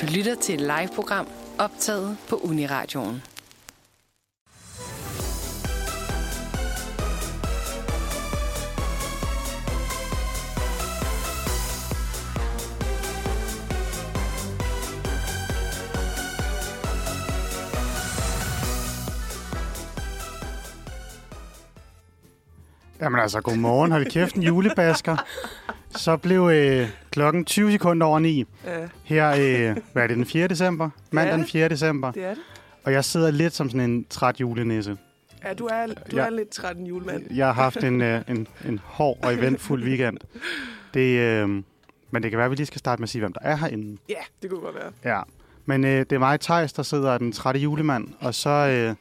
Du lytter til et live-program optaget på Uniradioen. Jamen altså, godmorgen. Hold kæft, en julebasker. Så blev øh, klokken 20 sekunder over 9. Ja, Her, øh, hvad er det, den 4. december? Mandag den 4. december. det er det. Og jeg sidder lidt som sådan en træt julenisse. Ja, du er, du Ja. er lidt træt en julemand. Jeg har haft en, øh, en, en hård og eventfuld weekend. Det, øh, men det kan være, at vi lige skal starte med at sige, hvem der er herinde. Ja, det kunne godt være. Ja. Men øh, det er mig, Thijs, der sidder den trætte julemand. Og så, øh,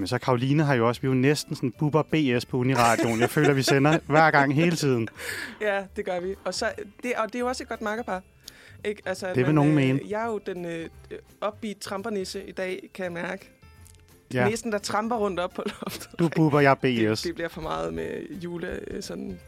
men så Karoline har jo også, vi er jo næsten sådan buber BS på Uniradioen. Jeg føler, vi sender hver gang hele tiden. Ja, det gør vi. Og, så, det, og det er jo også et godt makkerpar. Ikke? Altså, Det vil nogen mene. Jeg er jo den øh, upbeat trampernisse i dag, kan jeg mærke. Ja. Næsten, der tramper rundt op på loftet. Du buber, jeg det, BS. det bliver for meget med jule øh, sådan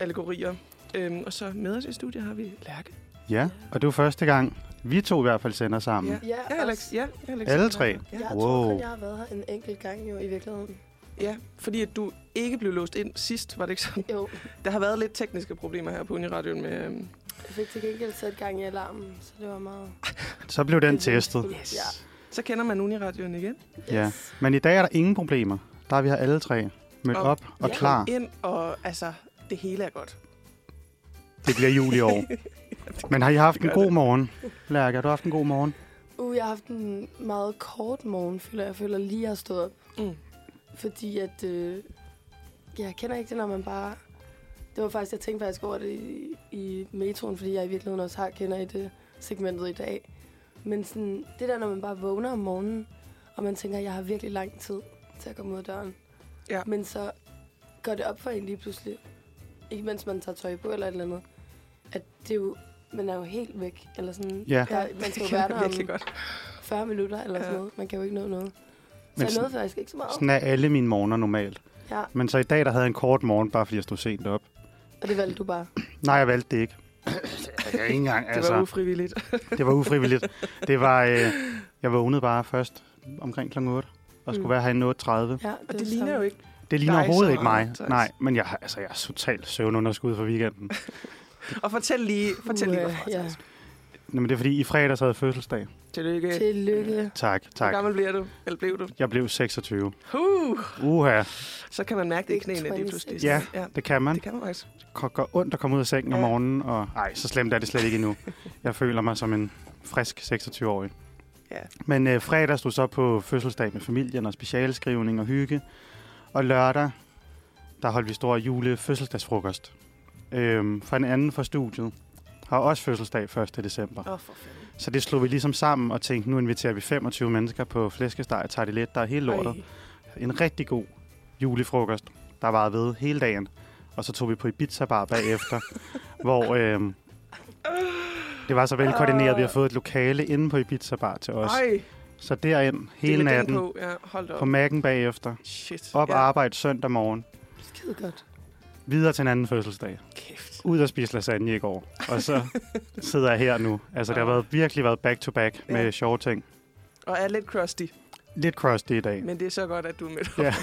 allegorier. Øhm, og så med os i studiet har vi Lærke. Ja, og det er jo første gang, vi to i hvert fald sender sammen. Ja. Ja, Ja, Alex. Ja, Alex. Alle tre? Ja. Jeg Wow. tror kun, jeg har været her en enkelt gang jo i virkeligheden. ja, fordi at du ikke blev låst ind sidst, var det ikke sådan? Jo, Der har været lidt tekniske problemer her på Uniradioen med... Øhm, jeg fik til gengæld sat gang i alarmen, så det var meget... Så blev den testet. Yes. Ja. så kender man Uniradioen igen. Ja. Men i dag er der ingen problemer. Der er vi her alle tre mødt Og- op og Ja. klar. Ind, og altså, det hele er godt. Det bliver jul i år. Men har I haft en god det. morgen? Lærke, har du haft en god morgen? Uh, jeg har haft en meget kort morgen, føler jeg. Jeg føler lige, jeg har stået op. Mm. Fordi at... Øh, jeg kender ikke det, når man bare... Det var faktisk, jeg tænkte faktisk over det i, i metroen, fordi jeg i virkeligheden også har kender i det segmentet i dag. Men sådan, det der, når man bare vågner om morgenen, og man tænker, at jeg har virkelig lang tid til at komme ud af døren. Ja. Men så går det op for en lige pludselig, ikke mens man tager tøj på eller et eller andet, at det er jo, man er jo helt væk. Eller sådan, Ja. der, man skal jo det være der om godt. 40 minutter eller sådan Ja. noget. Man kan jo ikke nå noget. Så Men jeg sådan- nåede faktisk ikke så meget. Sådan er alle mine morgener normalt. Ja, Men så i dag, der havde jeg en kort morgen, bare fordi jeg stod sent op. og det valgte du bare. Nej, jeg valgte det ikke. Jeg er ikke engang, Det altså, var ufrivilligt. det var ufrivilligt. Det var, øh, jeg vågnede bare først omkring kl. 8 og skulle Mm. være herinde 8.30. Ja, Og det er ligner jo ikke. Det ligner Nej, overhovedet ikke mig. Nej, men jeg, altså, jeg er totalt søvnunderskud for weekenden. Og fortæl lige, fortæl lige, hvorfor. ja. Nå, men det er fordi, i fredags havde jeg fødselsdag. Tillykke. Tillykke. Tak, Hvor tak. gammel bliver du? Eller blev du? Jeg blev 26. Uh, Uha, så kan man mærke det i knæene lige 26. pludselig. Ja. ja. det kan man. Det kan man faktisk. Det går ondt at komme ud af sengen om Ja. morgenen, og ej, så slemt er det slet ikke endnu. Jeg føler mig som en frisk 26-årig. Ja. Men øh, fredag stod så på fødselsdag med familien og specialskrivning og hygge. Og lørdag, der holdt vi stor jule fødselsdagsfrokost. Øhm, for en anden fra studiet har også fødselsdag 1. december. Oh, for fanden. Så det slog vi ligesom sammen og tænkte, nu inviterer vi 25 mennesker på flæskesteg tager det let, der er helt lortet. Ej. En rigtig god julefrokost, der var ved hele dagen. Og så tog vi på Ibiza bar bagefter, hvor øhm, det var så velkoordineret. Vi har fået et lokale inde på Ibiza bar til os. Ej, Så derind det hele den natten på. Ja, hold da på op. mærken bagefter. Shit. Op ja. arbejde søndag morgen. Skide godt. Videre til en anden fødselsdag. Kæft. Ud og spise lasagne i går. Og så sidder jeg her nu. Altså, det har været, virkelig været back to back med Ja. sjove ting. Og er lidt crusty, Lidt crusty i dag. men det er så godt, at du er med. Ja.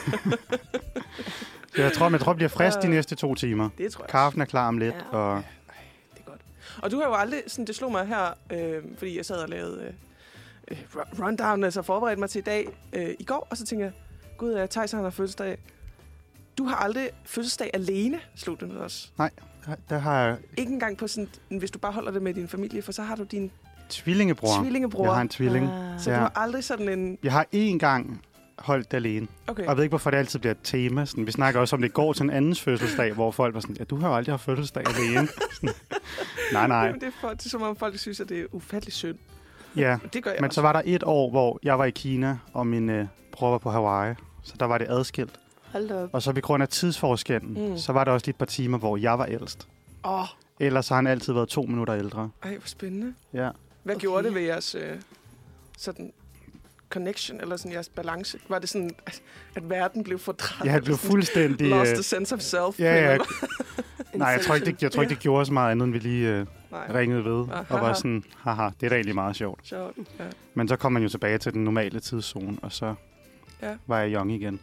Så jeg tror, jeg tror, bliver frisk de Øh. næste to timer. Det tror jeg. Kaffen er klar om lidt, Ja. og Det er godt. Og du har jo aldrig, sådan, det slog mig her, øh, fordi jeg sad og lavede øh, øh, ru- rundown, altså forberedte mig til i dag øh, i går, og så tænkte jeg, gud, uh, Thijs han har fødselsdag. Du har aldrig fødselsdag alene, slog det med os. der har jeg Ikke engang på sådan, hvis du bare holder det med din familie, for så har du din tvillingebror. tvillingebror. Jeg har en tvilling. Ah. Så Ja. du har aldrig sådan en... Jeg har én gang holdt det alene. Okay. Og jeg ved ikke, hvorfor det altid bliver et tema. Sådan, vi snakker også om det går til en andens fødselsdag, hvor folk var sådan, ja, du har jo aldrig haft fødselsdag alene. Sådan, nej, nej. Jamen, det, er for, det er som om folk synes, at det er ufattelig synd. Ja, Det gør jeg men også. så var der et år, hvor jeg var i Kina, og min øh, bror var på Hawaii. Så der var det adskilt. Hold da op. Og så på grund af tidsforskellen, Mm. så var der også lige et par timer, hvor jeg var ældst. Åh, oh, Ellers har han altid været to minutter ældre. ej, hvor spændende. Ja. Hvad Okay. gjorde det ved jeres øh, sådan connection, eller sådan jeres balance? Var det sådan, at, at verden blev fordrejet? Jeg blev fuldstændig... Lost øh, the sense of self. Ja, ja. Nej, jeg tror ikke, det, jeg tror ikke, det gjorde så meget andet, end vi lige øh. Nej, ringede ved. Aha. Og var sådan, haha, det er da egentlig meget sjovt. sjovt. Ja. Men så kom man jo tilbage til den normale tidszone, og så Ja. var jeg young igen.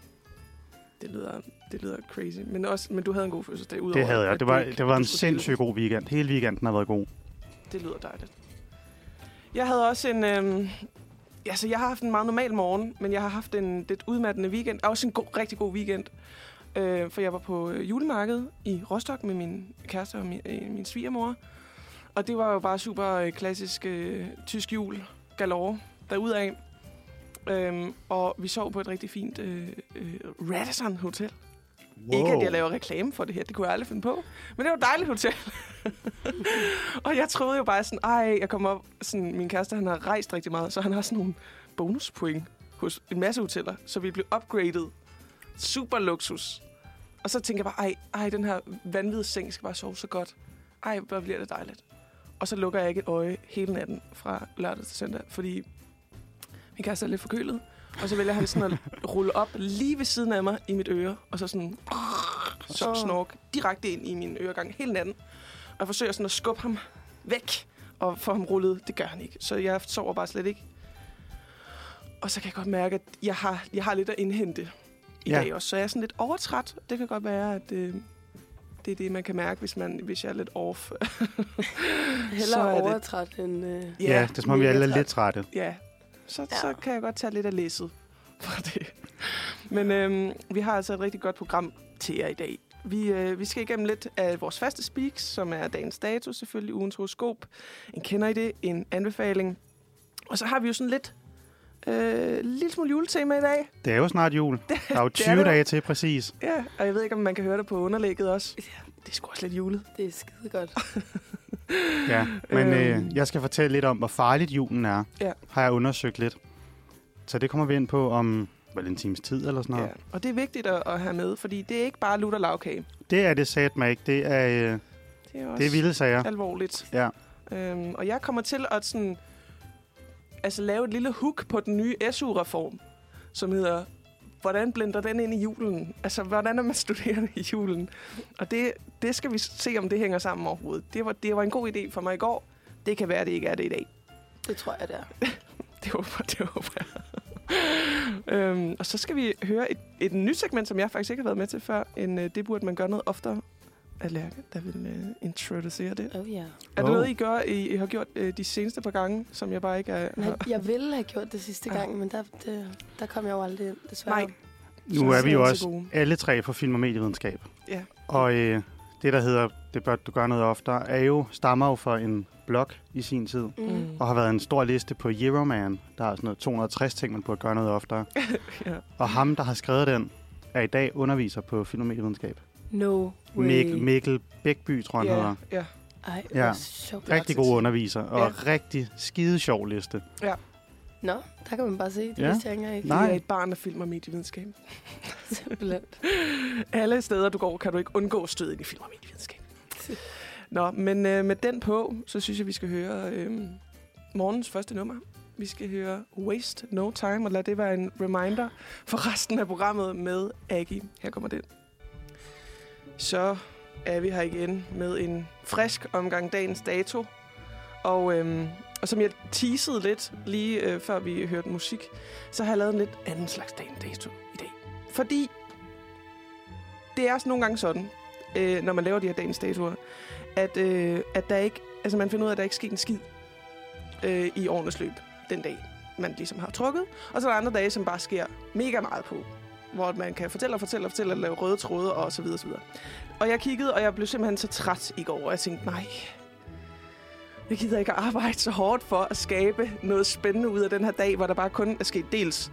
Det lyder, det lyder crazy. Men, også, men du havde en god fødselsdag udover. Det havde jeg. Det var, det var en sindssygt god weekend. Hele weekenden har været god. Det lyder dejligt. Jeg havde også en... Øhm, altså, jeg har haft en meget normal morgen, men jeg har haft en lidt udmattende weekend. Også en god, rigtig god weekend. Øh, for jeg var på øh, julemarkedet i Rostock med min kæreste og min, øh, min svigermor. Og det var jo bare super øh, klassisk øh, tysk jul galore derudaf. Øhm, og vi sov på et rigtig fint øh, øh, Radisson Hotel. Wow. Ikke, at jeg laver reklame for det her. Det kunne jeg aldrig finde på. Men det var et dejligt hotel. og jeg troede jo bare sådan, ej, jeg kommer op... Sådan, min kæreste, han har rejst rigtig meget, så han har sådan nogle bonuspoint hos en masse hoteller, så vi blev upgraded. Super luksus. Og så tænker jeg bare, ej, ej, den her vanvittige seng skal bare sove så godt. Ej, hvor bliver det dejligt. Og så lukker jeg ikke et øje hele natten fra lørdag til søndag, fordi min kæreste er lidt forkølet. Og så vælger han sådan at rulle op lige ved siden af mig i mit øre, og så sådan så snork direkte ind i min øregang hele natten. Og jeg forsøger sådan at skubbe ham væk og få ham rullet. Det gør han ikke. Så jeg sover bare slet ikke. Og så kan jeg godt mærke, at jeg har, jeg har lidt at indhente i Ja. dag også. Så jeg er sådan lidt overtræt. Det kan godt være, at øh, det er det, man kan mærke, hvis, man, hvis jeg er lidt off. Hellere Så er det- overtræt end... Øh, Ja, ja det er som om, vi alle er træt. lidt trætte. Ja, så, ja. Ja. så kan jeg godt tage lidt af læsset fra det. Men øhm, vi har altså et rigtig godt program til jer i dag. Vi, øh, vi skal igennem lidt af vores faste speaks, som er dagens dato, selvfølgelig ugens horoskop. En kender I det, en anbefaling. Og så har vi jo sådan lidt, øh, lille smule juletema i dag. Det er jo snart jul. Der er jo det er 20 det. dage til præcis. Ja, og jeg ved ikke, om man kan høre det på underlægget også. Det er sgu også lidt julet. Det er skide godt. Ja, men Øhm. øh, jeg skal fortælle lidt om, hvor farligt julen er. Ja. Har jeg undersøgt lidt. Så det kommer vi ind på om vel en times tid eller sådan noget. Ja. Og det er vigtigt at, at have med, fordi det er ikke bare lutter lavkage. Det er det sat mig ikke. Det er, øh, Det er også det er vilde sager. alvorligt. Ja. Øhm, og jeg kommer til at sådan, altså, lave et lille hook på den nye SU-reform, som hedder, hvordan blender den ind i julen? Altså, hvordan er man studerende i julen? Og det, det skal vi se, om det hænger sammen overhovedet. Det var, det var en god idé for mig i går. Det kan være, det ikke er det i dag. Det tror jeg, det er. Det håber, det håber jeg. øhm, og så skal vi høre et, et nyt segment, som jeg faktisk ikke har været med til før. En, øh, det burde man gøre noget oftere. Lærke, der vil øh, introducere det. Oh, ja. Er det Oh. noget, I gør, I, I har gjort øh, de seneste par gange, som jeg bare ikke er... Nej, jeg ville have gjort det sidste Ja. gang, men der, det, der kom jeg jo aldrig ind, desværre. Nej. Nu er vi jo Så også alle tre fra film- og medievidenskab. Ja. Og øh, det, der hedder, det bør du gøre noget oftere, er jo, stammer jo fra en blog i sin tid. Mm. Og har været en stor liste på Euroman. Der er sådan noget 260 ting, man burde gøre noget oftere. ja. Og ham, der har skrevet den, er i dag underviser på film- og medievidenskab. No way. Mikkel, Mikkel Bækby, tror jeg, han hedder. ja, ja. Ej, Ja. ja. sjovt. Rigtig god underviser, og Ja. rigtig skide sjov liste. Nå, der kan man bare se. Det Ja. ja. vidste jeg ikke engang. Nej. Det er et barn af film og medievidenskab. Simpelthen. Alle steder, du går, kan du ikke undgå stød ind i film og medievidenskab. Nå, men øh, med den på, så synes jeg, vi skal høre øh, morgens første nummer. Vi skal høre Waste No Time, og lad det være en reminder for resten af programmet med Aggie. Her kommer den. Så er vi her igen med en frisk omgang dagens dato. Og, øhm, og som jeg teasede lidt lige øh, før vi hørte musik, så har jeg lavet en lidt anden slags dagens dato i dag. Fordi det er også nogle gange sådan, øh, når man laver de her dagens datoer, at, øh, at der ikke, altså man finder ud af, at der ikke sker en skid øh, i årenes løb den dag, man ligesom har trukket. Og så er der andre dage, som bare sker mega meget på, hvor man kan fortælle og fortælle og fortælle og lave røde tråde og så videre og så videre. Og jeg kiggede, og jeg blev simpelthen så træt i går, og jeg tænkte, nej, jeg gider ikke at arbejde så hårdt for at skabe noget spændende ud af den her dag, hvor der bare kun er sket dels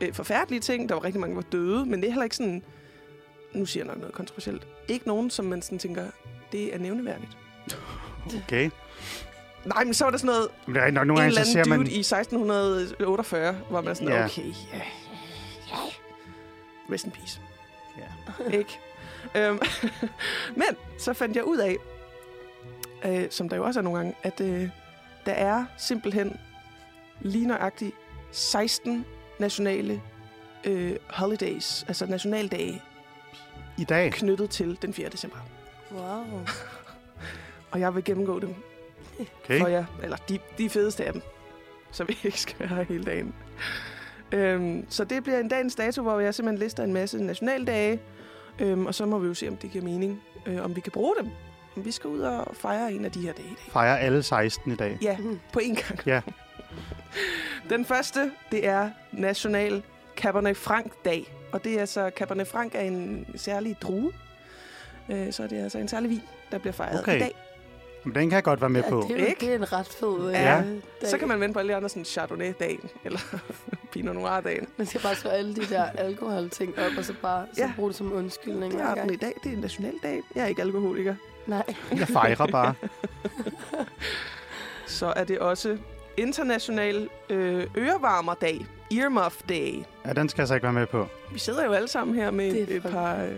øh, forfærdelige ting. Der var rigtig mange, der var døde, men det er heller ikke sådan... Nu siger jeg nok noget kontroversielt. Ikke nogen, som man sådan tænker, det er nævneværdigt. Okay. Nej, men så var der sådan noget, Men der er nok nogle en gange, eller anden ser man... dude i 1648, hvor man sådan, Ja. okay, ja, ja, rest in peace. Ja. Ikke? øhm, men så fandt jeg ud af, øh, som der jo også er nogle gange, at øh, der er simpelthen lige nøjagtigt 16 nationale øh, holidays, altså nationaldage, I dag. knyttet til den 4. december. Wow. Og jeg vil gennemgå dem Okay. for jer. Eller de, de fedeste af dem. Så vi ikke skal være her hele dagen. Øhm, så det bliver en dagens dato, hvor jeg simpelthen lister en masse nationaldage. Øhm, og så må vi jo se, om det giver mening. Øh, om vi kan bruge dem. Om vi skal ud og fejre en af de her dage i dag. Fejrer alle 16 i dag. Ja, Mm. på én gang. Ja. Den første, det er National Cabernet Franc-dag. Og det er altså, Cabernet Franc er en særlig drue. Øh, så det er altså en særlig vin, der bliver fejret Okay. i dag. Men den kan jeg godt være med ja, på. det, er, det er en ret fed øh, Ja. dag. Så kan man vente på alle de andre, sådan Chardonnay-dagen, eller Pinot Noir-dagen. Man skal bare slå alle de der alkoholting op, og så bare så Ja. bruge det som undskyldning. Det er den i dag. Det er en nationaldag. Jeg er ikke alkoholiker. Nej. Jeg fejrer bare. Så er det også International øh, Ørevarmerdag. Earmuff Day. Ja, den skal jeg så ikke være med på. Vi sidder jo alle sammen her med et, et par, øh,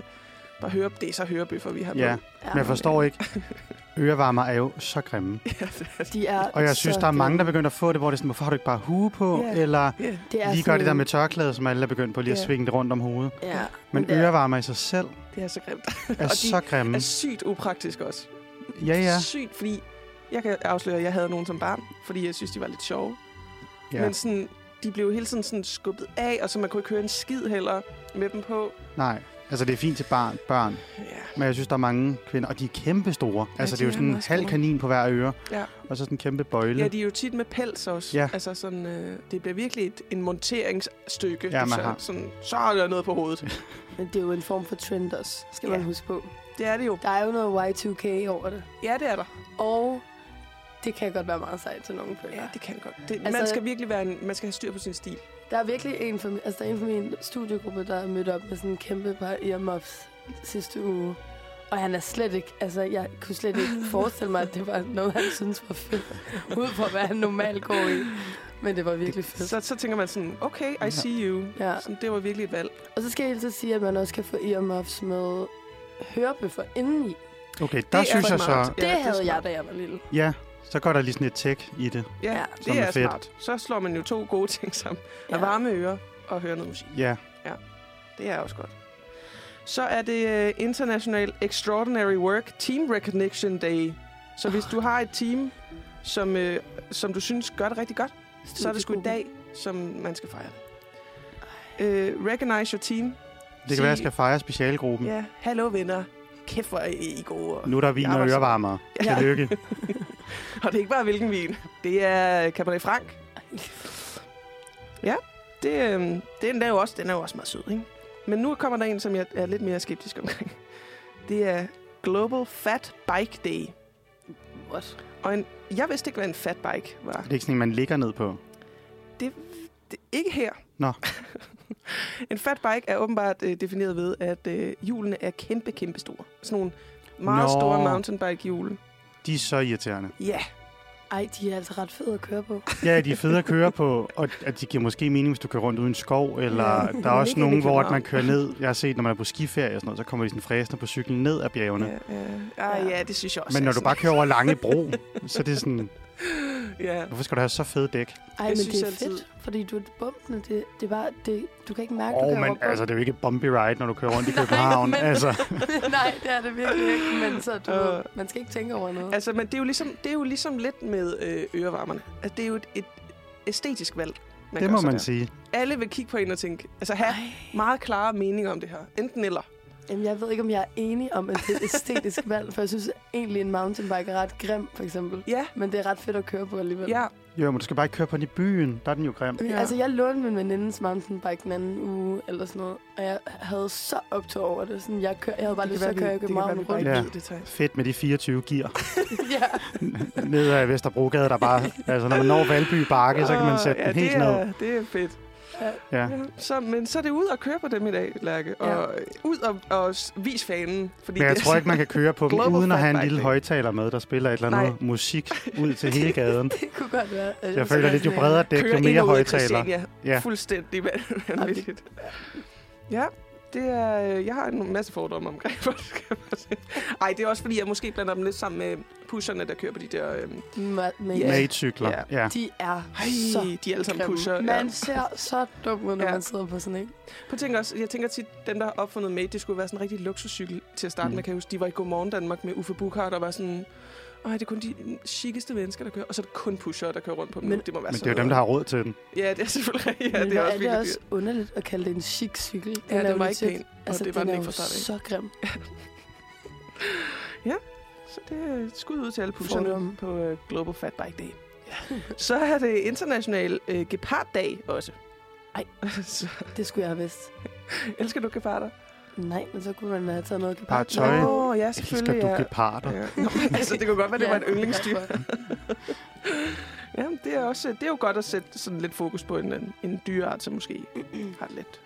par høre, det er så hørebøffer, vi har Ja, på. men jeg forstår ikke. Ørevarmer er jo så grimme. Ja, De er Og jeg synes, der er mange, der begynder at få det, hvor det er sådan, hvorfor har du ikke bare hue på? Ja. Eller ja, det er lige gør det der med tørklædet, som alle er begyndt på lige at Ja. svinge det rundt om hovedet. Ja. Men er- ørevarmer i sig selv det er så grimt. er Og så grimme. er sygt upraktisk også. Ja, ja. Sygt, fordi jeg kan afsløre, at jeg havde nogen som barn, fordi jeg synes, de var lidt sjove. Ja. ja. Men sådan, de blev hele tiden sådan skubbet af, og så man kunne ikke høre en skid heller med dem på. Nej, altså det er fint til barn, børn, Ja. men jeg synes, der er mange kvinder, og de er kæmpe store. Ja, altså det de er jo sådan en halv store. kanin på hver øre, Ja. og så sådan en kæmpe bøjle. ja, de er jo tit med pels også. Ja. Altså sådan, øh, det bliver virkelig et, en monteringsstykke. Ja, man så, har- sådan, så er der noget på hovedet. Men det er jo en form for trend også, skal Ja. man huske på. Det er det jo. Der er jo noget Y2K over det. Ja, det er der. Og det kan godt være meget sejt til nogle følger. Ja, det kan godt. Det, altså, man skal virkelig være en, man skal have styr på sin stil. Der er virkelig en fra, altså der er en fra min studiegruppe, der er mødt op med sådan en kæmpe par earmuffs sidste uge. Og han er slet ikke, altså jeg kunne slet ikke forestille mig, at det var noget, han synes var fedt. Ud fra, hvad han normalt går i. Men det var virkelig fedt. Så, så tænker man sådan, okay, I see you. Ja. Sådan, det var virkelig et valg. Og så skal jeg helt sige, at man også kan få earmuffs med hørebøffer indeni. Okay, der er synes jeg smart. så, Det Ja, det havde jeg, smart. da jeg var lille. ja, så går der lige sådan et tech i det. Ja, Ja. ja Som det er er, fedt. smart. Så slår man jo to gode ting sammen. Ja. Ja. At varme ører og høre noget musik. Ja, Det er også godt. Så er det uh, International Extraordinary Work Team Recognition Day. Så hvis du har et team, som, uh, som du synes gør det rigtig godt, så er det sgu en dag, som man skal fejre det. Uh, recognize your team. det kan være, jeg skal fejre specialgruppen. Ja, hallo venner. Kæft, hvor er I gode. Og, Nu er der vin og ørevarmere. Ja. Tillykke. og det er ikke bare hvilken vin. Det er Cabernet Franc. Ja, det, øh, den, er jo også, den er jo også meget sød, ikke? Men nu kommer der en, som jeg er lidt mere skeptisk omkring. Det er Global Fat Bike Day. What? Og en, jeg vidste ikke, hvad en fat bike var. Det er ikke sådan en, man ligger ned på. Det, ikke her. Nå. en fat bike er åbenbart øh, defineret ved, at øh, hjulene er kæmpe, kæmpe store. Sådan nogle meget Nå. store mountainbike hjul. De er så irriterende. Ja, Ej, de er altså ret fede at køre på. Ja, de er fede at køre på, og at de giver måske mening, hvis du kører rundt uden skov, eller Ja, der er også nogen, hvor at man kører ned. Jeg har set, når man er på skiferie og sådan noget, så kommer de sådan fræsende på cyklen ned ad bjergene. ja, ja. Ah, ja, det synes jeg også. Men når er du bare kører over lange bro, så er det sådan, Ja, hvorfor skal du have så fede dæk? Ej, Jeg men synes det er altid- fedt, fordi du er bumpende. Det, det er bare, det, du kan ikke mærke, du oh, kan men altså, det er jo ikke bumpy ride, når du kører rundt i København. men- altså, Nej, det er det virkelig ikke, men så, du ved, man skal ikke tænke over noget. Altså, men det er jo ligesom, det er jo ligesom lidt med øh, ørevarmerne. Altså, det er jo et, et æstetisk valg. Man det må man der. sige. Alle vil kigge på en og tænke, altså have Ej. meget klare meninger om det her. Enten eller. Jamen, jeg ved ikke, om jeg er enig om, at det er et æstetisk valg, for jeg synes egentlig, en mountainbike er ret grim, for eksempel. Ja, Men det er ret fedt at køre på alligevel. ja. Jo, men du skal bare ikke køre på den i byen. Der er den jo grim. Ja. Altså, jeg lånte min venindes mountainbike den anden uge, eller sådan noget, og jeg havde så optog over det. Sådan, jeg, kør, jeg havde bare lyst til at køre i København rundt. Ja. Det. Fedt med de 24 gear. ja. ned ad Vesterbrogade, der bare... Altså, når man når Valby Bakke, så kan man sætte ja, den helt det ned. er, det er fedt. Ja. Ja. Så, men så er det ud og køre på dem i dag, Lærke. Ja. Og øh, ud og, og vis fanen. Fordi Men jeg det, tror ikke, man kan køre på dem, uden at have en lille højtaler med, der spiller et eller andet musik ud til hele gaden. Det kunne godt være. at Jeg føler er lidt, jo bredere dæk, jo mere højtaler. Ja. Fuldstændig van- vanvittigt. Ja, det er, øh, jeg har en masse fordomme omkring, hvor det skal. Ej, det er også fordi, jeg måske blander dem lidt sammen med pusherne, der kører på de der... Øhm, Ma- men Ja. Ja. Ja. De er ej, så de er alle sammen pusher. Man Ja. ser så dum ud, når Ja. man sidder på sådan en. På tænker også, jeg tænker tit, dem, der har opfundet Mate, det skulle være sådan en rigtig luksuscykel til at starte Mm. med. Kan jeg huske, de var i Godmorgen Danmark med Uffe Buchhardt, der var sådan... Ej, det er kun de chiceste mennesker, der kører. Og så er det kun pusher, der kører rundt på dem. Men- det må være Men det er jo dem, der har råd til den. Ja, det er selvfølgelig. Ja, Men det er også er det også dyrt. underligt at kalde det en chic cykel. Den Ja, er den jo var ikke legit- pæn. Altså, det var den den er ikke fra start af. så grim. Så det er skud ud til alle pusherne på uh, Global Fat Bike Day. så er det international uh, geparddag også. Ej. så, Det skulle jeg have vidst. elsker du geparder? Nej, men så kunne man have taget noget Bare gepard. tøj. Nå, ja, Elsker selvfølgelig. du ja. geparder? Ja. Nå, altså, det kunne godt være, det var et yndlingsdyr. derfor. Ja, det er, også, det er jo godt at sætte sådan lidt fokus på en, en, en dyreart, som måske har det lidt.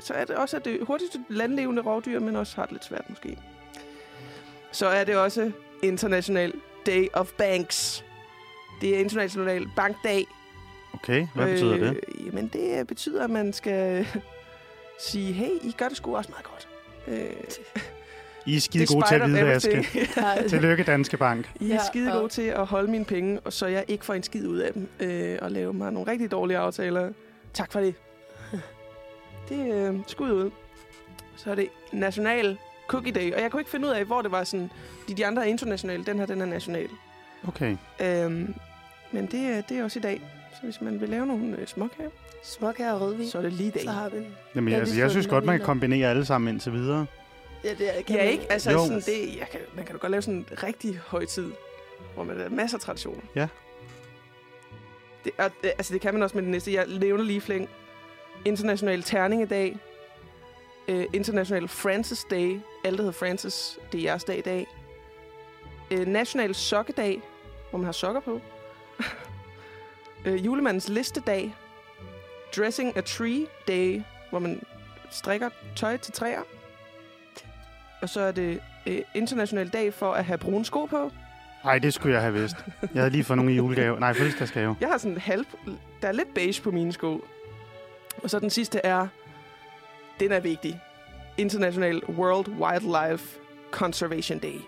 Så er det også at det hurtigste landlevende rovdyr, men også har det lidt svært måske. Så er det også International Day of Banks. Det er International Bankdag. Okay, hvad betyder det? Øh, jamen, det betyder, at man skal sige, hey, I gør det sgu også meget godt. Øh, I er skide gode til at everything. Nej, Tillykke, Danske Bank. I er skide gode til at holde mine penge, og så jeg ikke får en skid ud af dem, øh, og lave mig nogle rigtig dårlige aftaler. Tak for det. Det er øh, skud ud. Så er det National Cookie Day, og jeg kunne ikke finde ud af, hvor det var sådan, de, de andre er internationale, den her, den er national. Okay. Øhm, men det, er- det er også i dag. Så hvis man vil lave nogle øh, småkager, Småkager og rødvin. så er det lige i dag. Så har vi den. Jamen, Ja, jeg, de jeg synes godt, man kan kombinere alle sammen indtil videre. Ja, det er, kan Ja, man- ikke? Altså, Jo. sådan, det, jeg kan, man kan jo godt lave sådan en rigtig højtid, hvor man har masser af traditioner. Ja. Det, og, det, altså, det kan man også med det næste. Jeg nævner lige flæng. International Terningedag. Uh, International Francis Day. Alle, der hedder Francis, det er jeres dag i dag. Uh, National Sokkedag, hvor man har sokker på. uh, julemandens listedag. Dressing a Tree Day, hvor man strikker tøj til træer. Og så er det øh, international dag for at have brune sko på. Nej, det skulle jeg have vidst. Jeg havde lige fået nogle i julegave. Nej, fødselsdagsgave. Jeg har sådan halv... Der er lidt beige på mine sko. Og så den sidste er... Den er vigtig. International World Wildlife Conservation Day.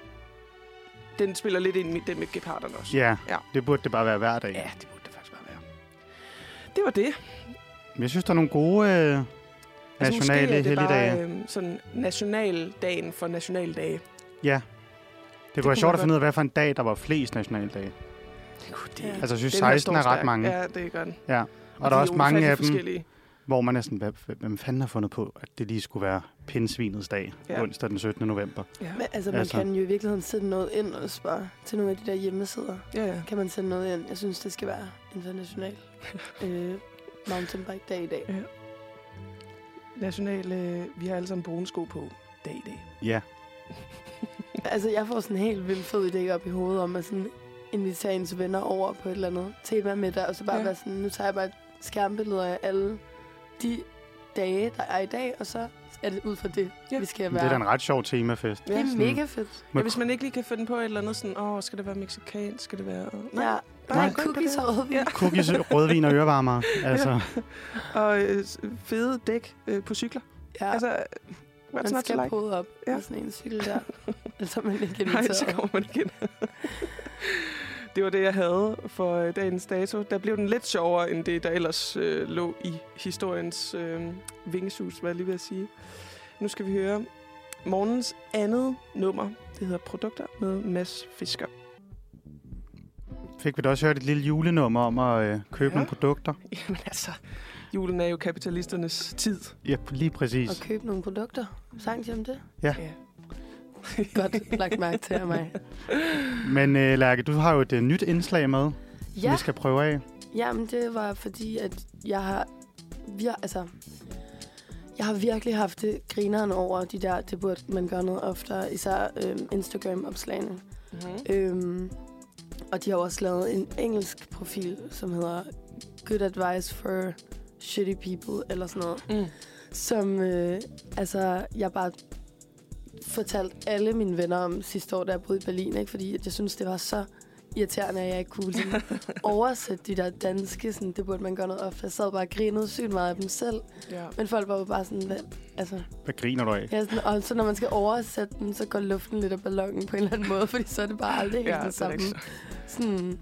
Den spiller lidt ind i det med geparderne også. Ja, Ja. det burde det bare være hver dag. ja, det burde det faktisk bare være. Det var det. Men jeg synes, der er nogle gode øh, Altså, nationale er det helligdage. bare øh, sådan nationaldagen for nationaldage. Ja. Det kunne kunne være sjovt at finde ud af, hvad for en dag, der var flest nationaldage. Gud, det, Ja. Altså, jeg synes, den her 16 er ret mange. Ja, det gør den. Ja. Og de der er også mange af dem, forskellige. Hvor man næsten, hvad, hvem fanden har fundet på, at det lige skulle være pindsvinets dag, Ja. ja. onsdag den 17. november. Ja. Men, altså, man Altså. kan jo i virkeligheden sende noget ind også bare til nogle af de der hjemmesider. Ja, ja. Kan man sende noget ind? Jeg synes, det skal være international øh, mountainbike dag i dag. National, øh, vi har alle sammen brune sko på dag i dag. Ja. Altså, jeg får sådan en helt vildt fed idé op i hovedet om at sådan invitere ens venner over på et eller andet tema med dig, og så bare Ja. ja. være sådan, nu tager jeg bare et skærmbillede af alle de dage, der er i dag, og så er det ud fra det, Ja. ja. vi skal være. det er da en ret sjov temafest. det er sådan- mega fedt. Ja, hvis man ikke lige kan finde på et eller andet sådan, åh, skal det være mexicansk, skal det være... Nej. Ja, Nej, nej, ind cookies og rødvin. Ja. Cookies, rødvin og ørevarmere. Altså, Og øh, fede dæk øh, på cykler. Ja. Ja. Altså, man skal like? prøve op Ja. ja. med sådan en cykel der. Ellers er man ikke Nej, så inviteret. kommer man igen. det var det, jeg havde for øh, dagens dato. Der blev den lidt sjovere, end det, der ellers øh, lå i historiens øh, vingesus, hvad jeg lige ved at sige. Nu skal vi høre morgens andet nummer. Det hedder Produkter med Mads Fisker. fik vi da også hørt et lille julenummer om at øh, købe Ja. nogle produkter. Jamen altså, julen er jo kapitalisternes tid. Ja, lige præcis. Og købe nogle produkter. Sang de om det? Ja. Godt lagt mærke til af mig. Men øh, Lærke, du har jo et øh, nyt indslag med, som Ja, vi skal prøve af. jamen det var fordi, at jeg har... Vi altså, jeg har virkelig haft det grineren over de der, det burde man gøre noget oftere, især øhm, Instagram-opslagene. Mm-hmm. Øhm, og de har også lavet en engelsk profil, som hedder Good Advice for Shitty People, eller sådan noget. Mm. Som, øh, altså, jeg bare fortalte alle mine venner om sidste år, da jeg boede i Berlin, ikke? fordi at jeg synes, det var så irriterende, at jeg ikke kunne sådan, oversætte de der danske. Sådan, det burde man gøre noget ofte. Jeg sad bare og grinede sygt meget af dem selv. Ja. Men folk var jo bare sådan, hvad, altså, Hvad griner du af? ja, sådan, og så når man skal oversætte den, så går luften lidt af ballonen på en eller anden måde, fordi så er det bare aldrig helt Ja, det samme. rigtigt. Sådan,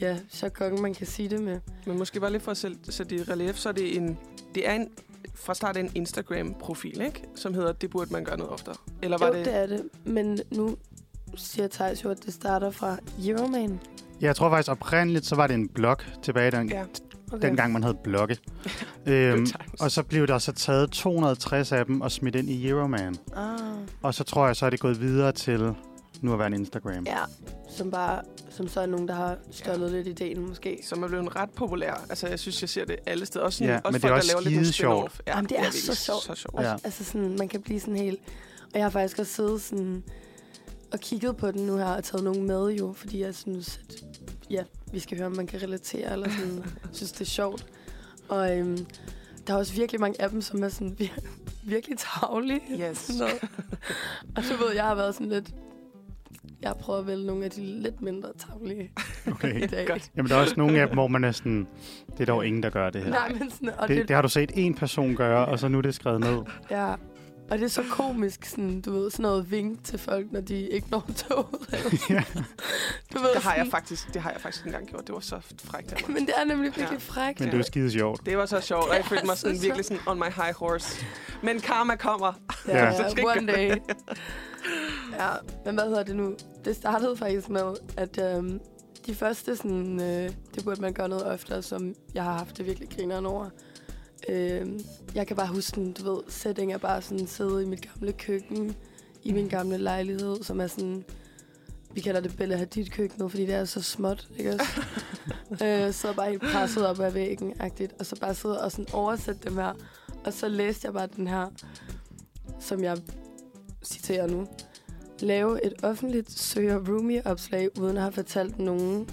ja, jargon, man kan sige det med. Men måske bare lige for at sætte det i relief, så er det en... Det er en fra start en Instagram-profil, ikke? Som hedder, det burde man gøre noget oftere. Eller var jo, det... det er det. Men nu siger Thijs jo, at det starter fra Euroman. Ja, jeg tror faktisk oprindeligt, så var det en blog tilbage den, Ja. Okay. dengang, man havde blogge. øhm, og så blev der så taget 260 af dem og smidt ind i Euroman. Ah, Og så tror jeg, så er det gået videre til nu at være en Instagram. ja, som bare, som så er nogen, der har stjålet lidt ideen måske. Som er blevet ret populær. Altså, jeg synes, jeg ser det alle steder. Også, sådan, Ja, også men det folk, er der også laver lidt sjovt. Ja, Jamen, det er virkelig så sjovt. Så sjovt. Ja. Altså sådan, man kan blive sådan helt... Og jeg har faktisk også siddet sådan og kigget på den nu her og taget nogen med jo, fordi jeg synes, at ja, vi skal høre, om man kan relatere, eller sådan, synes, det er sjovt. Og øhm, der er også virkelig mange af dem, som er sådan vir- virkelig tavlige. Yes. Sådan noget. og så ved jeg har været sådan lidt... Jeg har prøvet at vælge nogle af de lidt mindre tavlige i Okay. dag. Godt. Jamen, der er også nogle af dem, hvor man er sådan, det er dog ingen, der gør det her. Nej, men sådan, og Det, det, det har du set en person gøre, og så nu er det skrevet ned. Ja, og det er så komisk, sådan, du ved, sådan noget vink til folk, når de ikke når toget. Ja. du ved, Det har jeg faktisk, det har jeg faktisk engang gjort. Det var så frækt af mig. Men det er nemlig virkelig Ja. frækt. Men det er jo skide sjovt. Det var så sjovt, og jeg Det følte mig så sådan sjovt. virkelig sådan on my high horse. Men karma kommer. Ja. Så skal one day. ja, men hvad hedder det nu? Det startede faktisk med, at øhm, de første sådan, øh, det burde man gøre noget oftere, som jeg har haft det virkelig grineren over. Øhm, jeg kan bare huske, sådan, du ved, setting er bare sådan sidde i mit gamle køkken, i min gamle lejlighed, som er sådan, vi kalder det Bella Hadid køkkenet, fordi det er så småt, ikke også? øh, så bare helt presset op ad væggen, agtigt, og så bare sidde og sådan oversætte dem her. Og så læste jeg bare den her, som jeg citerer nu. Lave et offentligt søger roomie-opslag, uden at have fortalt nogen,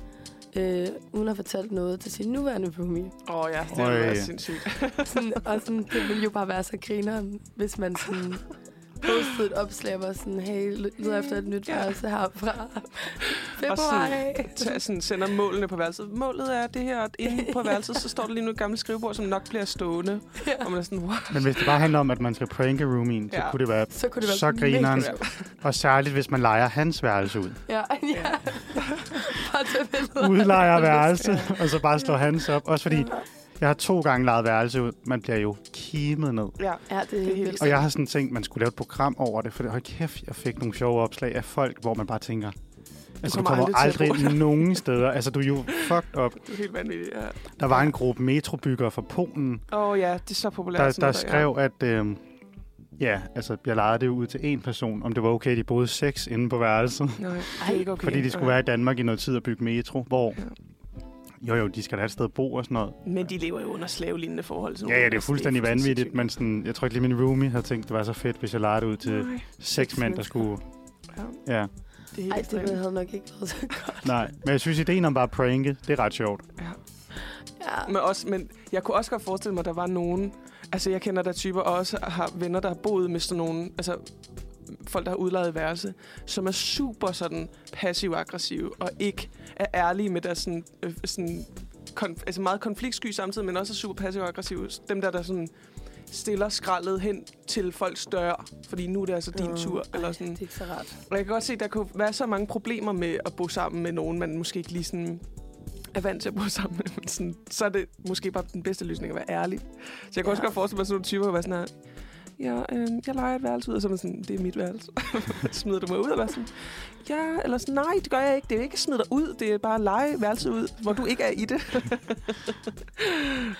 øh, uden at fortalt noget til sin nuværende roomie. Åh oh, ja, det Øj. var sindssygt. Sådan, og sådan, det ville jo bare være så grineren, hvis man sådan postede et opslag, hvor sådan, hey, leder efter et nyt Ja. værelse herfra. Og Februar. Tag, sådan, sender målene på værelset. Målet er det her, at inde på værelset, så står der lige nu et gammelt skrivebord, som nok bliver stående. Ja. Og man er sådan, wow. Men hvis det bare handler om, at man skal pranke roomien, så Ja. kunne det være... Så kunne det være Så grineren. Og særligt, hvis man leger hans værelse ud. Ja, ja. Udlejer værelse, og så bare slår hans op. Også fordi, jeg har to gange lejet værelse ud. Man bliver jo kimet ned. Ja. Ja, det er helt. Og jeg har sådan tænkt, man skulle lave et program over det, for hold kæft, jeg fik nogle sjove opslag af folk, hvor man bare tænker, altså du kommer kommer aldrig aldrig, nogen steder. Altså du er jo fucked up. Det er helt vanvittigt, ja. Der var en gruppe metrobyggere fra Polen, Åh oh, ja, det er så populært. der, der skrev, at øh, ja, altså, jeg lejede det ud til en person, om det var okay, de boede seks inde på værelset. Ja. Nej, det er ikke okay. Fordi de skulle Ja. være i Danmark i noget tid og bygge metro, hvor... Ja. Jo, jo, de skal da have et sted at bo og sådan noget. Men de lever jo under slavelignende forhold. sådan Ja, ja, det er fuldstændig vanvittigt, men sådan, jeg tror ikke lige min roomie havde tænkt, det var så fedt, hvis jeg lejede ud til Nej, seks mænd, der skulle... ja, Ja, det er helt Ej, det havde nok ikke været så godt. nej. Men jeg synes, ideen om bare at pranke, det er ret sjovt. Ja. Men, også, men jeg kunne også godt forestille mig, at der var nogen... Altså, jeg kender der typer og også har venner, der har boet med sådan nogen... Altså, folk, der har udlejet værelse, som er super sådan passiv-aggressive og ikke er ærlige med deres sådan, øh, sådan konf- altså meget konfliktsky samtidig, men også er super passiv-aggressive. Dem der, der sådan stiller skraldet hen til folks dør, fordi nu er det altså din Åh, tur. Eller ej, sådan. Det er ikke så rart. Og jeg kan godt se, at der kunne være så mange problemer med at bo sammen med nogen, man måske ikke lige sådan er vant til at bo sammen med. Men sådan, så er det måske bare den bedste løsning at være ærlig. Så jeg kan ja. også godt forestille mig sådan nogle typer, der være sådan her, ja, øh, jeg leger et værelse ud, og så er man sådan, det er mit værelse. Smider du mig ud og være sådan, ja, eller sådan, nej, det gør jeg ikke. Det er ikke at smide dig ud, det er bare at lege værelse ud, hvor du ikke er i det.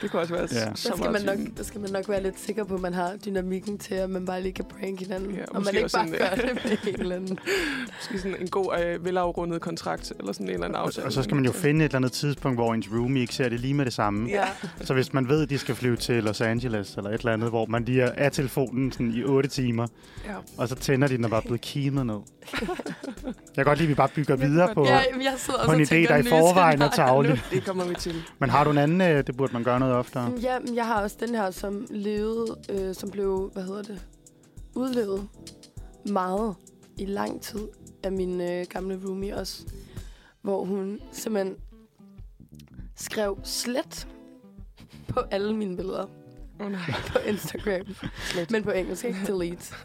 det kunne også være Ja. ja. Der så skal, man nok, der skal man nok være lidt sikker på, at man har dynamikken til, at man bare lige kan prank hinanden. Ja, og man ikke bare sådan, gør det med en eller anden. Måske sådan en god, øh, velafrundet kontrakt, eller sådan en eller anden Og, aftale. og så skal man jo finde et eller andet tidspunkt, hvor ens roomie ikke ser det lige med det samme. Ja. Så hvis man ved, at de skal flyve til Los Angeles eller et eller andet, hvor man lige er af telefonen sådan i 8 timer, ja. og så tænder de den og bare blevet kimet ned. Jeg kan godt lide, at vi bare bygger videre på, Ja, jeg sidder på en idé, der i forvejen er tavlig. Det kommer vi til. Men har du en anden, øh, det burde man gøre noget oftere? Mm, Ja, men jeg har også den her, som levede, øh, som blev, hvad hedder det, udlevet meget i lang tid af min øh, gamle roomie også. hvor hun simpelthen skrev slet på alle mine billeder oh, nej. på Instagram. Men på engelsk, ikke? Delete. Så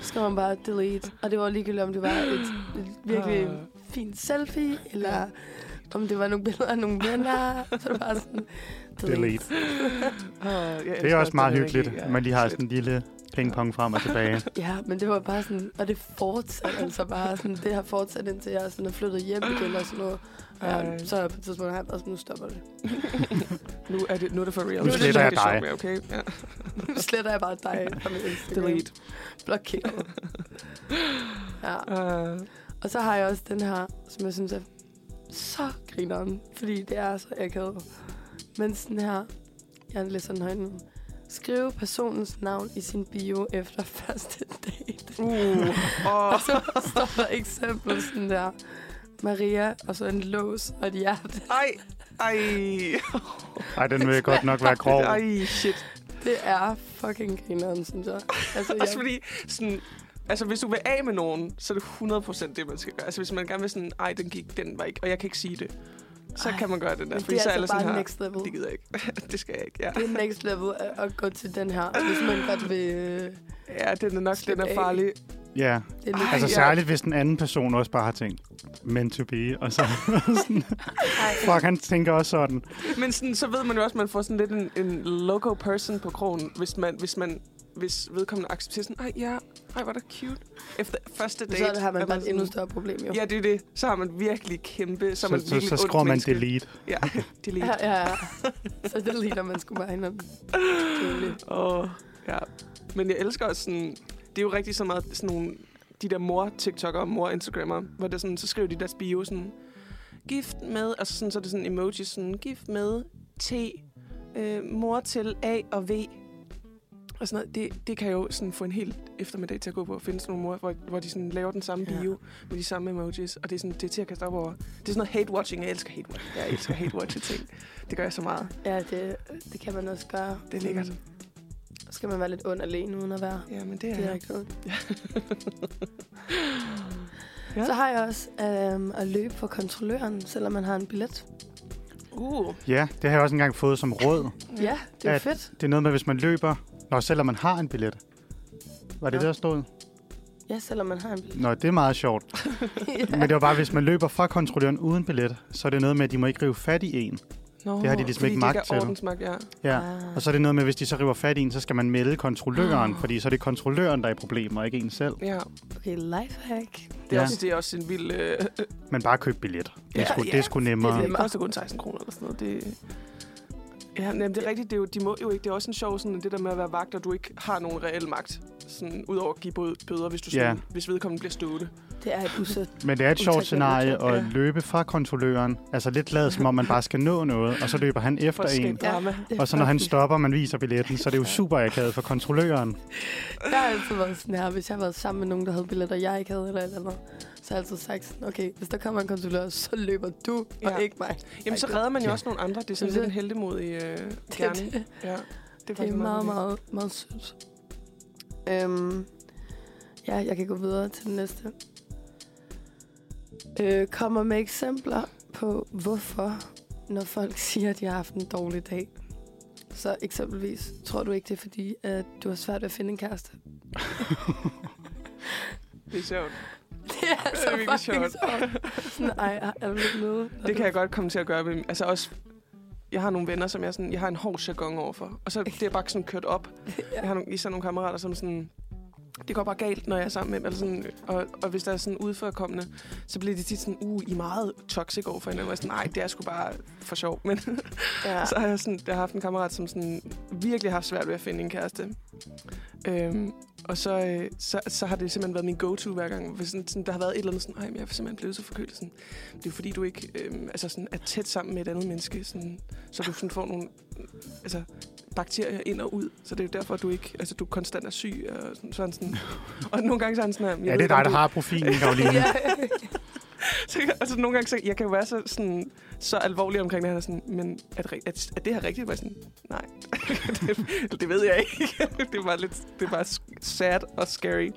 skrev man bare delete. Og det var ligegyldigt, om det var et, et virkelig Ah. fint selfie, eller om det var nogle billeder af nogle venner. Så det var bare sådan, delete. Delete. Jeg Det er også meget hyggeligt, at man lige har sådan en lille pingpong frem og tilbage. Ja, men det var bare sådan, og det fortsatte altså bare sådan, det har fortsat indtil jeg sådan er flyttet hjem igen og sådan noget. Ja, Ej. så er jeg på et tidspunkt, har jeg bare sådan, nu stopper det. Nu er det, nu er det for real. Nu er det sletter jeg dig. mere, Okay? Ja. Nu sletter jeg bare dig fra min Instagram. Delete. Blokeret. Ja. Uh, Og så har jeg også den her, som jeg synes er så grineren, fordi det er så akavet. Men sådan her, jeg læser den højt nu. Skrive personens navn i sin bio efter første date. uh, oh. Og så står der eksempel sådan der, Maria, og så en lås og et hjerte. Ej, ej. Ej, den vil godt nok være grov. Ej, shit. Det er fucking grineren, synes jeg. Altså, Også jeg, fordi, sådan, altså hvis du vil af med nogen, så er det 100% det, man skal gøre. Altså hvis man gerne vil sådan, ej, den gik, den var ikke, og jeg kan ikke sige det. Så Ej, kan man gøre det der. men Fordi det er så er altså alle sådan bare her, next level. det gider jeg ikke. det skal jeg ikke, ja. Det er next level at, at gå til den her, hvis man godt vil... øh, Ja, den er nok, den er af. farlig. Ja, Det er lidt, Ej, altså ja. særligt, hvis den anden person også bare har tænkt, meant to be, og så sådan, fuck, han tænker også sådan. Men sådan, så ved man jo også, at man får sådan lidt en, en loco person på krogen, hvis man, hvis man hvis vedkommende accepterer sådan, ej, ja, ej, var det cute. Efter første date. så er det, har man er bare et endnu større problem, jo. Ja, det er det. Så har man virkelig kæmpe, så, er man Så, så, så skruer man menneske. delete. Ja, delete. Ja, ja, ja. Så det ligner, man skulle bare hinanden. Åh, ja. Men jeg elsker også sådan... Det er jo rigtig så meget sådan nogle... De der mor-TikTok'ere, mor-Instagrammer, hvor det sådan, så skriver de deres bio sådan... Gift med... Altså sådan, så er det sådan emoji sådan... Gift med T. Øh, mor til A og V. Og sådan noget. Det, det kan jo sådan få en hel eftermiddag til at gå på at finde sådan nogle mor, hvor, hvor de sådan laver den samme Ja. bio med de samme emojis. Og det er, sådan, det er til at kaste op over. Det er sådan noget hate-watching. Jeg elsker hate-watching. Jeg elsker hate-watch ting. Det gør jeg så meget. Ja, det, det kan man også gøre. Det er lækkert. Mm. Så skal man være lidt ond alene, uden at være Ja, men det er... direkte ond. Ja. Så har jeg også øhm, at løbe for kontrolløren, selvom man har en billet. Uh. Ja, det har jeg også engang fået som råd. Ja, det er fedt. Det er noget med, hvis man løber, når selvom man har en billet. Var det Ja. det, der stod? Ja, selvom man har en billet. Nå, det er meget sjovt. ja. Men det var bare, hvis man løber fra kontrolløren uden billet, så er det noget med, at de må ikke rive fat i en. Nå, Det har de ligesom ikke magt er til. ordensmagt, ja. Ja. Ah. Og så er det noget med, at hvis de så river fat i en, så skal man melde kontrolløren, Ah. fordi så er det kontrolløren, der er i problemer, ikke en selv. ja. Okay, lifehack. Det er, Ja. også, det er også en vild... Øh, Men bare køb billet. Det er, Ja, sgu, ja. det er sgu nemmere. Det er det koster kun 16 kroner eller sådan noget. Det, ja, men det er rigtigt. Det er jo, de må jo ikke. Det er også en sjov sådan, det der med at være vagt, og du ikke har nogen reel magt. Sådan, udover at give bø- bøder, hvis, du sådan, Ja. hvis vedkommende bliver stående. Det er et usæt. Men det er et sjovt scenarie at ja. løbe fra kontrolløren. Altså lidt lavet, som om man bare skal nå noget, og så løber han efter en. drama. Er Og så når han stopper, og man viser billetten, så er det jo super akavet for kontrolløren. Jeg har altid været sådan her, hvis jeg har været sammen med nogen, der havde billetter, jeg ikke havde, eller et eller andet. Har altid sagt okay, hvis der kommer en kontrollør, så løber du, Ja. og ikke mig. Jamen, så redder man jo også nogle andre. Det er sådan lidt en heldemodig øh, Det, gerning. det, Ja, det er, det er meget, meget, meget sødt. Øhm, ja, jeg kan gå videre til den næste. Øh, kommer med eksempler på, hvorfor, når folk siger, at de har haft en dårlig dag. Så eksempelvis, tror du ikke, det er fordi, at du har svært ved at finde en kæreste? Det er sjovt. Det er Det så er sjovt. Sådan, ej, er du lidt? Det kan jeg godt komme til at gøre. Med, altså også, jeg har nogle venner, som jeg, sådan, jeg har en hård jargon overfor. Og så det er bare sådan kørt op. Jeg har nogle, især nogle kammerater, som sådan... Det går bare galt, når jeg er sammen med dem. Eller sådan, og, og hvis der er sådan udførkommende, så bliver de tit sådan, uh, I er meget toxic over for hinanden. Og jeg sådan, nej, det er sgu bare for sjov. Men Ja. så har jeg, sådan, jeg har haft en kammerat, som sådan, virkelig har haft svært ved at finde en kæreste. Øhm, og så, øh, så, så har det simpelthen været min go-to hver gang. Hvis sådan, sådan, der har været et eller andet sådan, ej, men jeg er simpelthen blevet så forkølet. Sådan, det er jo fordi, du ikke øhm, altså sådan, er tæt sammen med et andet menneske, sådan, så du sådan får nogle altså, bakterier ind og ud. Så det er jo derfor, du ikke, altså, du konstant er syg. Og sådan, sådan, sådan. og nogle gange så er han sådan her, Ja, det er dig, der du- har profilen, Karoline. ja. så, jeg- altså, nogle gange, så, jeg kan jo være så, sådan, så alvorlig omkring det her, sådan, men er det, er, er det her rigtigt? Var jeg sådan, nej, det, det, ved jeg ikke. det er bare lidt, det er bare sad og scary.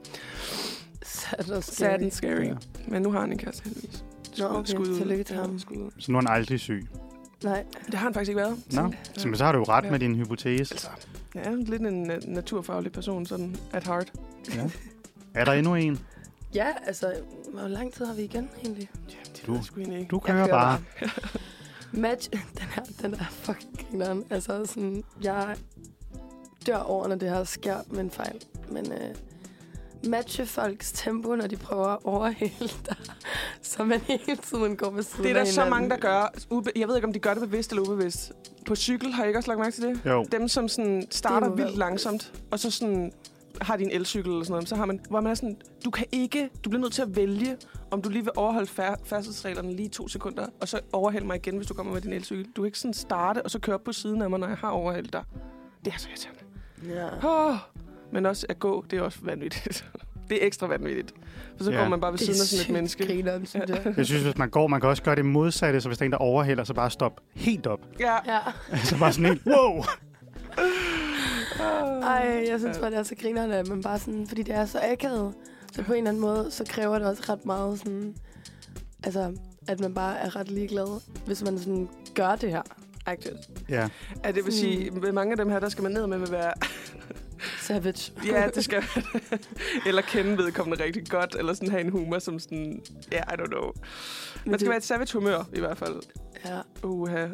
Sad og Sad and scary. scary. Ja. Men nu har han en kæreste, heldigvis. Nå, okay. Skud ud. Tillykke til ham. skud ud. Så nu er han aldrig syg. Nej. Det har han faktisk ikke været. Nå, så, men så har du jo ret Ja. med din hypotese. Altså, jeg er lidt en uh, naturfaglig person, sådan at heart. Ja. Er der endnu en? Ja, altså, hvor lang tid har vi igen egentlig? Ja, det Du- sgu egentlig ikke. Du kører kører bare. Match, den her, den er fucking grineren. Altså sådan, jeg dør over, når det her sker med en fejl. Men øh, matche folks tempo, når de prøver at overhale dig, så man hele tiden går ved siden Det er der af så hinanden. mange, der gør. Jeg ved ikke, om de gør det bevidst eller ubevidst. På cykel har jeg ikke også lagt mærke til det? Jo. Dem, som sådan starter vildt langsomt, og så sådan har de en elcykel eller sådan noget, så har man, hvor man er sådan, du kan ikke, du bliver nødt til at vælge, om du lige vil overholde fær- færdselsreglerne lige to sekunder, og så overhale mig igen, hvis du kommer med din elcykel. Du kan ikke sådan starte, og så køre op på siden af mig, når jeg har overhældt dig. Det er så irriterende. Ja. Oh, men også at gå, det er også vanvittigt. det er ekstra vanvittigt. For så Ja. går man bare ved siden af sådan et menneske. grineren, synes jeg. Jeg synes, hvis man går, man kan også gøre det modsatte, så hvis der er en, der overhælder, så bare stop helt op. Ja. Ja. så bare sådan helt, wow! Ej, jeg synes bare, det er så grinerende, at man bare sådan, fordi det er så akavet. Så på en eller anden måde, så kræver det også ret meget sådan, altså, at man bare er ret ligeglad, hvis man sådan gør det her. Agtigt. Ja, Ja, det vil sige, med mange af dem her, der skal man ned med at være... Savage. Ja, det skal Eller kende vedkommende rigtig godt, eller sådan have en humor som sådan... Ja, yeah, I don't know. Men Man skal det- være et savage humør, i hvert fald. Ja. Uha.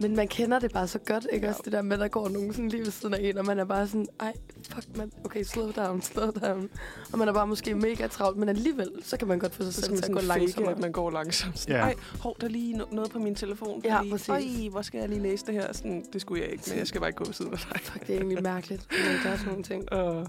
Men man kender det bare så godt, ikke Ja. også? Det der med, at der går nogen sådan lige ved siden af en, og man er bare sådan, ej, fuck man, okay, slow down, slow down. Og man er bare måske mega travlt, men alligevel, så kan man godt få sig Så selv til man at gå langsommere. at man går langsomt. Ja. Ej, hov, der er lige no- noget på min telefon. Ja, Lige, præcis. Ej, hvor skal jeg lige læse det her? Sådan, det skulle jeg ikke, men jeg skal bare ikke gå ved siden af dig. Fuck, det er egentlig mærkeligt, at man gør sådan nogle ting. Uh,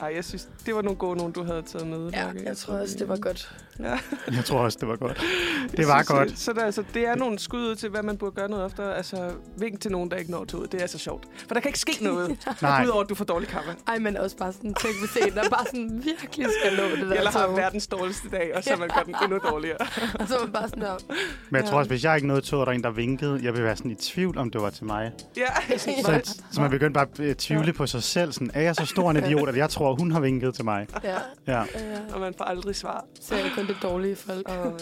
ej, jeg synes, det var nogle gode nogen, du havde taget med. Ja, Lærke. jeg tror også, det var godt. Ja. jeg tror også, det var godt. Jeg Det var synes, godt. øh, Så der, altså, det er nogle skud ud til, hvad man burde gøre noget efter. Altså, vink til nogen, der ikke når til ud. Det er så sjovt. For der kan ikke ske noget, Nej, udover at du får dårlig kaffe. Ej, men også bare sådan, tænk hvis en, der bare sådan virkelig skal nå det der Eller har tog. verdens dårligste dag, og så man gør den endnu dårligere. Og så man bare sådan der, men jeg tror Ja. også, hvis jeg ikke nåede tog, og der er en, der vinkede, jeg vil være sådan i tvivl, om det var til mig. Ja, Så, så man begyndte bare at øh, tvivle på sig selv. Sådan, er jeg så stor en idiot, at jeg tror, hun har vinket til mig? ja, Ja. ja. og man får aldrig svar. Så er det kun det dårlige folk. Og,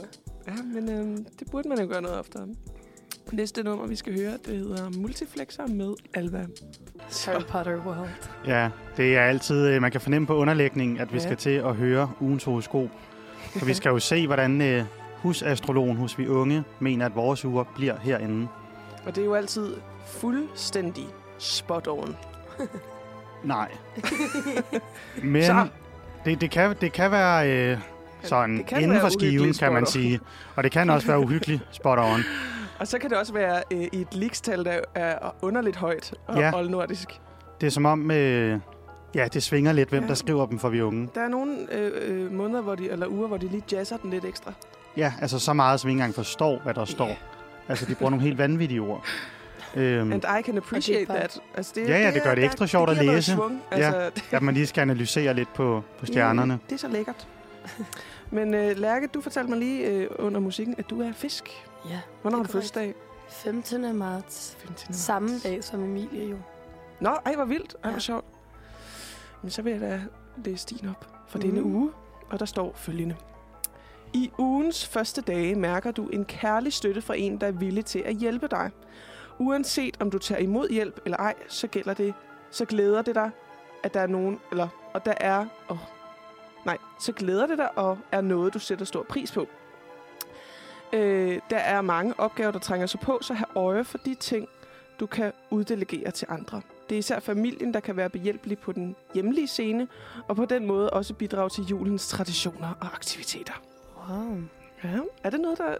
ja, men øhm, det burde man jo gøre noget oftere. Næste nummer, vi skal høre, det hedder Multiflexer med Alva. Harry Potter World. Ja, det er altid, øh, man kan fornemme på underlægningen, at vi Ja. skal til at høre ugens horoskop. For vi skal jo se, hvordan øh, husastrologen hos vi unge mener, at vores uger bliver herinde. Og det er jo altid fuldstændig spot on. Nej. Men Så. det, det, kan, det kan være øh, sådan det kan inden for skiven, kan man sige. Og det kan også være uhyggeligt spot on. Og så kan det også være øh, i et likstal, der er underligt højt og Ja. ja. oldnordisk. Det er som om, øh, ja, det svinger lidt, hvem Ja. der skriver dem for vi unge. Der er nogle øh, øh, måneder, hvor de, eller uger, hvor de lige jazzer den lidt ekstra. Ja, altså så meget, som vi ikke engang forstår, hvad der står. Ja. Altså, de bruger nogle helt vanvittige ord. Øhm, And I can appreciate that. Altså, det, Ja, ja, det gør det der- ekstra sjovt at læse. Svung. Ja. Altså, det, at man lige skal analysere lidt på, på stjernerne. Mm, det er så lækkert. Men øh, Lærke, du fortalte mig lige øh, under musikken, at du er fisk. Ja, Hvornår har du fødselsdag? 15. marts. 15. Samme dag som Emilie jo. Nå, ej, hvor vildt. Ej, hvor Ja. sjovt. Men så vil jeg da læse din op for Mhm. denne uge. Og der står følgende. I ugens første dage mærker du en kærlig støtte fra en, der er villig til at hjælpe dig. Uanset om du tager imod hjælp eller ej, så gælder det, så glæder det dig, at der er nogen, eller, og der er, oh, nej, så glæder det dig, og er noget, du sætter stor pris på. Øh, der er mange opgaver, der trænger sig på, så have øje for de ting, du kan uddelegere til andre. Det er især familien, der kan være behjælpelig på den hjemlige scene, og på den måde også bidrage til julens traditioner og aktiviteter. Wow. Ja, er det noget, der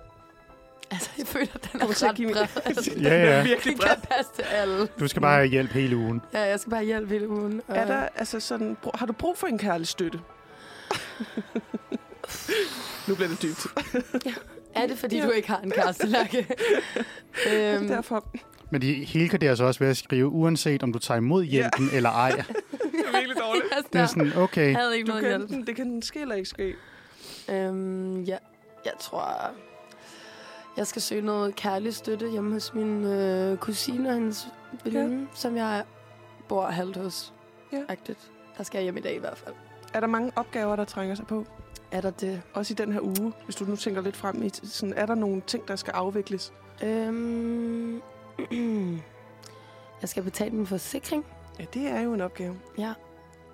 Altså, jeg føler, at den kommer er til at ret give bred. Altså, Ja, er ja. virkelig Det bred. kan passe til alle. Du skal bare have hjælp hele ugen. Ja, jeg skal bare hjælpe hele ugen. Og Er der, altså sådan, har du brug for en kærlig støtte? Nu bliver det dybt. er det, fordi Ja. du ikke har en kæreste, Lærke? øhm, Derfor Men de helgarderer sig også ved at skrive, uanset om du tager imod hjælpen ja. eller ej. det er virkelig dårligt. Det er sådan, okay. Jeg havde ikke Du noget den, det kan den ske eller ikke ske. Øhm, ja, jeg tror, jeg skal søge noget kærlig støtte hjemme hos min øh, kusine og hendes veninde, ja. som jeg bor halvt hos. Ja. Agtigt. Der skal jeg hjem i dag i hvert fald. Er der mange opgaver, der trænger sig på? er der det? Også i den her uge, hvis du nu tænker lidt frem i, sådan, er der nogle ting, der skal afvikles? Øhm, jeg skal betale min forsikring. Ja, det er jo en opgave. Ja.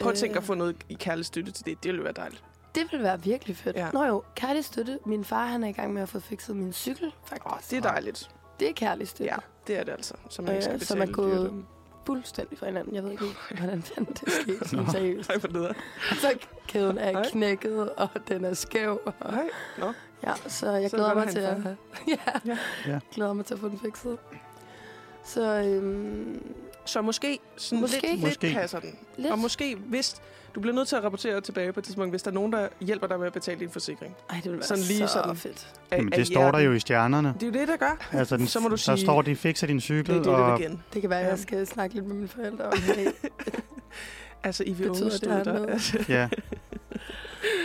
Prøv at tænke Øh, at få noget i kærlig støtte til det. Det ville være dejligt. Det vil være virkelig fedt. Ja. Nå jo, kærlig støtte. Min far han er i gang med at få fikset min cykel, faktisk. Åh, det er dejligt. Det er kærlig støtte. Ja, det er det altså. Så man Øh, skal som betale er gået- Fuldstændig fra hinanden. Jeg ved ikke, hvordan fanden det skete. Sådan seriøst. Nej, for leder. Så kæden er Nej. knækket, og den er skæv. Og, Nej, nå. ja, så jeg Så glæder mig at til at... Ja, Ja. Ja. glæder mig til at få den fikset. Så øhm, Så måske, sådan Måske. Lidt, lidt Måske. passer den. lidt... Og måske, hvis du bliver nødt til at rapportere tilbage på et tidspunkt, hvis der er nogen, der hjælper dig med at betale din forsikring. Ej, det vil være sådan lige så sådan. fedt. Af- Jamen, af det står der jo i stjernerne. Det er jo det, der gør. Altså, den, Så må du der sige- står, de fikser din Det cykel, er det, og det igen. Det kan være, at jeg skal snakke lidt med mine forældre om det. Altså, I vil Betyder det understøtte dig. Altså, ja,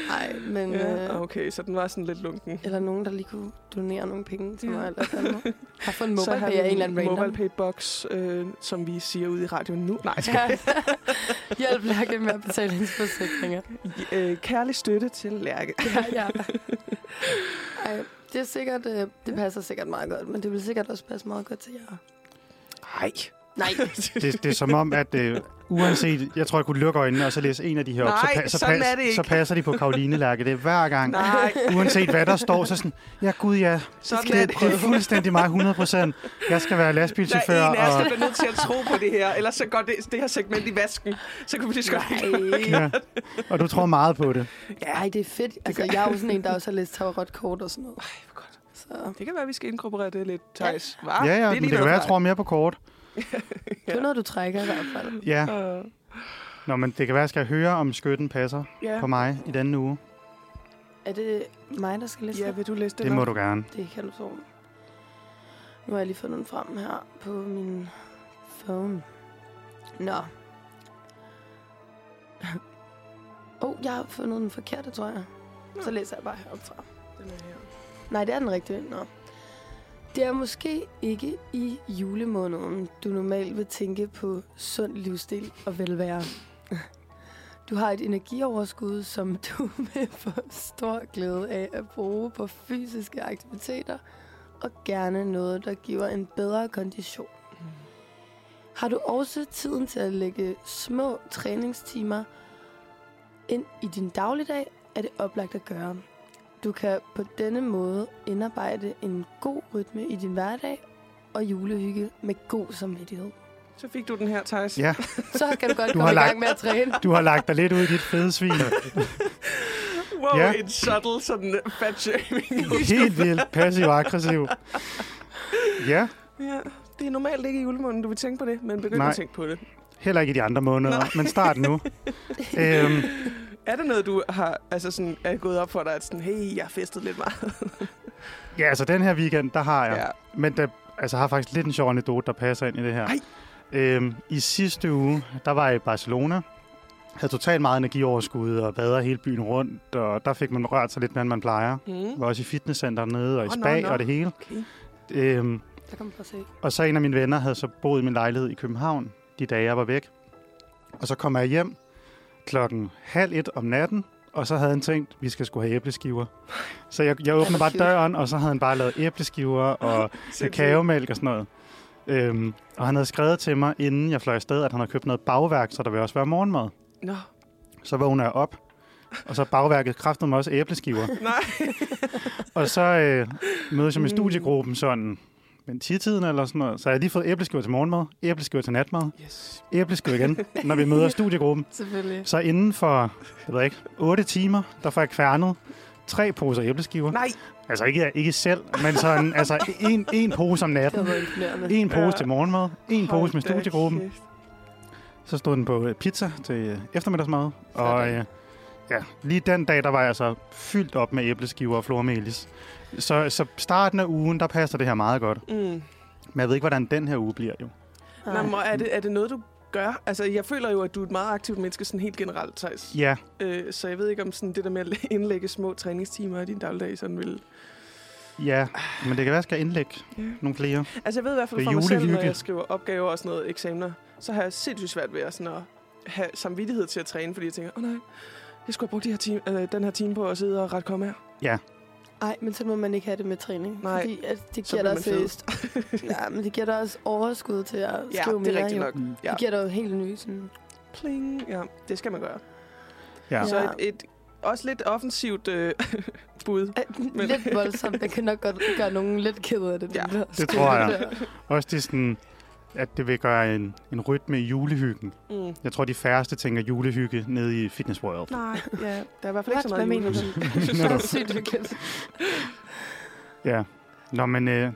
Nej, men... ja, Øh, okay, så den var sådan lidt lunken. eller nogen, der lige kunne donere nogle penge til Ja. mig. Eller. Har fået en Så mobile har pay af en eller anden random. mobile pay box, øh, som vi siger ude i radioen nu. Nej, Ja. Hjælp Lærke med at betale hendes forsikringer. øh, kærlig støtte til Lærke. Ja, ja. Ej, det er sikkert, øh, det passer sikkert meget godt, men det vil sikkert også passe meget godt til jer. Nej. Nej, det, det er som om, at øh, uanset, jeg tror, jeg kunne lukke øjnene og så læse en af de her op, Nej, så, pa- så, det ikke. så passer de på Karoline Lærke. Det er hver gang. Nej, Uanset hvad der står, så sådan, ja gud ja, sådan det, er det, det. det er fuldstændig mig 100%. Jeg skal være Der lastbilchauffør. er en af os, der Og, bliver nødt til at tro på det her, ellers så går det, det her segment i vasken. Så kan vi lige så godt ja, og du tror meget på det. Ej, det er fedt. Altså, jeg er jo sådan en, der også har læst tarotkort og sådan noget. Ej, hvor godt. Så Det kan være, at vi skal inkorporere det lidt, Thijs. Ja, ja, er men det lige kan være, jeg tror mere på kort. det er noget, du trækker i hvert fald. Ja. Øh, Nå, men det kan være, at jeg skal høre, om skytten passer Ja. på mig i denne uge. Er det mig, der skal læse ja, det? vil du læse det? Det må du gerne. Det kan du tro. Nu har jeg lige fundet den frem her på min phone. Nå. Åh, oh, jeg har fundet den forkerte, tror jeg. Så læser jeg bare heroppe fra. Den er her. Nej, det er den rigtige. Nå. Det er måske ikke i julemåneden, du normalt vil tænke på sund livsstil og velvære. Du har et energioverskud, som du vil få stor glæde af at bruge på fysiske aktiviteter, og gerne noget, der giver en bedre kondition. Har du også tiden til at lægge små træningstimer ind i din dagligdag, er det oplagt at gøre. Du kan på denne måde indarbejde en god rytme i din hverdag og julehygge med god samvittighed. Så fik du den her, Thijs. Ja, Så kan du godt Du komme har i lagt- gang med at træne. du har lagt dig lidt ud i dit fede svin. Wow, Ja. en subtle sådan fat shaming. Helt vildt passiv og aggressiv. Ja, ja, det er normalt ikke i julemåneden, du vil tænke på det, men begynd Nej. at tænke på det. heller ikke i de andre måneder, Nej. men start nu. øhm, Er det noget, du har altså sådan, er gået op for dig, at sådan, hey, jeg har festet lidt meget? ja, altså den her weekend, der har jeg. Ja. Men der altså, jeg har faktisk lidt en sjov anekdote, der passer ind i det her. Ej. Øhm, I sidste uge, der var jeg i Barcelona. Havde totalt meget energioverskud og bader hele byen rundt, og der fik man rørt sig lidt mere, end man plejer. Mm. Var også i fitnesscenter nede og i spa nå. og det hele. Okay. Øhm, Der kan man se. og så en af mine venner havde så boet i min lejlighed i København, de dage jeg var væk. Og så kommer jeg hjem klokken halv et om natten, og så havde han tænkt, vi skal skulle have æbleskiver. Så jeg, jeg åbnede bare døren, og så havde han bare lavet æbleskiver og kakaomælk og sådan noget. Øhm, og han havde skrevet til mig, inden jeg fløj afsted, at han havde købt noget bagværk, så der vil også være morgenmad. Nå, Så vågner jeg op, og så bagværket kræftede mig også æbleskiver. nej. Og så øh, mødes jeg med Mm. studiegruppen sådan men 10-tiden eller sådan noget. Så jeg har lige fået æbleskiver til morgenmad, æbleskiver til natmad, Yes. æbleskiver igen, når vi møder studiegruppen. Selvfølgelig. Så inden for, jeg ved ikke, 8 timer, der får jeg kværnet tre poser æbleskiver. Nej, Altså ikke, ikke selv, men sådan, altså en, en pose om natten. En pose Ja. til morgenmad, en hold pose med studiegruppen. kæft. Så stod den på øh, pizza til øh, eftermiddagsmad. Og Sådan. øh, ja, lige den dag, der var jeg så fyldt op med æbleskiver og flormelis. Så, så starten af ugen, der passer det her meget godt. Mm. Men jeg ved ikke, hvordan den her uge bliver jo. Nå, men er, det, er det noget, du gør? Altså, jeg føler jo, at du er et meget aktivt menneske, sådan helt generelt, Thijs. Ja, Øh, så jeg ved ikke, om sådan det der med at indlægge små træningstimer i din dagligdag sådan vil... ja. Men det kan være, at jeg skal indlægge Ja. nogle flere. Altså, jeg ved i hvert fald fra mig selv, når jeg skriver opgaver og sådan noget eksamener, så har jeg sindssygt svært ved at, sådan at have samvittighed til at træne, fordi jeg tænker, åh oh, nej, Jeg skulle have brugt de her time, øh, den her time på at sidde og rette komme her. Ej, men så må man ikke have det med træning. Nej, Fordi at det så giver bliver dig seriøst... ja, men det giver dig også overskud til at Ja, skrive det er mere. rigtigt nok. Mm. Ja. Det giver dig jo helt nye sådan... Pling. Ja, det skal man gøre. Ja. Så Ja. et, et også lidt offensivt øh, bud. Men... Lidt voldsomt. Det kan nok godt gøre nogen lidt ked af det. Ja, det tror jeg. Også det sådan, at det vil gøre en, en rytme i julehyggen. Mm. Jeg tror, de færreste tænker julehygge nede i Fitness World. Nej, ja, der er i hvert fald ikke så meget Hvad mener du? Det er sygt hyggeligt. Ja. Nå, men øh,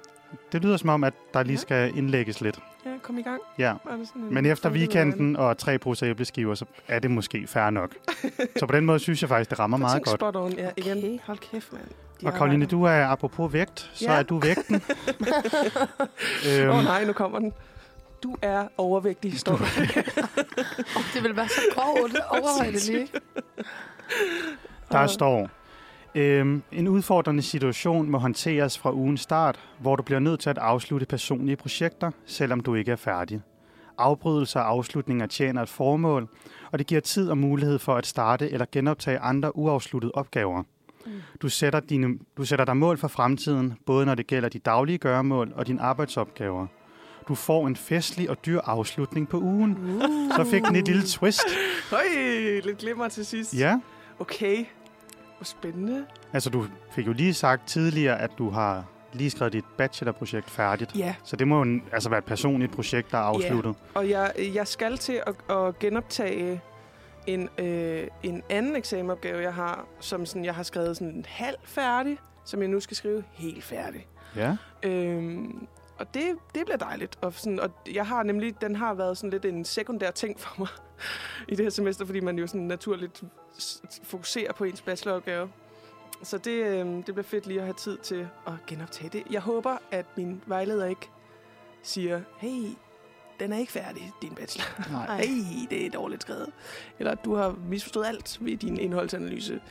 det lyder som om, at der lige Ja. skal indlægges lidt. Ja, kom i gang. Ja. Men efter weekenden og tre poser æbleskiver, så er det måske fair nok. så på den måde synes jeg faktisk, det rammer meget godt. Spot on. Ja, igen. Okay. Hold kæft, mand. De Og Karoline, du er apropos vægt, så Ja. er du vægten. Åh øhm, oh, nej, nu kommer den. Du er overvægtig, står der. Oh, det vil være så grovt. Overhøjde lige. ikke? der står, øhm, en udfordrende situation må håndteres fra ugens start, hvor du bliver nødt til at afslutte personlige projekter, selvom du ikke er færdig. Afbrydelser og afslutninger tjener et formål, og det giver tid og mulighed for at starte eller genoptage andre uafsluttede opgaver. Mm. Du sætter, dine, du sætter dig mål for fremtiden, både når det gælder de daglige gøremål og dine arbejdsopgaver. Du får en festlig og dyr afslutning på ugen. Uh. Så fik den et lille twist. Høj, lidt glimmer til sidst. Ja, Okay. Hvor spændende. altså du fik jo lige sagt tidligere, at du har lige skrevet dit bachelorprojekt færdigt. Ja, Så det må jo altså være et personligt projekt, der er afsluttet. og jeg, jeg skal til at, at genoptage en, øh, en anden eksamensopgave, jeg har, som sådan, jeg har skrevet sådan halv færdig, som jeg nu skal skrive helt færdig. Ja. Øhm, og det, det bliver dejligt. Og, sådan, og jeg har nemlig, den har været sådan lidt en sekundær ting for mig i det her semester, fordi man jo sådan naturligt fokuserer på ens bacheloropgave. Så det, øhm, det bliver fedt lige at have tid til at genoptage det. Jeg håber, at min vejleder ikke siger, hey, den er ikke færdig, din bachelor. Nej. Ej. Hey, det er dårligt skrevet. Eller du har misforstået alt ved din indholdsanalyse.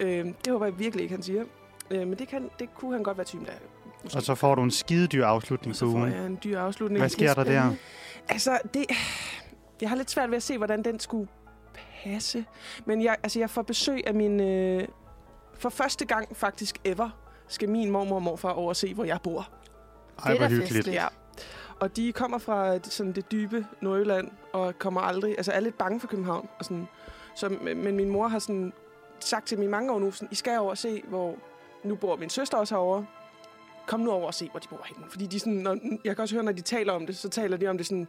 Øhm, det håber jeg virkelig ikke, han siger. Øh, men det, kan, det kunne han godt være typen, der måske Og så får du en skidedyr afslutning på så får ugen. jeg en dyr afslutning. Hvad sker der der? Altså, det... Jeg har lidt svært ved at se, hvordan den skulle passe. Men jeg, altså, jeg får besøg af min... Øh, for første gang faktisk ever, skal min mormor og morfar over og se, hvor jeg bor. Ej, Det er hvor hyggeligt. Ja. Og de kommer fra sådan det dybe Nordjylland, og kommer aldrig... Altså, er lidt bange for København. Og sådan. Så, men min mor har sådan sagt til mig mange år nu, sådan, I skal over og se, hvor... Nu bor min søster også herovre. Kom nu over og se, hvor de bor henne. Fordi de sådan, når, jeg kan også høre, når de taler om det, så taler de om det sådan,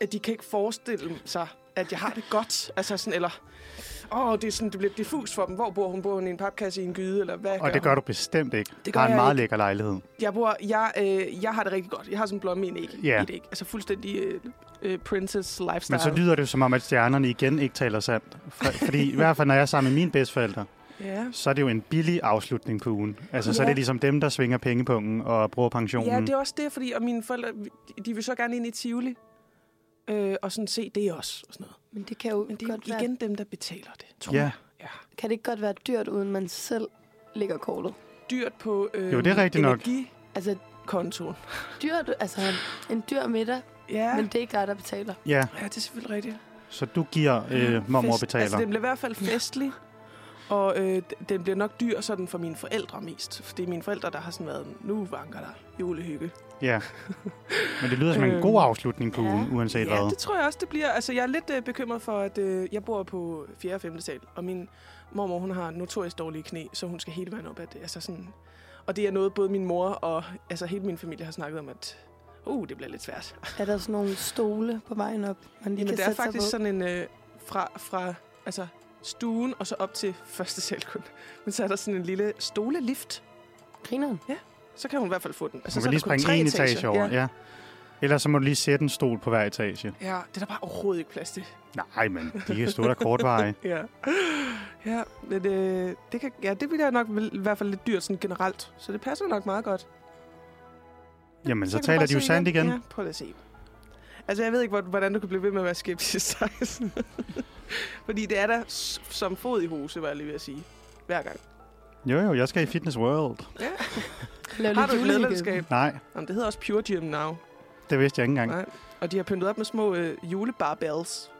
at de kan ikke forestille sig, at jeg har det godt. Altså sådan, eller... Åh, det, er sådan, det bliver diffus for dem. Hvor bor hun? Bor hun i en papkasse i en gyde? Eller hvad Og det gør du bestemt ikke. Det gør har en meget ikke. lækker lejlighed. Jeg, bor, jeg, øh, jeg har det rigtig godt. Jeg har sådan en blomme i en æg. I et æg. Altså fuldstændig øh, øh, princess lifestyle. Men så lyder det som om, at stjernerne igen ikke taler sandt. For, fordi i hvert fald, når jeg er sammen med mine bedsteforældre, Ja. så er det jo en billig afslutning på ugen. Altså, så er Ja. det ligesom dem, der svinger pengepungen og bruger pensionen. ja, det er også det, fordi og mine forældre, de vil så gerne ind i Tivoli. Øh, og sådan se det også. Og sådan noget. Men det kan jo Men det er godt jo være, igen dem, der betaler det, tror Ja. jeg. Ja. kan det ikke godt være dyrt, uden man selv lægger kortet? Dyrt på øh, Jo, det er rigtigt nok. Altså, energikontoen. dyrt, altså en dyr middag, Ja. ja. men det er ikke dig, der betaler. Ja, ja, det er selvfølgelig rigtigt. så du giver øh, mormor Fest- betaler. Altså, den bliver i hvert fald festlig. Og øh, den bliver nok dyr sådan for mine forældre mest. For det er mine forældre, der har sådan været, nu vanker der julehygge. Ja. Men det lyder som en Øhm, god afslutning på ja. ugen, uanset Ja, hvad. det tror jeg også, det bliver. Altså, jeg er lidt øh, bekymret for, at øh, jeg bor på 4. og 5. sal, og min mormor, hun har notorisk dårlige knæ, så hun skal hele vejen op det. Altså sådan, og det er noget, både min mor og altså, hele min familie har snakket om, at uh, det bliver lidt svært. Er der sådan nogle stole på vejen op, man lige Jamen, kan det er sætte sig faktisk på? sådan en øh, fra, fra altså, stuen og så op til første sal kun. Men så er der sådan en lille stolelift. Grineren. Så kan hun i hvert fald få den. Altså, Hun så er lige springe tre en etager. etage over. Ja. Ja. Ellers så må du lige sætte en stol på hver etage. ja, det er der bare overhovedet ikke plads til. Nej, men de kan stå der kortveje. Ja, ja men øh, det, kan, ja, det bliver nok i hvert fald lidt dyrt sådan generelt. Så det passer nok meget godt. Jamen, så, kan du taler de jo sandt igen. Ja, prøv at se. Altså, jeg ved ikke, hvor- hvordan du kan blive ved med at være skeptisk. Fordi det er der som fod i hose, var jeg lige ved at sige. Hver gang. Jo, jo, jeg skal i Fitness World. Ja. Har du et medlemskab? Nej, Jamen, det hedder også Pure Gym Now. det vidste jeg ikke engang. Nej. Og de har pyntet op med små øh, julebarbells.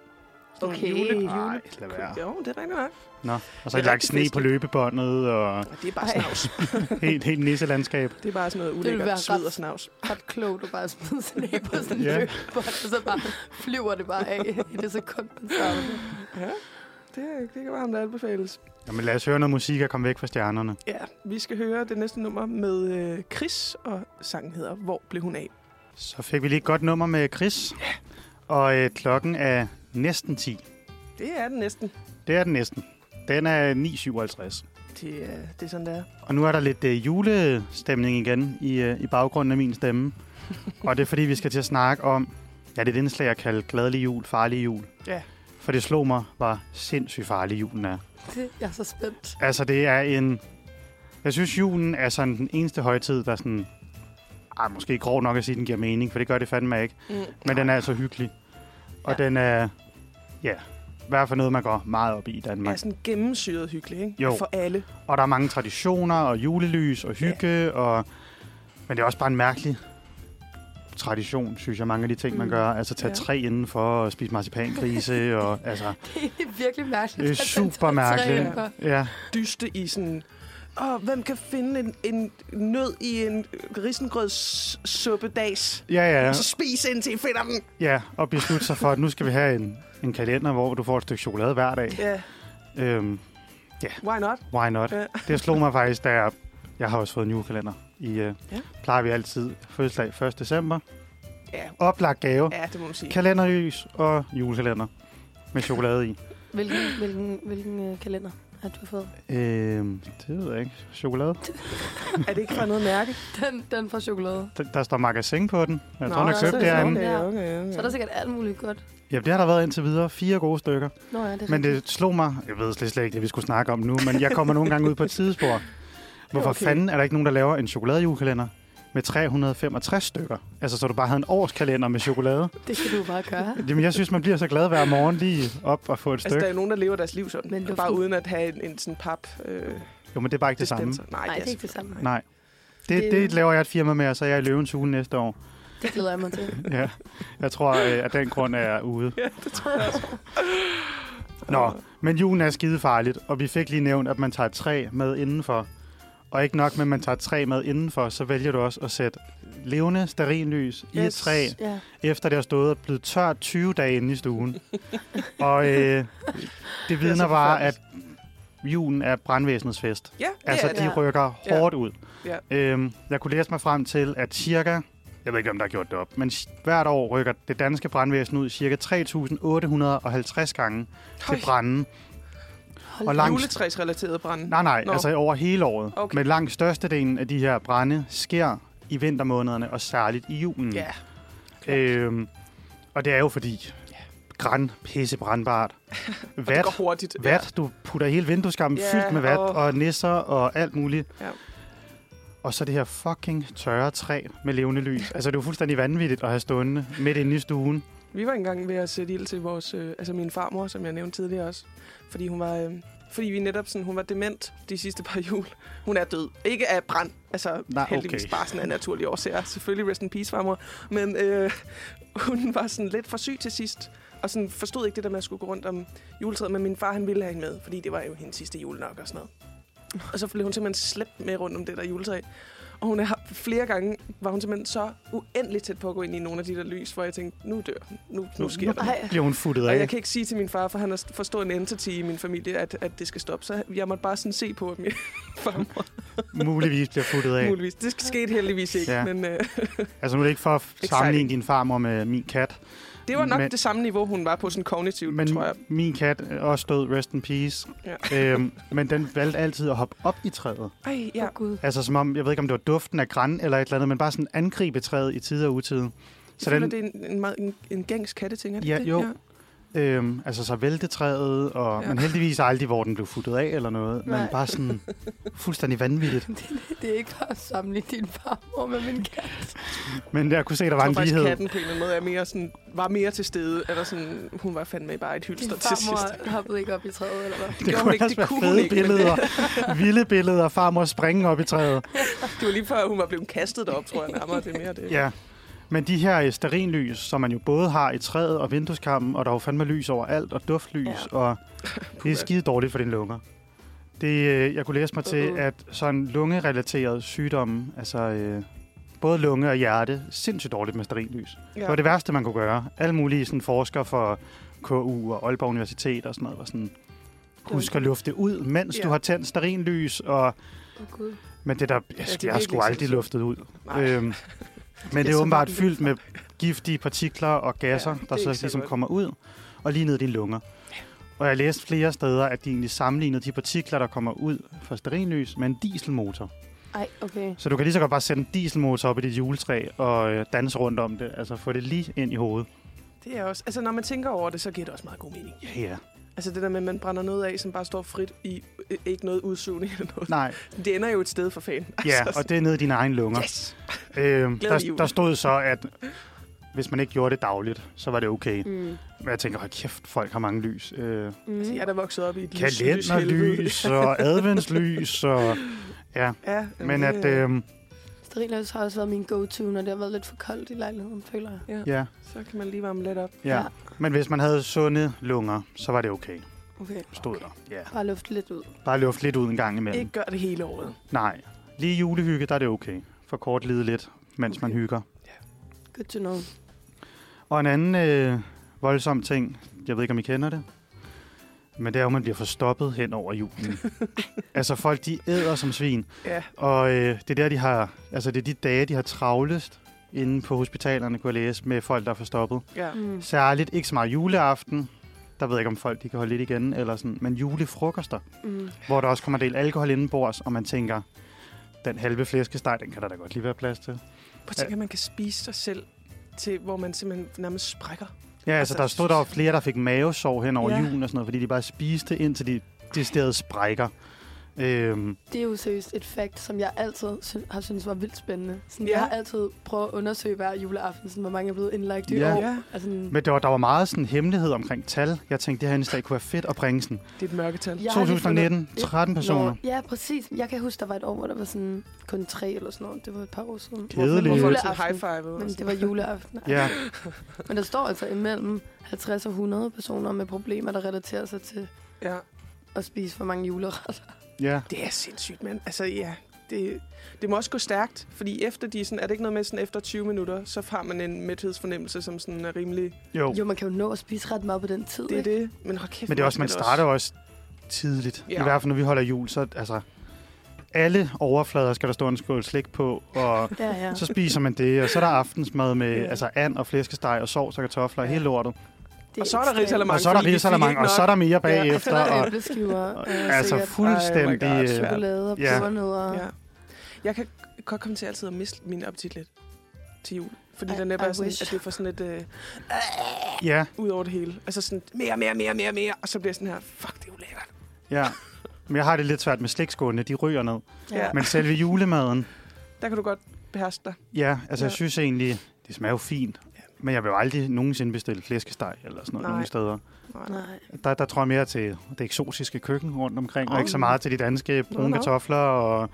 Okay, jule- Nej, lad være. Jo, det er rigtigt nok. Nå, og så har er de lagt rigtig sne på løbebåndet, og Og det er bare snavs. helt, helt nisselandskab. Det er bare sådan noget ulækkert sved og snavs. Ret klogt at bare smide sådan af på sådan en Ja. yeah. og så bare flyver det bare af i det sekund. Ja, det, det kan varmt anbefales. Jamen lad os høre noget musik og komme væk fra stjernerne. Ja, vi skal høre det næste nummer med øh, Chris, og sangen hedder Hvor blev hun af? Så fik vi lige et godt nummer med Chris. Og øh, klokken er næsten 10. Det er den næsten. Det er den næsten. Den er 9.57. Det, er, det er sådan, det er. Og nu er der lidt øh, julestemning igen i, øh, i baggrunden af min stemme. og det er fordi, vi skal til at snakke om, ja, det er et indslag, jeg kalder glædelig jul, farlig jul. Ja. For det slog mig, hvor sindssygt farlig julen er. Det, jeg er så spændt. Altså, det er en... Jeg synes, julen er sådan den eneste højtid, der sådan... Ej, måske grov nok at sige, at den giver mening, for det gør det fandme ikke. Mm. Men den er altså hyggelig. Og Ja. den er... Ja, i hvert fald noget, man går meget op i i er Danmark. sådan gennemsyret hyggelig, ikke? Jo. For alle. Og der er mange traditioner og julelys og hygge. Og... Men det er også bare en mærkelig tradition, synes jeg, mange af de ting, man Mm. gør. Altså tage Ja. tre indenfor og spise marcipangrise. og, altså, Det er virkelig mærkeligt. det er super mærkeligt. Ja, Dyste i sådan... Åh, hvem kan finde en, en nød i en risengrødssuppedags? ja, ja. Og så spis indtil I finder den. Ja, og beslutte sig for, at nu skal vi have en, en kalender, hvor du får et stykke chokolade hver dag. Ja, Øhm, why not? why not? Ja. Det slog mig faktisk, da jeg, jeg har også fået en julekalender. I, øh, Ja. plejer vi altid fødselsdag 1. december. Ja, Oplagt gave. ja det må man sige. Kalenderlys og julekalender med chokolade i. Hvilken, hvilken, hvilken øh, kalender har du fået? Øhm, det ved jeg ikke. Chokolade? Er det ikke fra noget mærke? Den, den fra chokolade. Der, der står magasin på den. Jeg Nå, tror, den er så købt er det. Okay, okay, okay. Så er der sikkert alt muligt godt. Ja, det har der været indtil videre. Fire gode stykker. Nå ja, det Men rigtigt. det slog mig, jeg ved slet, slet ikke det, vi skulle snakke om nu, men jeg kommer nogle gange ud på et tidsspor. Hvorfor okay. fanden er der ikke nogen, der laver en chokoladejulekalender med 365 stykker? Altså, så du bare havde en årskalender med chokolade. Det kan du bare gøre. Jamen, jeg synes, man bliver så glad hver morgen lige op og få et Altså, stykke. der er jo nogen, der lever deres liv sådan. Men luften- bare uden at have en, en sådan pap øh, Jo, men det er bare ikke det samme. Nej, Nej, det er ikke det samme. Nej. Det, Det- det laver jeg et firma med, og så er jeg i løvens uge næste år. Det glæder jeg mig til. Ja. Jeg tror, øh, at den grund er jeg ude. Ja, det tror jeg også. Nå, men julen er skide farligt, og vi fik lige nævnt, at man tager et træ med indenfor. Og ikke nok med, at man tager træ med indenfor, så vælger du også at sætte levende sterinlys i et Yes. træ, Ja. efter det har stået og blevet tørt 20 dage inde i stuen. og øh, det vidner så bare, at julen er brandvæsenets fest. Ja, det Altså, det. de Ja. rykker hårdt ud. Ja. Øhm, jeg kunne læse mig frem til, at cirka, jeg ved ikke, om der har gjort det op, men hvert år rykker det danske brandvæsen ud cirka 3.850 gange Høj. til branden. Hold Og langt- Juletræsrelateret brand. Nej, nej, Nå. altså over hele året. Okay. Men langt størstedelen af de her brænde sker i vintermånederne, og særligt i julen. Ja. klart. Øhm, og det er jo fordi, græn, pisse brandbart. Og det Vat, går hurtigt. vat, du putter hele vindueskammen Ja, fyldt med vat og- og nisser og alt muligt. Ja. Og så det her fucking tørre træ med levende lys. Altså, det er jo fuldstændig vanvittigt at have stående midt inde i stuen. Vi var engang ved at sætte ild til vores, øh, altså min farmor, som jeg nævnte tidligere også. Fordi hun var, øh, fordi vi netop sådan, hun var dement de sidste par jul. Hun er død. Ikke af brand, altså Nej, heldigvis okay. bare sådan af naturlige årsager. Selvfølgelig rest in peace, farmor. Men øh, hun var sådan lidt for syg til sidst. Og sådan forstod ikke det der med at skulle gå rundt om juletræet. Men min far, han ville have hende med, fordi det var jo hendes sidste jul nok og sådan noget. Og så blev hun simpelthen slæbt med rundt om det der juletræ. Og hun er, flere gange var hun simpelthen så uendeligt tæt på at gå ind i nogle af de der lys, hvor jeg tænkte, nu dør hun. Nu, nu sker det. Ej, Bliver hun futtet Og af. jeg kan ikke sige til min far, for han har for stor en entity i min familie, at, at det skal stoppe. Så jeg måtte bare sådan se på, min farmor Muligvis bliver futtet af. muligvis. Det skete heldigvis ikke, Ja. men øh, Altså, nu er det ikke for at sammenligne din farmor med min kat. Det var nok Men- det samme niveau, hun var på sådan kognitivt, Men tror jeg. min kat er også død, rest in peace. Ja. Øhm, men den valgte altid at hoppe op i træet. Ej, ja. ja. oh, Gud. Altså som om, jeg ved ikke om det var duften af græn eller et eller andet, men bare sådan angribe træet i tide og utide. Jeg Så føler, den, det er en, en, meget, en, en gængs katteting, er det Ja, ikke det? jo. Øhm, altså så vælte træet, og, ja. Men heldigvis aldrig, hvor den blev futtet af eller noget. Men Nej. bare sådan fuldstændig vanvittigt. Det er ikke bare at sammenligne din farmor med min kat. Men jeg kunne se, der var en lighed. katten på en eller anden måde er mere sådan, var mere til stede. Eller sådan, hun var fandme bare et hylster til sidst. farmor hoppede ikke op i træet, eller hvad? Det hun kunne ikke, også det være kunne fede ikke, men det- billeder. Vilde billeder af farmor springe op i træet. Det var lige før, hun var blevet kastet derop, tror jeg nærmere. Det er mere det. Ja. Men de her øh, stearinlys, som man jo både har i træet og vindueskammen, og der er jo fandme lys overalt, og duftlys, Ja. og det er skide dårligt for dine lunger. Det, øh, jeg kunne læse mig til, Uh-uh. at sådan lungerelaterede sygdomme, altså øh, både lunge og hjerte, sindssygt dårligt med stearinlys. Ja. Det var det værste, man kunne gøre. Alle mulige sådan, forskere for KU og Aalborg Universitet og sådan noget var sådan, husk at lufte ud, mens Ja. du har tændt stearinlys, og Åh, Gud. men det der, jeg, det ja, er jeg virkelig sgu aldrig luftet ud. Nej. Øhm, men det er åbenbart fyldt med giftige partikler og gasser, Ja, der er så ligesom godt. kommer ud og lige ned i dine lunger. Og jeg har læst flere steder, at de egentlig sammenlignede de partikler, der kommer ud fra stearinlys med en dieselmotor. Ej, okay. Så du kan lige så godt bare sætte en dieselmotor op i dit juletræ og øh, danse rundt om det. Altså få det lige ind i hovedet. Det er også... Altså, når man tænker over det, så giver det også meget god mening. Ja, ja. Altså, det der med, at man brænder noget af, som bare står frit i øh, ikke noget udsugning eller noget. Nej, Det ender jo et sted for fan. ja, og det er nede i dine egne lunger. Yes! Øhm, der, der stod så, at hvis man ikke gjorde det dagligt, så var det okay. Mm. Men jeg tænker, hold kæft, folk har mange lys. Øh, Mm. Altså, jeg er da vokset op i et lys- kalenderlys og adventslys og... Ja, Ja, men at... Øh, Stearinlys har også været min go-to, når det har været lidt for koldt i lejligheden, føler jeg. Ja, ja, så kan man lige varme lidt op. ja. Ja. Men hvis man havde sunde lunger, så var det okay, Okay. stod der. Ja. Bare luft lidt ud. Bare luft lidt ud en gang imellem. Ikke gør det hele året. Nej, lige julehygge, der er det okay. For kort lide lidt, mens okay. man Okay. hygger. Good to know. Og en anden øh, voldsom ting, jeg ved ikke, om I kender det, men det er jo, at man bliver forstoppet hen over julen. altså folk, de æder som svin. Ja, Og øh, det er der, de har, altså det er de dage, de har travlest inde på hospitalerne, kunne jeg læse, med folk, der er forstoppet. ja. Mm. Særligt ikke så meget juleaften. Der ved jeg ikke, om folk de kan holde lidt igen, eller sådan, men julefrokoster, Mm. hvor der også kommer en del alkohol indenbords, og man tænker, den halve flæskesteg, den kan der da godt lige være plads til. Prøv at tænke, at man kan spise sig selv til, hvor man simpelthen nærmest sprækker. Ja, altså, Altså, der stod der flere, der fik mavesår hen over Ja. julen og sådan noget, fordi de bare spiste indtil de deciderede sprækker. Øhm, Det er jo seriøst et fakt, som jeg altid sy- har syntes var vildt spændende. Sådan, Ja. Jeg har altid prøvet at undersøge hver juleaften, sådan, hvor mange er blevet indlagt i Ja. år. Ja, Altså, men det var, der var meget sådan hemmelighed omkring tal. Jeg tænkte, det her indslag kunne være fedt at bringe sådan. det er et mørketal. Jeg har lige 2019, fundet- 13 personer. Når, ja, præcis. Jeg kan huske, der var et år, hvor der var sådan kun tre eller sådan noget. Det var et par år siden. Kedeligt. Juleaften. altid high five? Men det var juleaften. Ja, Men der står altså imellem 50 og 100 personer med problemer, der relaterer sig til Ja, at spise for mange juleretter. Ja. det er sindssygt, mand. Altså, ja, det, det må også gå stærkt, fordi efter de sådan, er det ikke noget med sådan efter 20 minutter, så har man en mæthedsfornemmelse, som sådan er rimelig... Jo. Jo, man kan jo nå at spise ret meget på den tid, Det er ikke? det. Men hold kæft, Men det er også, man starter også tidligt. Ja. I hvert fald, når vi holder jul, så altså, alle overflader skal der stå en skål slik på, og Ja, ja. så spiser man det, og så er der aftensmad med Ja. altså and og flæskesteg og sovs og kartofler og Ja. hele lortet. Det Og så er der risalamande. Og så er der ikke og så er der mere Og bagefter. så er der Og, æbleskiver. og, øh, altså sikkert fuldstændig... Ej, oh God, øh, chokolade og Ja. pebernødder. Ja. Jeg kan godt komme til altid at miste min appetit lidt til jul. Fordi I- den er bare I sådan, wish. at det er for sådan et... Øh, ja, ud over det hele. Altså sådan, mere, mere, mere, mere, mere. Og så bliver jeg sådan her, fuck, det er jo lækkert. ja. Men jeg har det lidt svært med slikskålene, de ryger ned. Ja. Men selve julemaden, Der kan du godt beherske dig. ja, altså jeg Ja. synes egentlig, det smager jo fint. Men jeg vil jo aldrig nogensinde bestille flæskesteg eller sådan noget Nej. nogen steder. Nej. Nej. Der, der tror jeg mere til det eksotiske køkken rundt omkring, og Åh. ikke så meget til de danske brune Nå, nå. kartofler. Og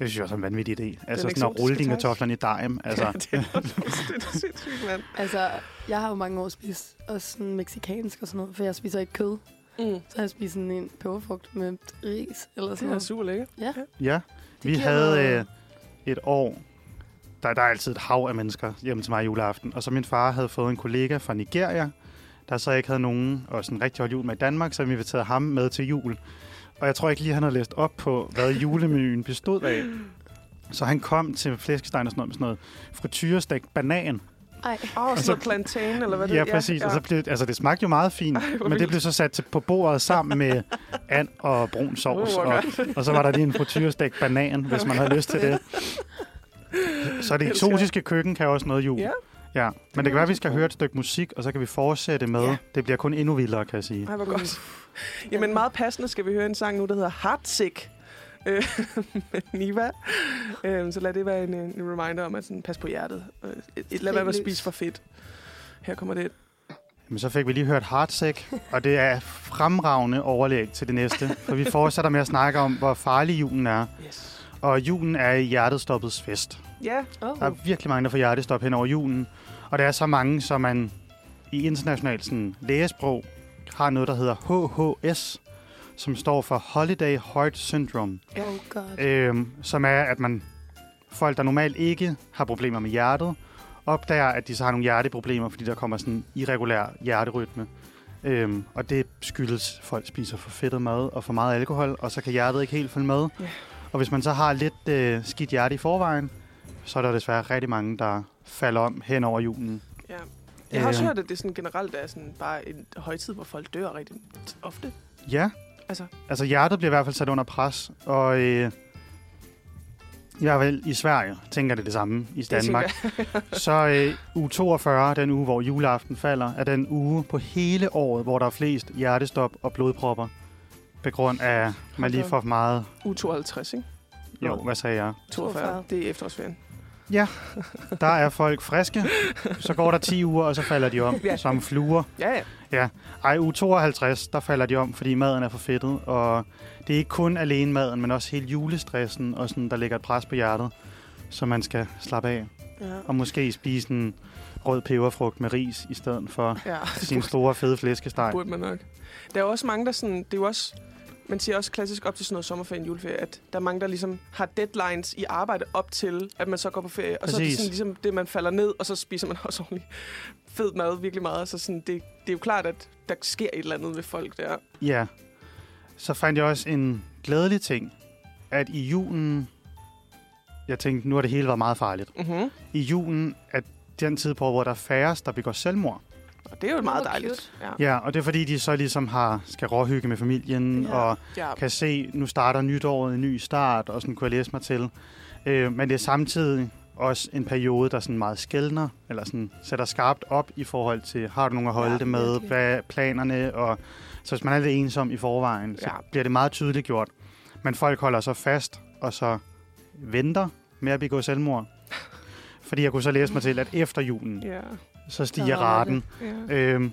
jeg synes også er en vanvittig idé. Altså sådan at rulle dine kartofler i dejem. Altså, Ja, det er det er sindssygt, mand. Altså, jeg har jo mange år spist også sådan meksikansk og sådan noget, for jeg spiser ikke kød. Mm. Så har jeg spist sådan en peberfrugt med ris eller Det sådan er noget. super lækkert. Ja, ja, det vi havde øh, et år, der, der er altid et hav af mennesker hjemme til mig juleaften. Og så min far havde fået en kollega fra Nigeria, der så ikke havde nogen og sådan rigtig holdt jul med i Danmark, så vi inviterede ham med til jul. Og jeg tror ikke lige, han havde læst op på, hvad julemenuen bestod af. Så han kom til flæskestegen og sådan noget med sådan noget frityrestegt banan. Ej, Åh, oh, sådan noget plantain, eller hvad det Ja, præcis. Ja. Og så blev, altså, det smagte jo meget fint, Ej, men det blev så sat på bordet sammen med and og brun sovs. Uh, og, og så var der lige en frityrestegt banan, hvis man havde lyst til det. Så det eksotiske køkken kan også noget jul. Ja. Ja, men det kan være, at vi skal høre et stykke musik, og så kan vi fortsætte med. Ja. Det bliver kun endnu vildere, kan jeg sige. Ej, hvor godt. Jamen, meget passende skal vi høre en sang nu, der hedder Heartsick. øh, med Niva. Øh, så lad det være en, en reminder om at sådan, pas på hjertet. Øh, Lad være med at spise for fedt. Her kommer det. Men så fik vi lige hørt Heartsick, og det er fremragende overlæg til det næste. For vi fortsætter med at snakke om, hvor farlig julen er. Yes. Og julen er hjertestoppets fest. Ja, Oh. Der er virkelig mange, der får hjertestop hen over julen. Og der er så mange, som man i internationalt sådan, lægesprog har noget, der hedder HHS, som står for Holiday Heart Syndrome. Oh god. Øhm, som er, at man folk, der normalt ikke har problemer med hjertet, opdager, at de så har nogle hjerteproblemer, fordi der kommer sådan en irregulær hjerterytme. Øhm, og det skyldes, at folk spiser for fedtet mad og for meget alkohol, og så kan hjertet ikke helt følge med. Ja. Og hvis man så har lidt øh, skidt hjerte i forvejen, så er der desværre rigtig mange, der falder om hen over julen. ja. Jeg har også Øh. hørt, at det sådan generelt er sådan bare en højtid, hvor folk dør rigtig ofte. Ja, Altså, altså hjertet bliver i hvert fald sat under pres, og øh, i hvert fald i Sverige tænker det det samme i Danmark. Så øh, uge 42, den uge, hvor juleaften falder, er den uge på hele året, hvor der er flest hjertestop og blodpropper. På grund af, at man lige får for meget... U52, ikke? Jo, hvad sagde jeg? 42. 42. Det er efterårsferien. Der er folk friske, så går der 10 uger, og så falder de om Ja. som fluer. Ja, ja. Ej, uge 52, der falder de om, fordi maden er for fedtet, og det er ikke kun alene maden, men også hele julestressen, og sådan, der ligger et pres på hjertet, så man skal slappe af. Ja. Og måske spise en rød peberfrugt med ris, i stedet for ja. sin store fede flæskesteg. burde man nok. Der er også mange, der sådan... Det er jo også... Man siger også klassisk op til sådan noget sommerferie og juleferie, at der er mange, der ligesom har deadlines i arbejde op til, at man så går på ferie. Og så er det Præcis. sådan ligesom det, man falder ned, og så spiser man også ordentligt fed mad virkelig meget. Så sådan, det, det er jo klart, at der sker et eller andet ved folk der. Ja. Så fandt jeg også en glædelig ting, at i julen, jeg tænkte, nu har det hele været meget farligt. Mm-hmm. I julen er den tid på, hvor der er færrest, der begår selvmord. Og det er jo meget Hvor dejligt. Ja. Ja, og det er fordi, de så ligesom har, skal råhygge med familien, Ja. og ja. kan se, nu starter nytåret, en ny start, og sådan kunne jeg læse mig til. Øh, men det er samtidig også en periode, der sådan meget skældner, eller sådan sætter skarpt op i forhold til, har du nogen at holde Ja, det med, virkelig. hvad er planerne, og så hvis man er lidt ensom i forvejen, så Ja. bliver det meget tydeligt gjort. Men folk holder så fast, og så venter med at begå selvmord. Fordi jeg kunne så læse mig til, at efter julen, Ja. Så stiger raten. Ja. Øhm,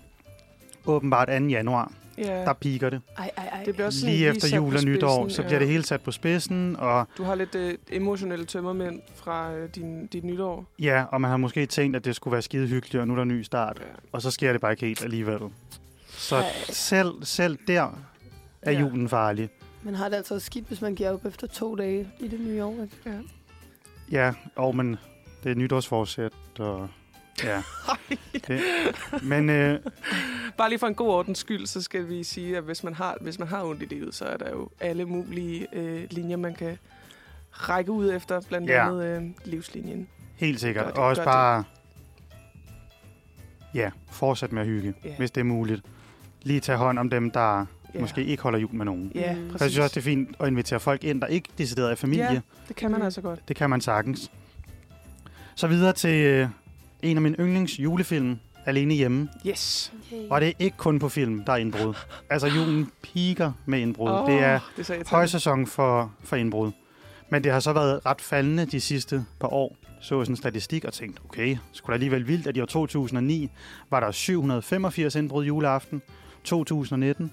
åbenbart 2. januar, ja. der piker det. Ej, ej, ej. Det bliver også sådan Lige efter jul og nytår, så bliver det hele sat på spidsen, og Du har lidt øh, emotionelle tømmermænd fra øh, din, dit nytår. ja, og man har måske tænkt, at det skulle være skide hyggeligt, og nu er der en ny start, Ja. og så sker det bare ikke helt alligevel. Så Ej. selv, selv der er Ja. julen farlig. Man har det altså skidt, hvis man giver op efter to dage i det nye år. Ikke? Ja. Ja, og men det er nytårsforsæt, og ja. Det, men øh, Bare lige for en god ordens skyld, så skal vi sige, at hvis man har, hvis man har ondt i livet, så er der jo alle mulige øh, linjer, man kan række ud efter, blandt Ja. andet øh, livslinjen. helt sikkert. Gør det, og også gør det. bare, ja, fortsæt med at hygge, Ja. hvis det er muligt. Lige tage hånd om dem, der Ja. måske ikke holder jul med nogen. Ja, Mm. præcis. Jeg synes også, det er fint at invitere folk ind, der ikke decideret er familie. Ja. Det kan man altså godt. Det kan man sagtens. Så videre til øh, en af mine yndlings julefilm, Alene Hjemme. Yes. Okay. Og det er ikke kun på film, der er indbrud. Altså julen piker med indbrud. Åh, Det er det højsæson for, for indbrud. Men det har så været ret faldende de sidste par år. Så sådan en statistik og tænkte, okay, skulle da alligevel vildt, at i år 2009 var der 785 indbrud juleaften. 2019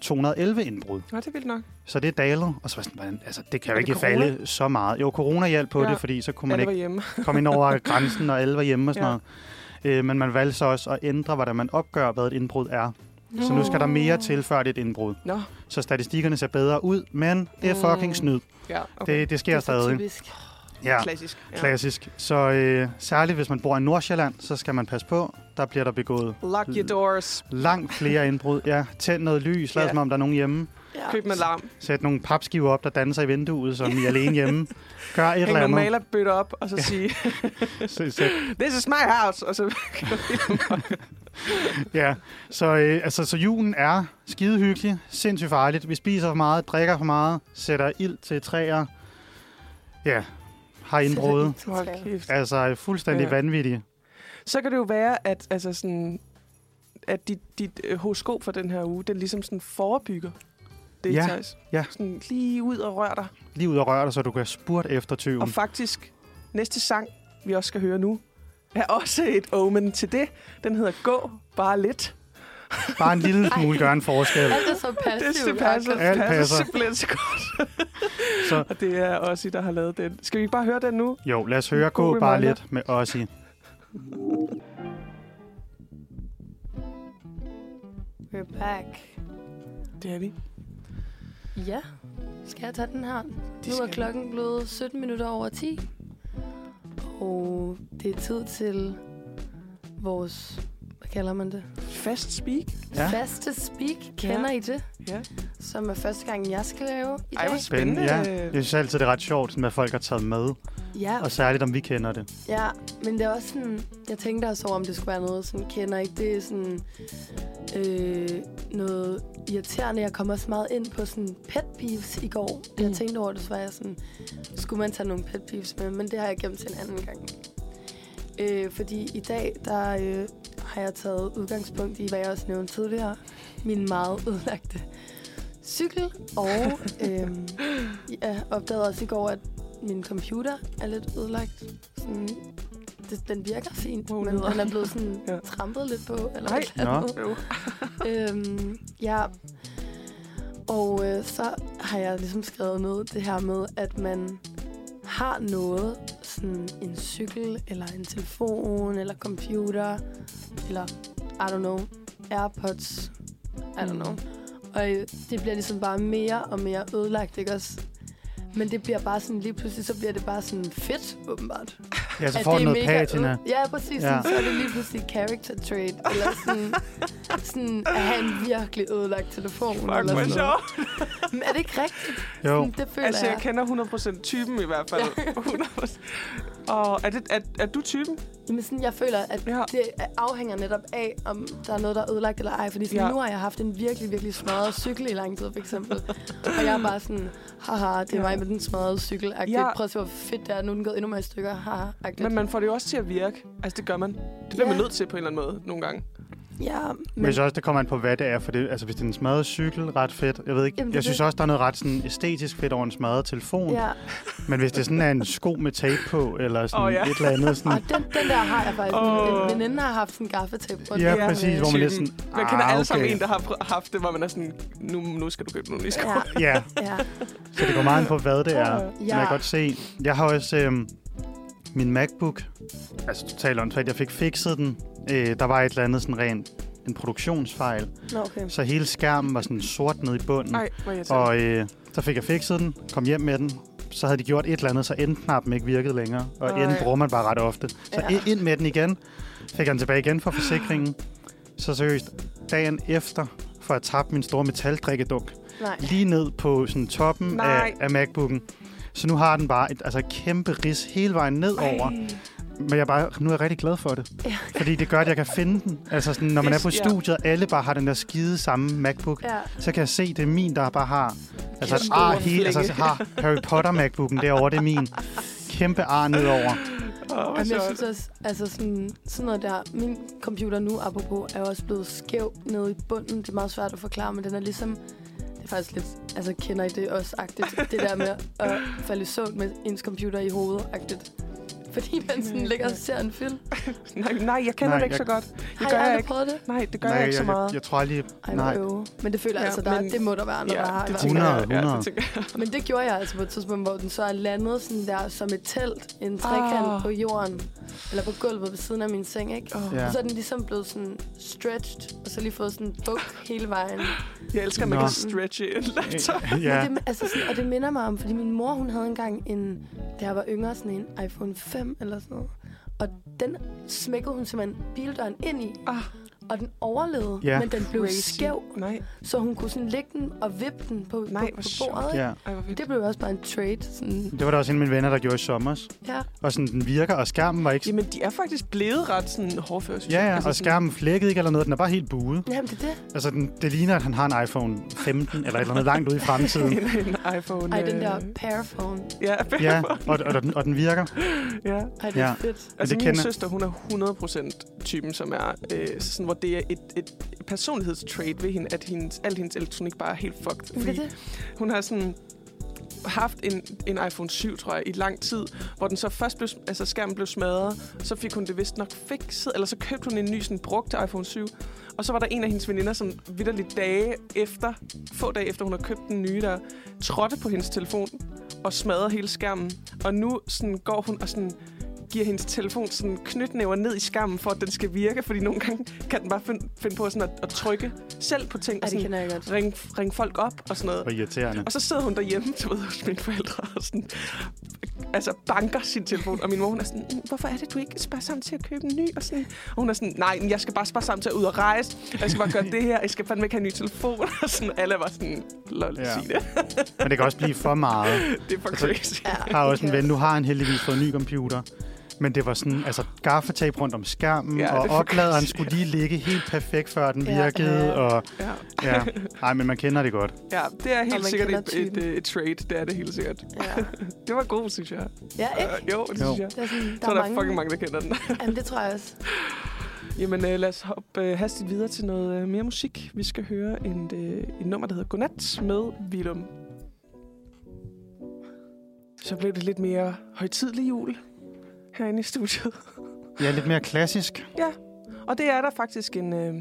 211 indbrud. Nå, det er vildt nok. Så det er dalet. Og så var sådan, altså, det kan jo ikke corona? falde så meget. Jo, corona hjalp på Ja. det, fordi så kunne man ikke var hjemme. kom ind over grænsen, og alle var hjemme og sådan Ja. noget. Øh, men man valgte så også at ændre, hvordan man opgør, hvad et indbrud er. Så nu skal der mere til, før det er et indbrud. Nå, Så statistikkerne ser bedre ud, men det er Mm. fucking snyd. ja, okay. Det, det sker det er stadig. typisk. Ja, Klassisk. Ja. klassisk. Så øh, særligt hvis man bor i Nordsjælland, så skal man passe på. Der bliver der begået Lock your doors. langt flere indbrud. Ja, tænd noget lys, lad Ja. som om der er nogen hjemme. Ja. Køb en alarm. Sæt nogle papskiver op, der danser i vinduet, som I er alene hjemme. Gør et Hæng eller nogle andet. malerbøtter op, og så sige, Sæt- sæt this is my house. Og så Ja, så, øh, altså, så julen er skide hyggelig, sindssygt farligt. Vi spiser for meget, drikker for meget, sætter ild til træer. Ja, har indbrud. Hold kæft. Altså er fuldstændig Ja. vanvittigt. Så kan det jo være, at, altså sådan, at dit, dit øh, horoskop for den her uge, den ligesom sådan forebygger det, Ja, Theis. ja. Sådan lige ud og rør dig. Lige ud og røre dig, så du kan spurte efter tyven. Og faktisk, næste sang, vi også skal høre nu, er også et omen til det. Den hedder Gå bare lidt. Bare en lille smule gør en forskel. Alt er så Det, passivt. det passer, Alt passer passer. simpelthen så godt. Så Og det er Ossi, der har lavet den. Skal vi ikke bare høre den nu? jo, lad os høre gå bare lidt med Ossi. We're back. Det er vi. Ja, skal jeg tage den her? Nu er klokken blevet 17 minutter over 10. Og det er tid til vores, kalder man det? Fast speak. Ja. Faste speak. Kender Ja. I det? Ja. Som er første gang, jeg skal lave i Ej, hvor dag. spændende. Ja, jeg synes altid, det er ret sjovt, sådan, hvad folk har taget med. Ja, Og særligt, om vi kender det. ja, men det er også sådan, jeg tænkte også over, om det skulle være noget, sådan, kender ikke det er sådan, øh, noget irriterende. Jeg kom også meget ind på sådan pet peeves i går. Mm. Jeg tænkte over det, så var jeg sådan, skulle man tage nogle pet peeves med, men det har jeg gemt til en anden gang. Øh, fordi i dag, der øh, har jeg taget udgangspunkt i, hvad jeg også nævnte tidligere, min meget ødelagte cykel, og øh, jeg opdagede også i går, at min computer er lidt ødelagt. Sådan, det, den virker fint, Wow, men den er blevet sådan Ja. trampet lidt på. Eller Nej. Jo. øhm, ja. Og øh, så har jeg ligesom skrevet noget det her med, at man har noget, sådan en cykel, eller en telefon, eller computer, eller, I don't know, Airpods, I don't know. Og øh, det bliver ligesom bare mere og mere ødelagt, ikke også? Men det bliver bare sådan, lige pludselig så bliver det bare sådan fedt, åbenbart. Ja, så At får det du er noget mega patina. øde- Ja, præcis. Ja. Ja. Så er det lige pludselig character trait. Eller sådan, sådan at have en virkelig ødelagt telefon. Fuck, eller sådan noget. Men er det ikke rigtigt? Jo, Sådan, det føler Altså, jeg jeg. kender 100% typen i hvert fald. 100%. Og er, det, er, er du typen? Jamen sådan, jeg føler, at Ja. det afhænger netop af, om der er noget, der er ødelagt eller ej. Fordi sådan, Ja. nu har jeg haft en virkelig, virkelig smadret cykel i lang tid, for eksempel. Og jeg er bare sådan, haha, det er Ja. mig med den smadrede cykel. Ja. Ja. Prøv at se, hvor fedt det er. Nu er den gået endnu mere i stykker. Haha, Men man får det jo også til at virke. Altså, det gør man. Det bliver Ja. man nødt til på en eller anden måde nogle gange. Ja, men men, jeg synes også, det kommer an på, hvad det er. For det, altså, hvis det er en smadret cykel, ret fedt. Jeg ved ikke, Jamen, det jeg er synes det. også, der er noget ret sådan, æstetisk fedt over en smadret telefon. ja. Men hvis det sådan er en sko med tape på, eller sådan Åh, ja. et eller andet sådan... Og den, den der har jeg faktisk. Oh. En veninde har haft sådan en gaffetape. rundt Ja, om, præcis, øh, hvor man Typen. sådan... Man kender ah, alle sammen okay. en, der har pr- haft det, hvor man er sådan, nu, nu skal du købe nogle nye sko. Ja, Ja, ja. så det går meget an på, hvad det er. Ja. Men jeg kan godt se... Jeg har også øhm, min MacBook. Altså totalt åndssvagt. Jeg fik fikset den. Øh, der var et eller andet sådan rent en produktionsfejl. Nå, okay. Så hele skærmen var sådan sort nede i bunden. Jeg Og øh, så fik jeg fikset den, kom hjem med den. Så havde de gjort et eller andet, så endknappen ikke virkede længere. Og Ej. enden bruger man bare ret ofte. Så Ja. ind med den igen. Fik jeg den tilbage igen fra forsikringen. Så seriøst, dagen efter, for at tabe min store metaldrikkedunk, Nej. lige ned på sådan toppen Nej. af, af MacBooken. Så nu har den bare et altså, et kæmpe ris hele vejen nedover. Ej. Men jeg er bare, nu er jeg rigtig glad for det. Ja. Fordi det gør, at jeg kan finde den. Altså sådan, når man er på studiet, og alle bare har den der skide samme MacBook, Ja. så kan jeg se, det er min, der bare har... Altså, Kæmpe ar hele, altså, har Harry Potter MacBooken derovre, det er min. Kæmpe ar nedover. Hvor Jamen, jeg synes også, altså sådan, sådan noget der, min computer nu, apropos, er jo også blevet skæv nede i bunden. Det er meget svært at forklare, men den er ligesom, faktisk lidt, altså kender I det også, agtigt, det der med at falde i søvn med ens computer i hovedet, agtigt. Fordi man sådan ligger og ser en film. Nej, nej, jeg kender Nej, det ikke jeg- så godt. Har gør jeg aldrig ikke. prøvet det? Nej, det gør Nej, jeg ikke så jeg, meget. jeg, jeg tror lige... Ej, nej. øve. Men det føler jeg Ja, altså, der, men- det må der være, når der har. det hvert tænker fald. jeg. 100, Ja, det jeg. Men det gjorde jeg altså på et tidspunkt, hvor den så er landet sådan der som et telt, en trekant Ah. på jorden, eller på gulvet ved siden af min seng, ikke? Åh, Ja. Og så er den ligesom blevet sådan stretched, og så lige fået sådan en buk hele vejen. Jeg elsker, at man Nå. kan stretche en laptop. Ja, Men det, altså sådan, og det minder mig om, fordi min mor, hun havde engang en, da jeg var yngre, sådan en iPhone 5 eller sådan noget. Og den smækkede hun simpelthen bildøren ind i, Ah, og den overlevede, Ja. men den blev crazy. skæv, Nej, så hun kunne sådan lægge den og vippe den på, Nej, på, på bordet. ja. Ej. Det blev også bare en trade. Sådan, Det var der også en af mine venner, der gjorde i sommer. ja. Og sådan, den virker, og skærmen var ikke... Jamen, de er faktisk blevet ret sådan hårdføre, synes Ja, ja, Altså og skærmen flækkede ikke eller noget. Den er bare helt buet. Jamen, det er det. Altså, den, det ligner, at han har en iPhone 15 eller et eller andet langt ude i fremtiden. en, en iPhone. Ej, den der øh, Pearphone. Ja, Ja, og, og, den, og den virker. ja. Ej, det er Ja. fedt. Altså, det min kender- søster, hun er 100% typen, som er øh, sådan, hvor det er et, et personlighedstrait ved hende, at hendes, al hendes elektronik bare er helt fucked. Fordi det. hun har sådan... haft en, en iPhone 7, tror jeg, i lang tid, hvor den så først blev, altså skærmen blev smadret, så fik hun det vist nok fikset, eller så købte hun en ny sådan brugt iPhone 7, og så var der en af hendes veninder, som vidderligt dage efter, få dage efter hun havde købt den nye, der trådte på hendes telefon og smadrede hele skærmen. Og nu sådan går hun og sådan giver hendes telefon sådan knytnæver ned i skærmen, for at den skal virke, fordi nogle gange kan den bare finde, finde på sådan at, at trykke selv på ting, og sådan godt. ringe, ringe folk op og sådan noget. Hvor irriterende. Og så sidder hun derhjemme, du ved, hos mine forældre, og sådan, altså banker sin telefon. Og min mor, hun er sådan, "Mm, hvorfor er det, du ikke sparer sammen til at købe en ny? Og, sådan, og hun er sådan, nej, jeg skal bare spare sammen til at ud og rejse. Og jeg skal bare gøre det her. Jeg skal fandme ikke have en ny telefon. Og sådan, alle var sådan, lol, Ja. ja. sig det. Men det kan også blive for meget. Det er for crazy. Ja, Jeg har også en ven, nu har han heldigvis fået en ny computer. Men det var sådan, altså gaffatape rundt om skærmen, Ja, og er opladeren skulle lige ligge helt perfekt, før den Ja, virkede. ja. Og Ja. ja, nej, men man kender det godt. ja, det er helt sikkert et, et, et, et trade. Det er det helt sikkert. Ja, Det var god, synes jeg. ja ikke? Uh, jo, det Jo. synes jeg. Det er sådan, der Så er er der mange, fucking mange, der kender den. Jamen, det tror jeg også. Jamen, øh, lad os hoppe øh, hastigt videre til noget øh, mere musik. Vi skal høre en, øh, et nummer, der hedder Godnat med Willum. Så blev det lidt mere højtidlig jul herinde i studiet. Ja, lidt mere klassisk. Og det er der faktisk en øh,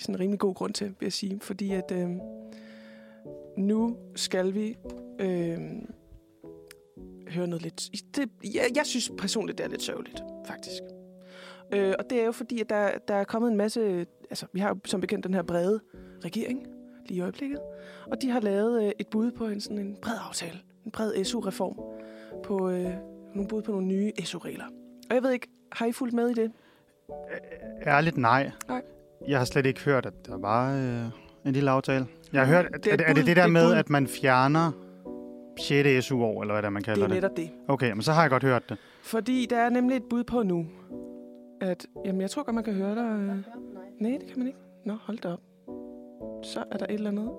sådan en rimelig god grund til, vil jeg sige. Fordi at øh, nu skal vi øh, høre noget lidt... Det, jeg, jeg synes personligt, det er lidt sørgeligt, faktisk. Øh, og det er jo fordi, at der, der er kommet en masse... Altså, vi har jo som bekendt den her brede regering lige i øjeblikket. Og de har lavet øh, et bud på en, sådan en bred aftale. En bred SU-reform. På øh, nogle bud på nogle nye SU-regler. Og jeg ved ikke, har I fulgt med i det? Ærligt nej. Nej. Jeg har slet ikke hørt, at der var øh, en lille aftale. Jeg har hørt, at, Det det er er, er, det det der Det er et med, bud. at man fjerner 6. SU-år, eller hvad det er, man Det kalder er det? netop det. Okay, men så har jeg godt hørt det. Fordi der er nemlig et bud på nu, at... Jamen, jeg tror godt, man kan høre dig. øh. Nej, det kan man ikke. Nå, hold da op. Så er der et eller andet.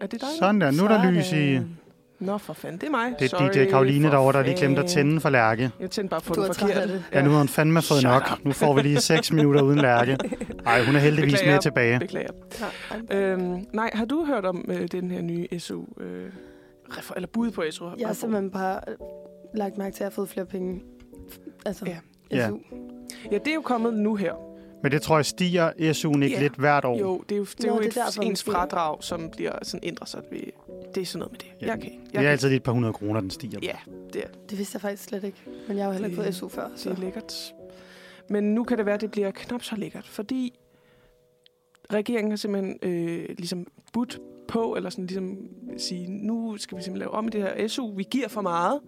Er det dig? Sådan der, nu er der lys i... Nå, for fanden, det er mig. Det er Sorry, DJ Karoline for derovre, der lige glemte at tænde for Lærke. Jeg tændte bare på Du den er træt forkerte. Ja, nu har hun fandme fået Shut nok. up. Nu får vi lige 6 minutter uden Lærke. Ej, hun er heldigvis Beklager. mere tilbage. Beklager. Ja, Øhm, nej, har du hørt om øh, den her nye SU... Øh, eller bud på SU? jeg har simpelthen bare øh, lagt mærke til, at jeg har fået flere penge. Altså, Ja. Ja. SU. Ja, det er jo kommet nu her. Men det tror jeg stiger SU'en ikke Ja. lidt hvert år. Jo, det er jo, det er Nå, jo det et, derfor, ens fradrag, som bliver sådan ændret sig. Ved, det er sådan noget med det. Ja. Jeg kan. Jeg Det er kan. altid et par hundrede kroner, den stiger. Ja, det er, Det vidste jeg faktisk slet ikke. Men jeg har jo heller ikke Det- fået SU før. det Så. er lækkert. Men nu kan det være, at det bliver knap så lækkert, fordi regeringen har simpelthen øh, ligesom budt på, eller sådan ligesom sige, nu skal vi simpelthen lave om i det her SU. Vi giver for meget.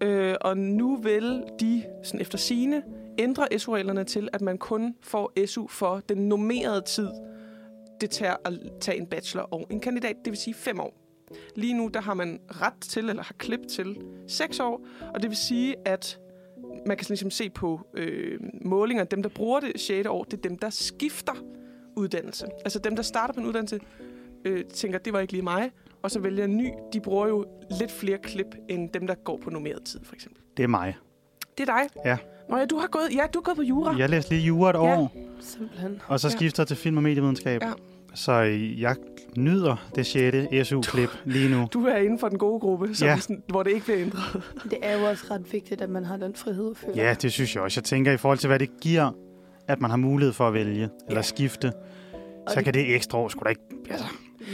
Øh, og nu vil de, sådan efter sine, ændre SU-reglerne til, at man kun får SU for den normerede tid, det tager at tage en bachelor og en kandidat, det vil sige fem år. Lige nu, der har man ret til, eller har klip til, seks år, og det vil sige, at man kan ligesom se på øh, målinger, dem, der bruger det 6. år, det er dem, der skifter uddannelse. Altså dem, der starter på en uddannelse, øh, tænker, det var ikke lige mig, og så vælger en ny. De bruger jo lidt flere klip, end dem, der går på normeret tid, for eksempel. Det er mig. Det er dig. Ja. Nå ja, du har gået, ja, du har gået på jura. Jeg læste lige jura et Ja. år, Simpelthen. og så Ja. skifter jeg til film- og medievidenskab. Ja. Så jeg nyder det 6. SU-klip lige nu. Du er inden for den gode gruppe, som Ja. ja. sådan, hvor det ikke bliver ændret. Det er jo også ret vigtigt, at man har den frihed, føler Ja, det synes jeg også. Jeg tænker, i forhold til, hvad det giver, at man har mulighed for at vælge eller Ja. skifte, Og så det- kan det ekstra år sgu da ikke... Altså,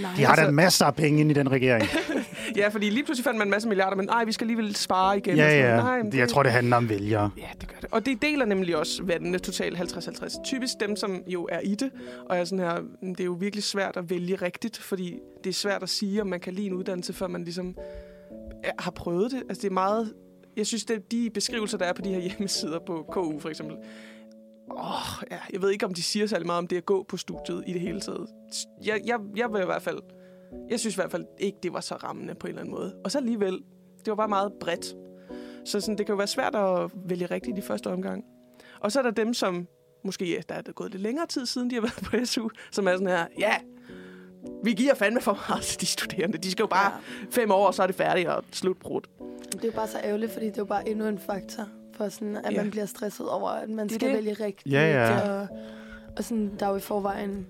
Nej, de har da altså- masser af penge inde i den regering. Ja, fordi lige pludselig fandt man en masse milliarder, men nej, vi skal alligevel spare igen. Ja, ja. Nej, Det, jeg tror, det handler om vælgere. Ja, det gør det. Og det deler nemlig også vandene totalt 50-50. Typisk dem, som jo er i det, og er sådan her, "Mm, det er jo virkelig svært at vælge rigtigt, fordi det er svært at sige, om man kan lide en uddannelse, før man ligesom har prøvet det. Altså det er meget, jeg synes, det er de beskrivelser, der er på de her hjemmesider på KU for eksempel, Åh, ja, jeg ved ikke, om de siger særlig meget om det at gå på studiet i det hele taget. Jeg, jeg, jeg vil i hvert fald, jeg synes i hvert fald ikke, det var så rammende på en eller anden måde. Og så alligevel, det var bare meget bredt. Så sådan, det kan jo være svært at vælge rigtigt i første omgang. Og så er der dem, som måske ja, der er gået lidt længere tid siden, de har været på SU, som er sådan her, ja, vi giver fandme for meget til de studerende. De skal jo bare Ja. fem år, og så er det færdigt og slutbrudt. Det er jo bare så ærgerligt, fordi det er jo bare endnu en faktor for sådan, at Ja. man bliver stresset over, at man Det skal det. vælge rigtigt. Ja, ja. Og, og sådan, der er jo i forvejen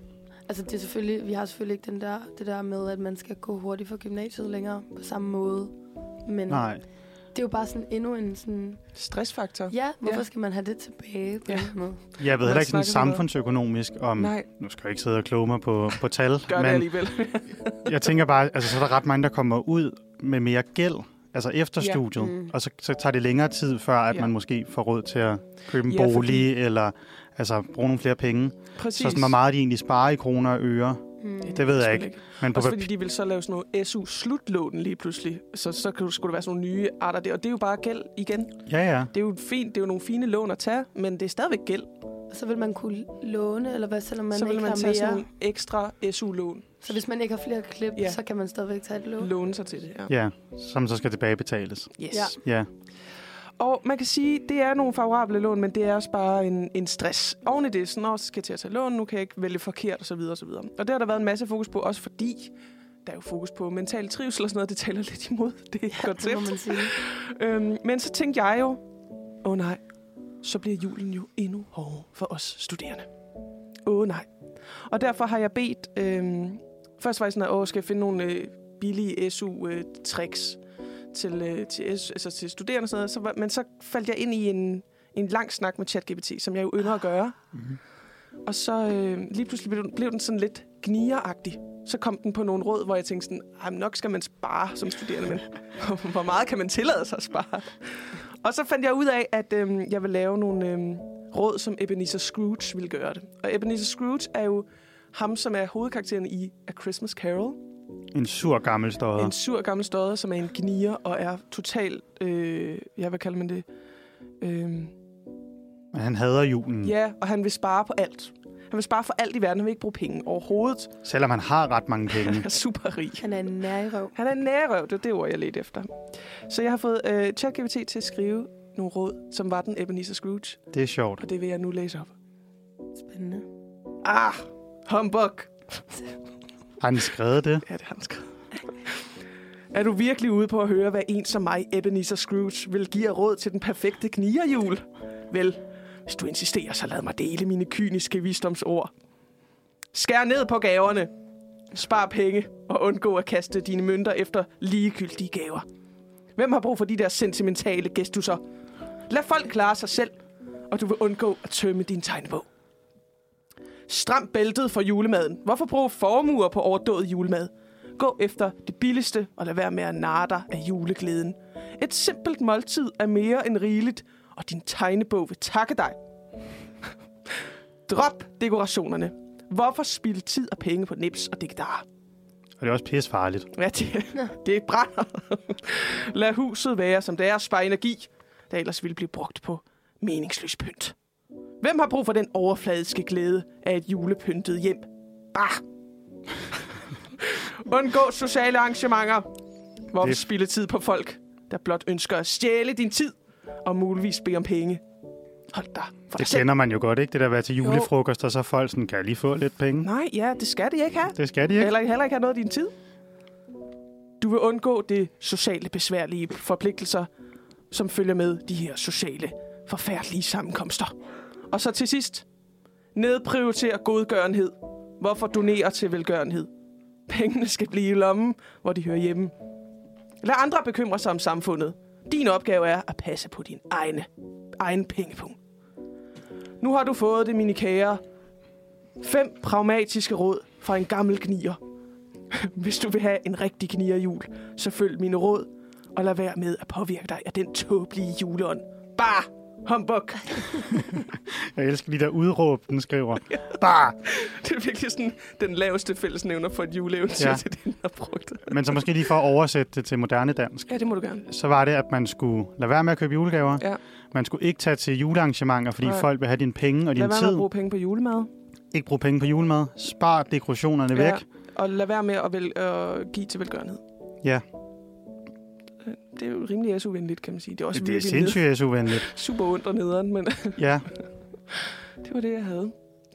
Altså, det er selvfølgelig, vi har selvfølgelig ikke den der, det der med, at man skal gå hurtigt fra gymnasiet længere på samme måde. Men Nej. det er jo bare sådan endnu en sådan... Stressfaktor. Ja, hvorfor Ja. skal man have det tilbage på Ja. den måde? Jeg ved heller ikke sådan samfundsøkonomisk om... Nej, Nu skal jeg ikke sidde og kloge mig på, på tal, gør det men alligevel. jeg tænker bare, altså så er der ret mange, der kommer ud med mere gæld, altså efter Ja. studiet, Mm. og så, så tager det længere tid, før at Ja. man måske får råd til at købe en Ja, fordi- bolig, eller altså bruge nogle flere penge. Præcis. Så sådan, hvor meget de egentlig sparer i kroner og øre, Mm. det ved jeg Selvfølgelig ikke. Men på Også fordi de vil så lave sådan nogle SU-slutlån lige pludselig. Så, så skulle der være sådan nogle nye arter der. Og det er jo bare gæld igen. Ja, ja. Det er jo fint, det er jo nogle fine lån at tage, men det er stadigvæk gæld. Så vil man kunne låne, eller hvad, selvom man så vil ikke man har tage mere. sådan nogle ekstra SU-lån. Så hvis man ikke har flere klip, Ja. så kan man stadigvæk tage et lån. Låne sig til det, ja. Ja, som så skal tilbagebetales. Yes. Ja. Ja, Og man kan sige, det er nogle favorable lån, men det er også bare en, en stress. Oven i det, sådan, også skal jeg til at tage lån, nu kan jeg ikke vælge forkert osv. osv. Og det har der været en masse fokus på, også fordi der er jo fokus på mental trivsel og sådan noget, det taler lidt imod det Ja, koncept. det må man sige. Øhm, men så tænkte jeg jo, åh oh, nej, så bliver julen jo endnu hårdere for os studerende. Åh oh, nej. Og derfor har jeg bedt, øhm, først var jeg sådan, at åh, skal jeg finde nogle øh, billige SU-tricks til, øh, til, altså til studerende og sådan noget. Så, var- men så faldt jeg ind i en, en lang snak med ChatGPT, som jeg jo ynder at gøre. Mhm. Og så øh, lige pludselig blev, den- blev den sådan lidt gnigeragtig. Så kom den på nogle råd, hvor jeg tænkte sådan, "Ej, men nok skal man spare som studerende, men hvor meget kan man tillade sig at spare? Og så fandt jeg ud af, at øhm, jeg vil lave nogle øhm, råd, som Ebenezer Scrooge ville gøre det. Og Ebenezer Scrooge er jo ham, som er hovedkarakteren i A Christmas Carol. En sur gammel stodder. En sur gammel stodder, som er en gnier og er total, øh, ja, hvad kalder man det? Øhm, Men han hader julen, ja, og han vil spare på alt. Han vil spare for alt i verden. Han vil ikke bruge penge overhovedet. selvom han har ret mange penge. Han er super rig. Han er en nærrøv. Han er en nærrøv, det er det ord, jeg ledte efter. Så jeg har fået øh, ChatGPT til at skrive nogle råd, som var den Ebenezer Scrooge. Det er sjovt. Og det vil jeg nu læse op. Spændende. Ah, humbug. Har han skrevet det? Ja, det har han skrevet. Er du virkelig ude på at høre, hvad en som mig, Ebenezer Scrooge, vil give råd til den perfekte knierjul? Vel, hvis du insisterer, så lad mig dele mine kyniske visdomsord. Skær ned på gaverne. Spar penge og undgå at kaste dine mønter efter ligegyldige gaver. Hvem har brug for de der sentimentale gestusser? Lad folk klare sig selv, og du vil undgå at tømme din tegnebog. Stram bæltet for julemaden. Hvorfor bruge formuer på overdået julemad? Gå efter det billigste og lad være med at narre dig af juleglæden. Et simpelt måltid er mere end rigeligt, og din tegnebog vil takke dig. Drop dekorationerne. Hvorfor spilde tid og penge på nips og digtar? Og det er også pisse farligt. Ja, det, det brænder. Lad huset være, som det er, spar energi, der ellers ville blive brugt på meningsløs pynt. Hvem har brug for den overfladiske glæde af et julepyntet hjem? Bah! Undgå sociale arrangementer. Hvorfor Det- spille tid på folk, der blot ønsker at stjæle din tid og muligvis bede om penge? Hold dig for Det kender man jo godt, ikke? Det der at være til julefrokost, og så folk sådan, kan jeg lige få lidt penge? Nej, ja, det skal de ikke have. Det skal de ikke. Heller, heller ikke have noget af din tid. Du vil undgå det sociale besværlige forpligtelser, som følger med de her sociale, forfærdelige sammenkomster. Og så til sidst, nedprioriter godgørenhed. Hvorfor donere til velgørenhed? Pengene skal blive i lommen, hvor de hører hjemme. Lad andre bekymre sig om samfundet. Din opgave er at passe på din egne, egen pengepunkt. Nu har du fået det, mine kære. Fem pragmatiske råd fra en gammel gnier. Hvis du vil have en rigtig gnierjul, så følg mine råd, og lad være med at påvirke dig af den tåbelige juleånd. Bare humbug. Jeg elsker de der udråb, den skriver. Bare! Det er virkelig sådan den laveste fællesnævner for et juleeventyr, Ja. til den har brugt. Men så måske lige for at oversætte det til moderne dansk, Ja, det må du gerne. så var det, at man skulle lade være med at købe julegaver. Ja. Man skulle ikke tage til julearrangementer, fordi Nej. folk vil have dine penge og Lad din være med tid. at bruge penge på julemad. Ikke bruge penge på julemad. Spar dekorationerne Ja. væk. Og lad være med at vel, øh, give til velgørenhed. Ja. Det er jo rimelig SU-venligt, kan man sige. Det er også Det er sindssygt SU-venligt. ned- super ondt og nederen, men Ja. det var det, jeg havde.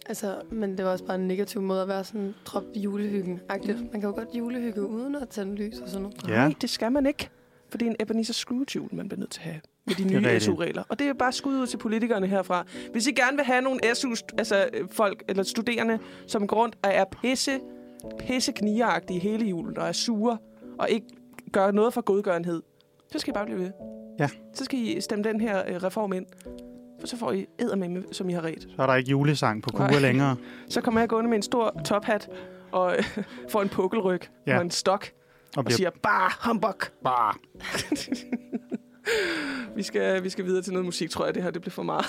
Altså, men det var også bare en negativ måde at være sådan, drop julehyggen -agtigt. Mm. Man kan jo godt julehygge uden at tænde lys og sådan noget. Ja. Nej, det skal man ikke. For det er en Ebenezer Scrooge-jul, man bliver nødt til at have. med de nye. SU-regler. Og det er bare skud ud til politikerne herfra. Hvis I gerne vil have nogle SU-folk, altså øh, folk, eller studerende, som går rundt og er pisse, pisse knigeragtige hele julen, og er sure, og ikke gør noget for godgørenhed, så skal I bare blive ved. Ja. Så skal I stemme den her øh, reform ind. For så får I eddermame, som I har ret. Så er der ikke julesang på kurer længere. Så kommer jeg gående med en stor tophat og øh, får en pukkelryg Ja. og en stok Og og bliver siger, bare humbug. bare... Vi skal, vi skal videre til noget musik, tror jeg. Det her det bliver for meget.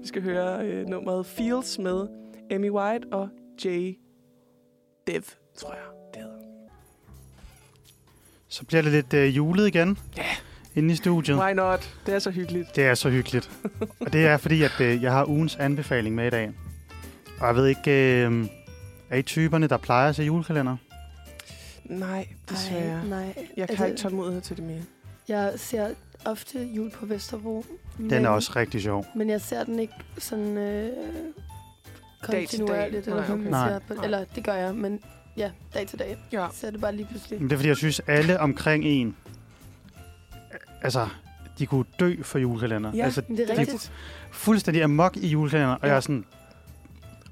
vi skal høre øh, nummeret Feels med Amy White og Jay Dev, tror jeg. Så bliver det lidt øh, julet igen. Ja. Inde i studiet. Why not? Det er så hyggeligt. Det er så hyggeligt. og det er fordi, at øh, jeg har ugens anbefaling med i dag. Og jeg ved ikke, øh, er I typerne, der plejer at se julekalender? Nej, desværre. Nej, nej. Jeg kan Altså, ikke tålmodighed til det mere. Jeg ser ofte jul på Vesterbro. Den er også rigtig sjov. Men jeg ser den ikke sådan øh, kontinuerligt. dag. Eller, Nej, okay. Nej. på, eller det gør jeg, men ja, dag til dag. Ja. Så er det bare lige pludselig. Men det er fordi, jeg synes, alle omkring en, altså, de kunne dø for julekalender. Ja, altså, det er de rigtigt. fuldstændig amok i julekalender, og Ja. jeg er sådan,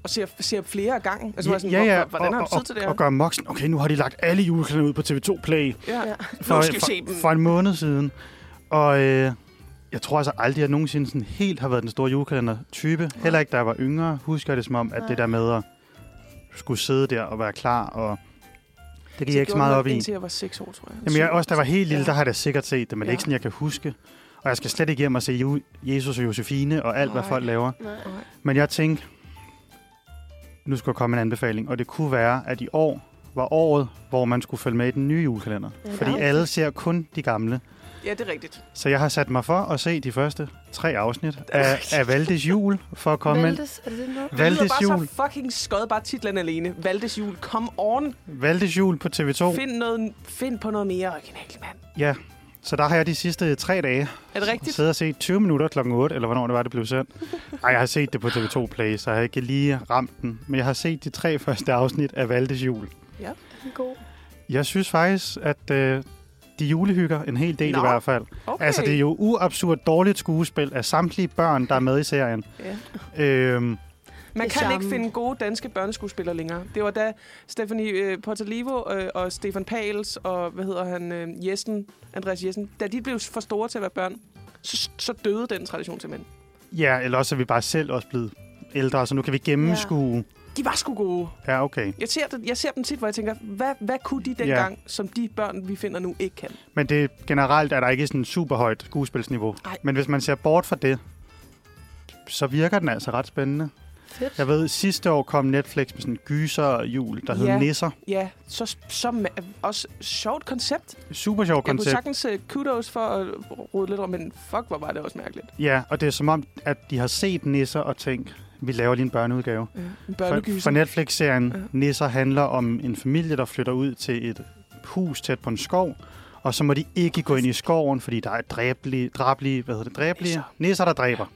Og ser, ser flere af gangen. Altså, ja, ja, sådan, ja, ja, hvor- Hvordan har og, du tid til det og, her? og gør mok sådan, okay, nu har de lagt alle julekalender ud på TV2 Play Ja. Ja. for, Nu skal vi for, se dem. for en måned siden. Og øh, jeg tror altså aldrig, at jeg nogensinde sådan helt har været den store julekalender-type. Heller ikke, da jeg var yngre, husker jeg det som om, at Nej. det der med at skulle sidde der og være klar, og det gik jeg ikke så meget op i. Indtil jeg var 6 år, tror jeg. Jamen, jeg, også da jeg var helt lille, Ja. der har jeg da sikkert set det, men det er Ja. ikke sådan, jeg kan huske. Og jeg skal slet ikke hjem og se Jesus og Josefine og alt, hvad Nej. folk laver. Nej. Men jeg tænkte, nu skulle komme en anbefaling, og det kunne være, at i år var året, hvor man skulle følge med i den nye julekalender. Ja, Fordi alle ser kun de gamle. Ja, det er rigtigt. Så jeg har sat mig for at se de første tre afsnit af, af Valdes jul, for at komme ind. Valdes, er det det noget? Det Valdes bare jul. så fucking skød, bare titlen alene. Valdes jul. Come on. Valdes jul på TV2. Find, noget, find på noget mere originalt, mand. Ja, så der har jeg de sidste tre dage Er det rigtigt? siddet og set 20 minutter klokken 8, eller hvornår det var, det blev sendt. Ej, jeg har set det på TV2 Play, så jeg har ikke lige ramt den. Men jeg har set de tre første afsnit af Valdes jul. Er god. Jeg synes faktisk, at øh, de julehygger en hel del Nå, i hvert fald. Okay. Altså, det er jo uabsurd dårligt skuespil af samtlige børn, der er med i serien. Ja. Øhm, Man kan ikke finde gode danske børneskuespillere længere. Det var da Stephanie øh, Portalivo øh, og Stefan Pals og, hvad hedder han, øh, Jessen, Andreas Jessen, da de blev for store til at være børn, så, så døde den tradition simpelthen. ja, eller også er vi bare selv også blevet ældre, så nu kan vi gennemskue. De var sgu gode. Ja, okay. Jeg ser, det, jeg ser dem tit, hvor jeg tænker, hvad, hvad kunne de dengang, som de børn, vi finder nu, ikke kan? Men det generelt er der ikke sådan super højt skuespilsniveau. Ej. Men hvis man ser bort fra det, så virker den altså ret spændende. Fedt. Jeg ved, sidste år kom Netflix med sådan en gyser jul, der hed Ja. Nisser. Ja, så, så også sjovt koncept. Super sjov Jeg kunne koncept. sagtens uh, kudos for at rode lidt om, men fuck, hvor var det også mærkeligt. Ja, og det er som om, at de har set Nisser og tænkt, vi laver lige en børneudgave. Ja, en For, for Netflix-serien Ja. ja. Nisser handler om en familie, der flytter ud til et hus tæt på en skov, og så må de ikke gå ind i skoven, fordi der er dræbelige, dræbelige, hvad hedder det, dræbelige? Nisser. Nisser, der dræber.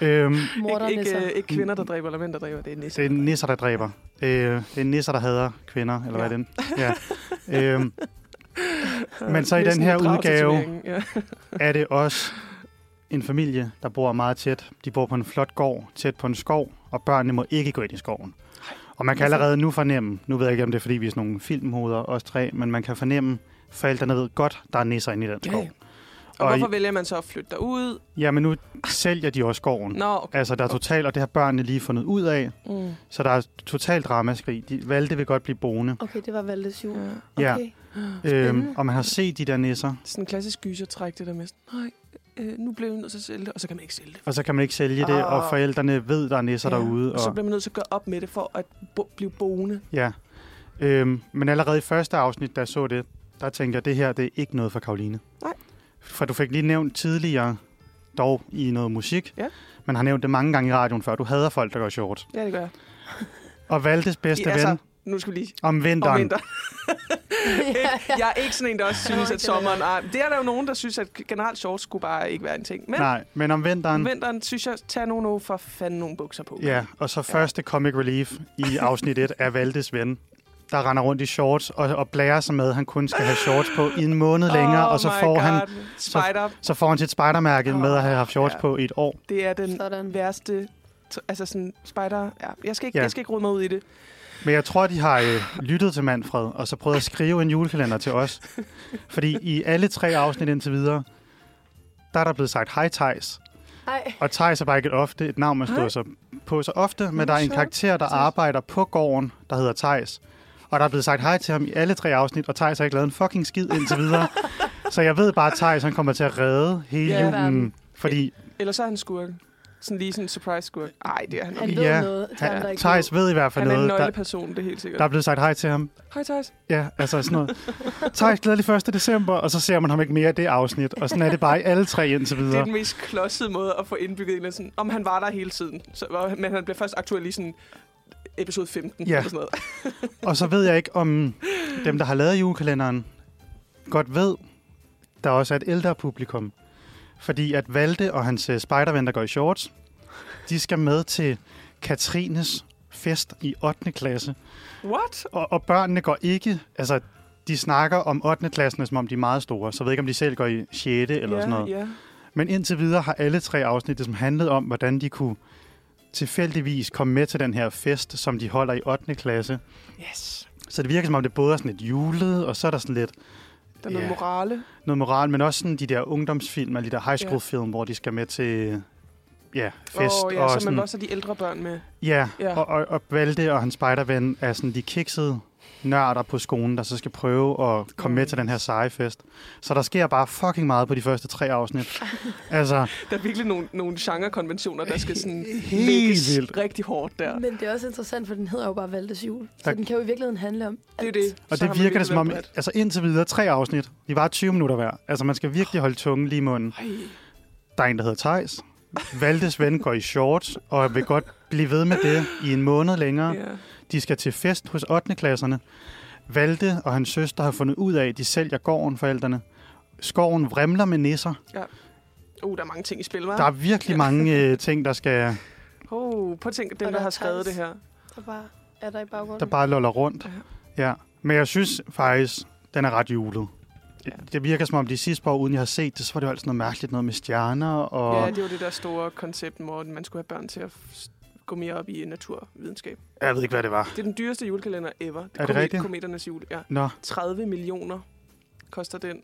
Øhm, Morderne ikke, ikke, så. øh, ikke kvinder, der dræber, eller mænd, der dræber. Det er nisser. det er nisser, der dræber. Øh, det er nisser, der hader kvinder, eller Ja. hvad er det? Ja. Øhm, men så i den her udgave- Ja. er det også en familie, der bor meget tæt. De bor på en flot gård, tæt på en skov, og børnene må ikke gå ind i skoven. Og man kan allerede nu fornemme, nu ved jeg ikke, om det er, fordi vi er sådan nogle filmhoveder, os tre, men man kan fornemme, forældrene ved godt, der er nisser inde i den Ja, skov. ja. Og, Og hvorfor i- vælger man så at flytte derud? Ja, men nu sælger de også skoven. Nå, okay. Altså, der er totalt, og det har børnene lige fundet ud af, Mm. så der er totalt dramaskrig. De valgte vil godt blive boende. Okay, det var Valdes jul. Ja. Okay. Øhm, og man har set de der nisser, Sådan en klassisk gysertræk, det der med, nej, øh, nu bliver vi nødt til at sælge det, og så kan man ikke sælge det. og så kan man ikke sælge det, og Ah. forældrene ved, der er nisser Ja, derude. Og så bliver man nødt til at gøre op med det, for at bo- blive boende. Ja. Øhm, men allerede i første afsnit, da jeg så det, der tænkte jeg, at det her det er ikke noget for Karoline. Nej. For du fik lige nævnt tidligere, dog i noget musik, Ja. men har nævnt det mange gange i radioen før. Du hader folk, der går short. Ja, det gør jeg. Og Valdes bedste ven altså, nu skal vi lige om vinteren. om vinter. ja. Jeg er ikke sådan en, der også synes, at det er sommeren... Ej, det er der jo nogen, der synes, at generelt shorts skulle bare ikke være en ting. Men Nej, men om vinteren. om vinteren synes jeg, tag nu nu for fanden nogle bukser på. Ja, og så første comic relief i afsnit 1 er Valdes ven. der render rundt i shorts og, og blærer sig med, at han kun skal have shorts på i en måned længere, oh og så får, God. han, Spider. så får han sit spidermærke Åh, med at have haft shorts ja. på i et år. Det er den Sådan. værste... Altså sådan, spider... Ja, jeg skal ikke, Ja. jeg skal ikke rode mig ud i det. Men jeg tror, de har øh, lyttet til Manfred, og så prøvet at skrive en julekalender til os. Fordi i alle tre afsnit indtil videre, der er der blevet sagt hej Thijs. Ej, Og Thijs er bare ikke et ofte et navn, man Hej. stod så på så ofte, men der er en karakter, der arbejder på gården, der hedder Thijs. Og der er blevet sagt hej til ham i alle tre afsnit, og Thijs har ikke lavet en fucking skid indtil videre. så jeg ved bare, at Thijs han kommer til at redde hele Ja. julen. Fordi Eller så er han skurk. Sådan lige sådan en surprise skurk. Ej, det er han han ikke. ved Ja, noget. han, ikke Thijs ved i hvert fald Han er en noget. Der, nøgleperson, det er helt sikkert. der er blevet sagt hej til ham. Hej, Thijs. Ja, altså sådan noget. Thijs, glædelig 1. december, og så ser man ham ikke mere i det afsnit. Og sådan er det bare i alle tre indtil Det er videre. den mest klodsede måde at få indbygget en sådan, om han var der hele tiden. Så, men han bliver først aktuel i sådan episode 15 Ja. eller sådan noget. Og så ved jeg ikke, om dem, der har lavet julekalenderen, godt ved, der også er et ældre publikum. Fordi at Valde og hans uh, spiderven, der går i shorts, de skal med til Katrines fest i 8. klasse. What? Og, og børnene går ikke, altså de snakker om 8. klassen, som om de er meget store. Så jeg ved ikke, om de selv går i 6. eller ja, sådan noget. Ja. Men indtil videre har alle tre afsnit som handlet om, hvordan de kunne tilfældigvis komme med til den her fest, som de holder i 8. klasse. Yes. Så det virker som om, det både er sådan lidt julet, og så er der sådan lidt Der er noget Ja. morale. noget moral, men også sådan de der ungdomsfilm, eller de der high school film, hvor de skal med til ja, fest. Åh, ja, og så man sådan, vil også have de ældre børn med. ja, Ja. Og, og, og Valde og hans spejderven er sådan de kiksede nørder på skolen, der så skal prøve at komme med til den her seje fest. Så der sker bare fucking meget på de første tre afsnit. altså, Der er virkelig nogle, nogle genrekonventioner, der skal sådan Helt lægges vildt. rigtig hårdt der. Men det er også interessant, for den hedder jo bare Valdes jul. Så Tak. den kan jo i virkeligheden handle om Det er alt. det. og Så det virker virkelig det som om, bredt. altså indtil videre tre afsnit, de var 20 minutter hver. Altså man skal virkelig holde tungen lige i munden. Ej, Der er en, der hedder Tejs. Valdes ven går i shorts, og vil godt blive ved med det i en måned længere. ja. De skal til fest hos 8. klasserne. Valde og hans søster har fundet ud af, at de sælger gården, forældrene. Skoven vrimler med nisser. Uh, der er mange ting i spil, hva'? Der er virkelig mange øh, ting, der skal Oh, at tænke, dem, Og der der har er skrevet det her. Der bare er der i baggrunden. der bare loller rundt. Ja. Men jeg synes faktisk, den er ret julet. Ja. Det virker som om de sidste par år, uden jeg har set det, så var det jo altid noget mærkeligt noget med stjerner. Og Ja, det var det der store koncept, hvor man skulle have børn til at gå mere op i naturvidenskab. Jeg ved ikke, hvad det var. Det er den dyreste julekalender ever. Er det rigtigt? Kometernes jul, ja. Nå, 30 millioner koster den.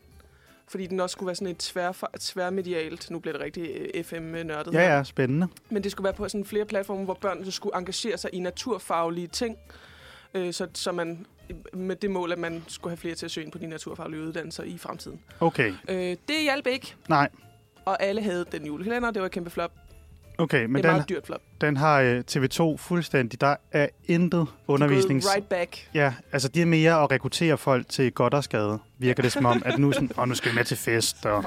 Fordi den også skulle være sådan et tvær, tværmedialt, nu bliver det rigtig øh, FM-nørdet ja, ja, spændende. Men det skulle være på sådan flere platforme, hvor børn så skulle engagere sig i naturfaglige ting. Øh, så, så man med det mål, at man skulle have flere til at søge ind på de naturfaglige uddannelser i fremtiden. Okay, Øh, det hjalp ikke, nej. og alle havde den julekalender. Det var et kæmpe flop. Okay, Men det er den, meget dyrt flop. den har øh, TV2 fuldstændig. Der er intet undervisnings... Right back. Ja, altså det er mere at rekruttere folk til godt og skade, virker det som om, at nu, sådan, oh, nu skal vi med til fest, og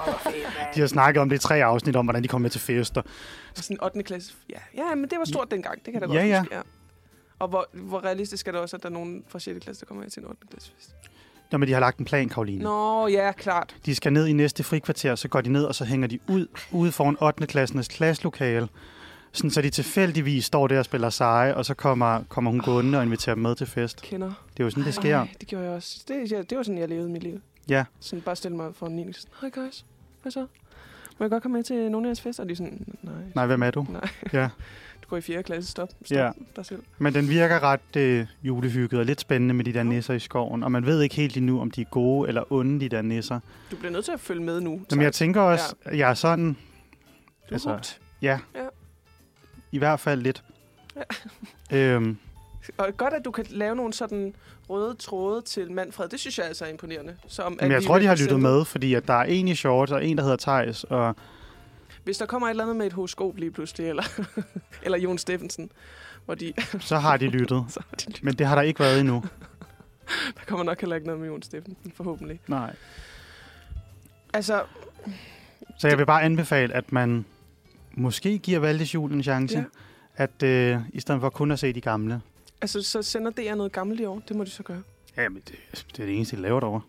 de har snakket om det i tre afsnit om, hvordan de kommer med til fest. Og, sådan 8. klasse. Ja, ja men det var stort dengang. Det kan jeg da Ja, godt ja. huske. Ja. Og hvor, hvor realistisk er det også, at der er nogen fra 6. klasse, der kommer med til en 8. klasse fest? Nå, men de har lagt en plan, Karoline. Nå, ja, klart. De skal ned i næste frikvarter, så går de ned, og så hænger de ud, ude foran 8. klassenes klasselokale. Sådan, så de tilfældigvis står der og spiller seje, og så kommer, kommer hun gående og inviterer dem med til fest. Kender. Det er jo sådan, det sker. Ej, det gjorde jeg også. Det, ja, det var sådan, jeg levede mit liv. Ja, Sådan bare stille mig for en 9. Hej guys, hvad så? Må jeg godt komme med til nogle af jeres fester? Og de er sådan, nej. nej, hvem er du? Nej. Ja. Går i 4. klasse, stop. Stop Ja. dig selv. Men den virker ret øh, julehygget og lidt spændende med de der nisser i skoven. Og man ved ikke helt endnu, om de er gode eller onde, de der nisser. Du bliver nødt til at følge med nu. Jamen, tak. jeg tænker også, at jeg er sådan, Du er altså- hugt. ja, Ja. i hvert fald lidt. øhm, Og godt, at du kan lave nogle sådan røde tråde til Manfred. Det synes jeg altså er imponerende. Så om, at men jeg tror, de har lyttet med, fordi at der er en i shorts og en, der hedder Tejs. Og Hvis der kommer et eller andet med et horoskop lige pludselig, eller, eller Jon Steffensen, hvor de, så har de lyttet. så har de lyttet. Men det har der ikke været endnu. der kommer nok heller ikke noget med Jon Steffensen, forhåbentlig. Nej. Altså, Så jeg vil bare anbefale, at man måske giver Valdes Jul en chance. Ja. At øh, i stedet for kun at se de gamle. altså, så sender DR noget gammelt i år. Det må de så gøre. Jamen, det, det er det eneste, de laver derovre.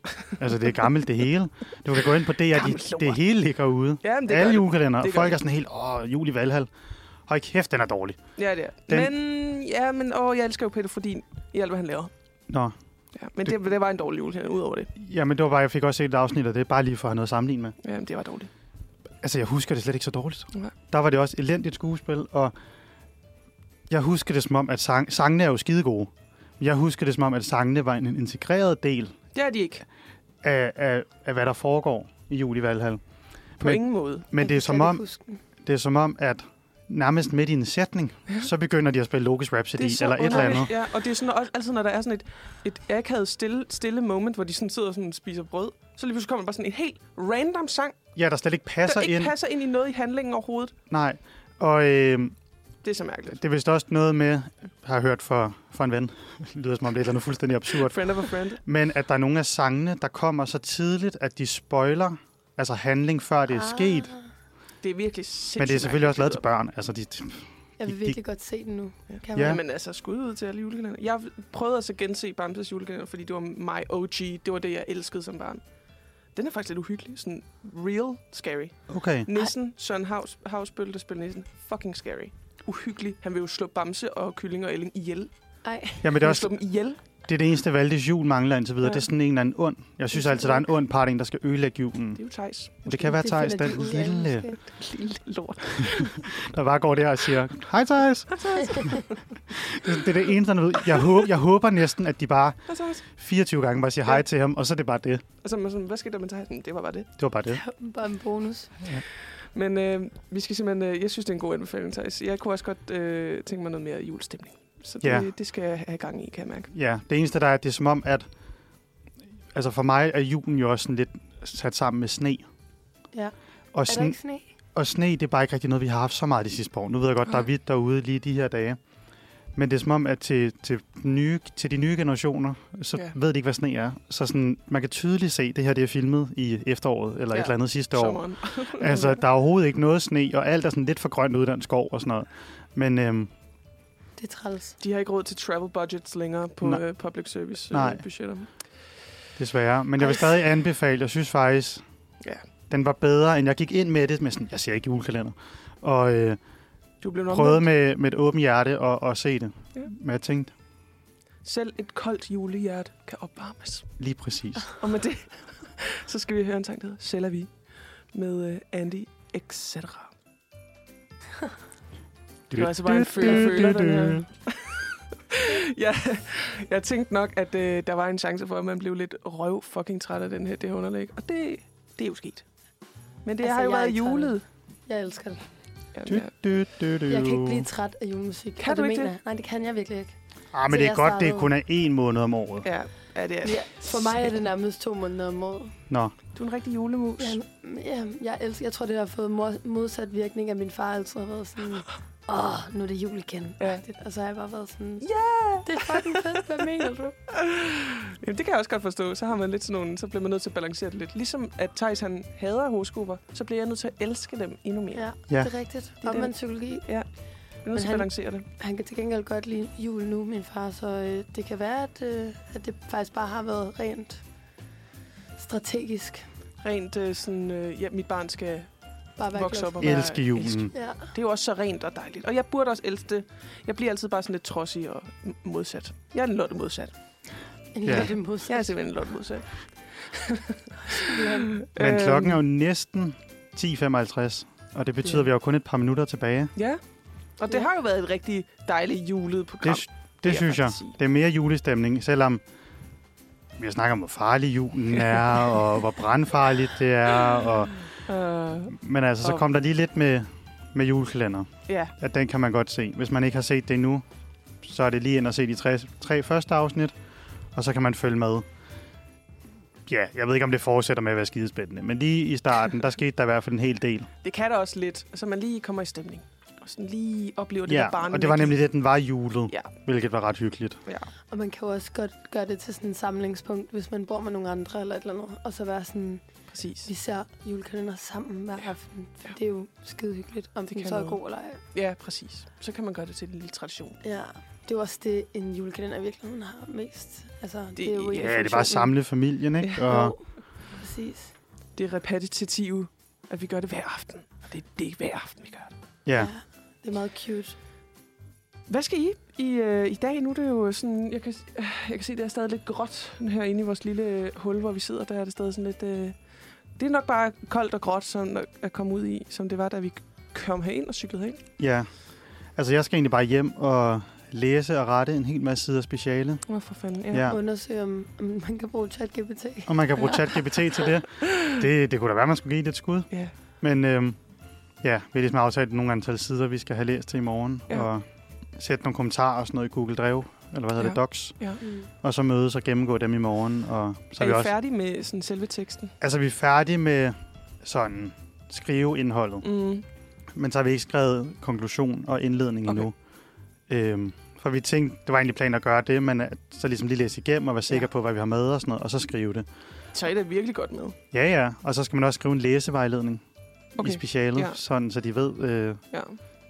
altså, det er gammelt det hele. Du kan gå ind på det, at de, det hele ligger ude. Ja, men det Alle det. julekalender. Det Folk det. er sådan helt, åh, jul i Valhall. Hold kæft, den er dårlig. Ja, det er. Den- Men, ja, men åh, jeg elsker jo Peter Fordin i alt, hvad han laver. Nå, Ja, men det, det var en dårlig julekalender, ud over det. Jamen, det var bare, jeg fik også set et afsnit af det, bare lige for at have noget at sammenligne med. Ja, det var dårligt. Altså, jeg husker det slet ikke så dårligt. Nej. Der var det også elendigt skuespil, og jeg husker det som om, at sang, sangene er jo skide gode. Jeg husker det som om, at sangene var en integreret del Det er de ikke. af, af, af hvad der foregår i Jul i Valhall. På Men- ingen måde. Men det er som om, det er som om, at nærmest midt i en sætning, Ja. så begynder de at spille Logisk Rhapsody eller et eller andet. Ja, og det er sådan, også, altid, når der er sådan et, et akavet stille, stille moment, hvor de sådan sidder og sådan spiser brød, så lige pludselig kommer der bare sådan en helt random sang, Ja, der slet ikke passer der ikke ind. passer ind i noget i handlingen overhovedet. Nej, og øh, Det er så mærkeligt. det er vist også noget med, har jeg hørt for, for en ven, det lyder som om det er et eller andet fuldstændig absurd, Friend of a friend. men at der er nogle af sangene, der kommer så tidligt, at de spoiler altså handling, før det er sket. Det er virkelig sindssygt Men det er selvfølgelig også lavet til børn. Altså, de, Jeg vil de- virkelig godt se den nu. Ja. Kan Ja. Men altså, skud ud til alle julekalender. Jeg prøvede altså at gense Bamses julekalender, fordi det var my OG. Det var det, jeg elskede som barn. Den er faktisk lidt uhyggelig. Sådan real scary. okay. Nissen, Søren Havs, Havsbøl, der spiller Nissen. Fucking scary. Uhyggelig. Han vil jo slå Bamse og Kylling og Elling ihjel. Ej, Jamen, det Han er, vil slå også, dem ihjel. det er det eneste, Valdis jul mangler indtil videre. Ja. Det er sådan en eller anden ond. Jeg synes Det altid, der er en ond part, en, der skal ødelægge julen. Det er jo Thijs. Det kan være det Thijs, den lille. Lille lort. der bare går der og siger, hej Thijs. det, det er det eneste, han ved. Jeg håber, jeg håber næsten, at de bare Hvad så også? 24 gange bare siger hej til ham, og så er det bare det. Og så er man sådan, hvad skete der med Thijs? "Men Det var bare det. Det var bare det. Bare en bonus. Men øh, vi skal simpelthen, øh, jeg synes, det er en god anbefaling, Thijs. Jeg kunne også godt øh, tænke mig noget mere julestemning. Så det, Ja. det skal jeg have gang i, kan jeg mærke. Ja, det eneste, der er, det er som om, at altså for mig er julen jo også sådan lidt sat sammen med sne. Ja. Og, Er der sne, ikke sne? og sne, det er bare ikke rigtig noget, vi har haft så meget de sidste par år. Nu ved jeg godt, der er hvidt derude lige de her dage. Men det er som om, at til, til, nye, til de nye generationer, så Ja. ved de ikke, hvad sne er. Så sådan, man kan tydeligt se, at det her det er filmet i efteråret, eller ja. Et eller andet sidste år. Sommeren. Altså, der er overhovedet ikke noget sne, og alt er sådan lidt for grønt ud i den skov og sådan noget. Men øhm, Det er træls. De har ikke råd til travel budgets længere på Nej. øh, public service Nej. øh, budgetter. desværre. Men jeg vil stadig anbefale, jeg synes faktisk, Ja. den var bedre, end jeg gik ind med det med sådan, jeg ser ikke julekalender. Og øh, Du blev prøvede med, med et åbent hjerte at, at se det. Ja. Men jeg tænkte, Selv et koldt julehjerte kan opvarmes. lige præcis. Og med det, så skal vi høre en sang, der hedder la vie, med øh, Andy etc. Det var altså bare en føler-føler, den her. ja, jeg tænkte nok, at øh, der var en chance for, at man blev lidt røv fucking træt af den her, det her underlæg. Og det, det er jo sket. Men det Altså, har jo været julet. Jeg elsker det. Du, du, du, du. Jeg kan ikke blive træt af julemusik. Kan du det ikke mener det? Nej, det kan jeg virkelig ikke. Ah, men Så det er godt, det startede- kun er én måned om året. Ja, ja, det er Ja, for mig er det nærmest to måneder om året. Nå, Du er en rigtig julemus. Ja, ja, jeg, elsker, jeg tror, det har fået modsat virkning, at min far altid har været sådan, åh, nu er det jul igen. Ja. Og så har jeg bare været sådan, Ja! det er fucking fedt, hvad mener du? Jamen, det kan jeg også godt forstå. Så har man lidt sådan nogle, så bliver man nødt til at balancere det lidt. Ligesom at Thijs han hader horoskoper, så bliver jeg nødt til at elske dem endnu mere. Ja, Ja. det er rigtigt. er Og det. psykologi. Er nødt til at han- balancere det. Han kan til gengæld godt lide jul nu, min far, så øh, det kan være, at, øh, at det faktisk bare har været rent strategisk. Rent øh, sådan, øh, ja, mit barn skal Bare vokse op og være elske julen. Ja, Det er jo også så rent og dejligt. Og jeg burde også elske det. Jeg bliver altid bare sådan lidt trodsig og modsat. Jeg er en lotte modsat. en Ja. lille modsat. Jeg er simpelthen en lotte modsat. Ja. Men Øhm, klokken er jo næsten 10.55, og det betyder, Ja. at vi har kun et par minutter tilbage. Ja. Og det Ja. har jo været et rigtig dejligt julet program. Det, vil det synes jeg. sige. Det er mere julestemning, selvom vi har snakket om, hvor farlig julen er, og hvor brandfarligt det er. Og, Uh, men altså, så Og- kom der lige lidt med, med julekalender. ja, At den kan man godt se. Hvis man ikke har set det endnu, så er det lige ind og se de tre, tre første afsnit, og så kan man følge med. Ja, jeg ved ikke, om det fortsætter med at være skidespændende, men lige i starten, der skete der i hvert fald en hel del. det kan da også lidt, så man lige kommer i stemning. Og sådan lige oplever det Ja, der barn. og det var nemlig det, den var julet, Ja. hvilket var ret hyggeligt. Ja. Og man kan jo også godt gøre det til sådan en samlingspunkt, hvis man bor med nogle andre eller et eller andet. Og så være sådan, Præcis. vi ser julekalender sammen hver aften. For det er jo skide hyggeligt, om Det den kan så er god eller ej. Ja, præcis. Så kan man gøre det til en lille tradition. Ja, det er jo også det, en julekalender i virkeligheden har mest. Altså, det, det er jo ja, Ja, det er bare at samle familien, ikke? Og, Jo, præcis. Det er repetitive, at vi gør det hver aften. Og det, det er hver aften, vi gør det. ja. Det er meget cute. Hvad skal I i, øh, i dag? Nu er det jo sådan, jeg kan, øh, jeg kan se, det er stadig lidt gråt herinde i vores lille hul, hvor vi sidder. Der er det stadig sådan lidt... Øh, det er nok bare koldt og gråt som at komme ud i, som det var, da vi kom herind og cyklede herind. Ja. Altså, jeg skal egentlig bare hjem og læse og rette en hel masse sider speciale. Åh, for fanden. Ja. Ja. Undersøge, om, om man kan bruge ChatGPT. Og man kan bruge ChatGPT til det. det. Det kunne da være, man skulle give det et skud. ja. Men øhm, ja, vi har ligesom aftalt nogle antal sider, vi skal have læst til i morgen. Ja. Og sætte nogle kommentarer og sådan noget i Google Drive, eller hvad hedder Ja. det, Docs. ja. Mm. Og så mødes og gennemgå dem i morgen. Og så Er er vi I også... færdige med sådan selve teksten? Altså, vi er færdige med sådan skrive indholdet. Mm. Men så har vi ikke skrevet konklusion og indledning Okay. endnu. Øhm, for vi tænkte, det var egentlig planen at gøre det, men at så ligesom lige læse igennem og være sikker Ja. på, hvad vi har med og sådan noget, og så skrive det. Så er det virkelig godt med. Ja, ja. Og så skal man også skrive en læsevejledning okay. I specialet, ja. sådan så de ved, øh, Ja.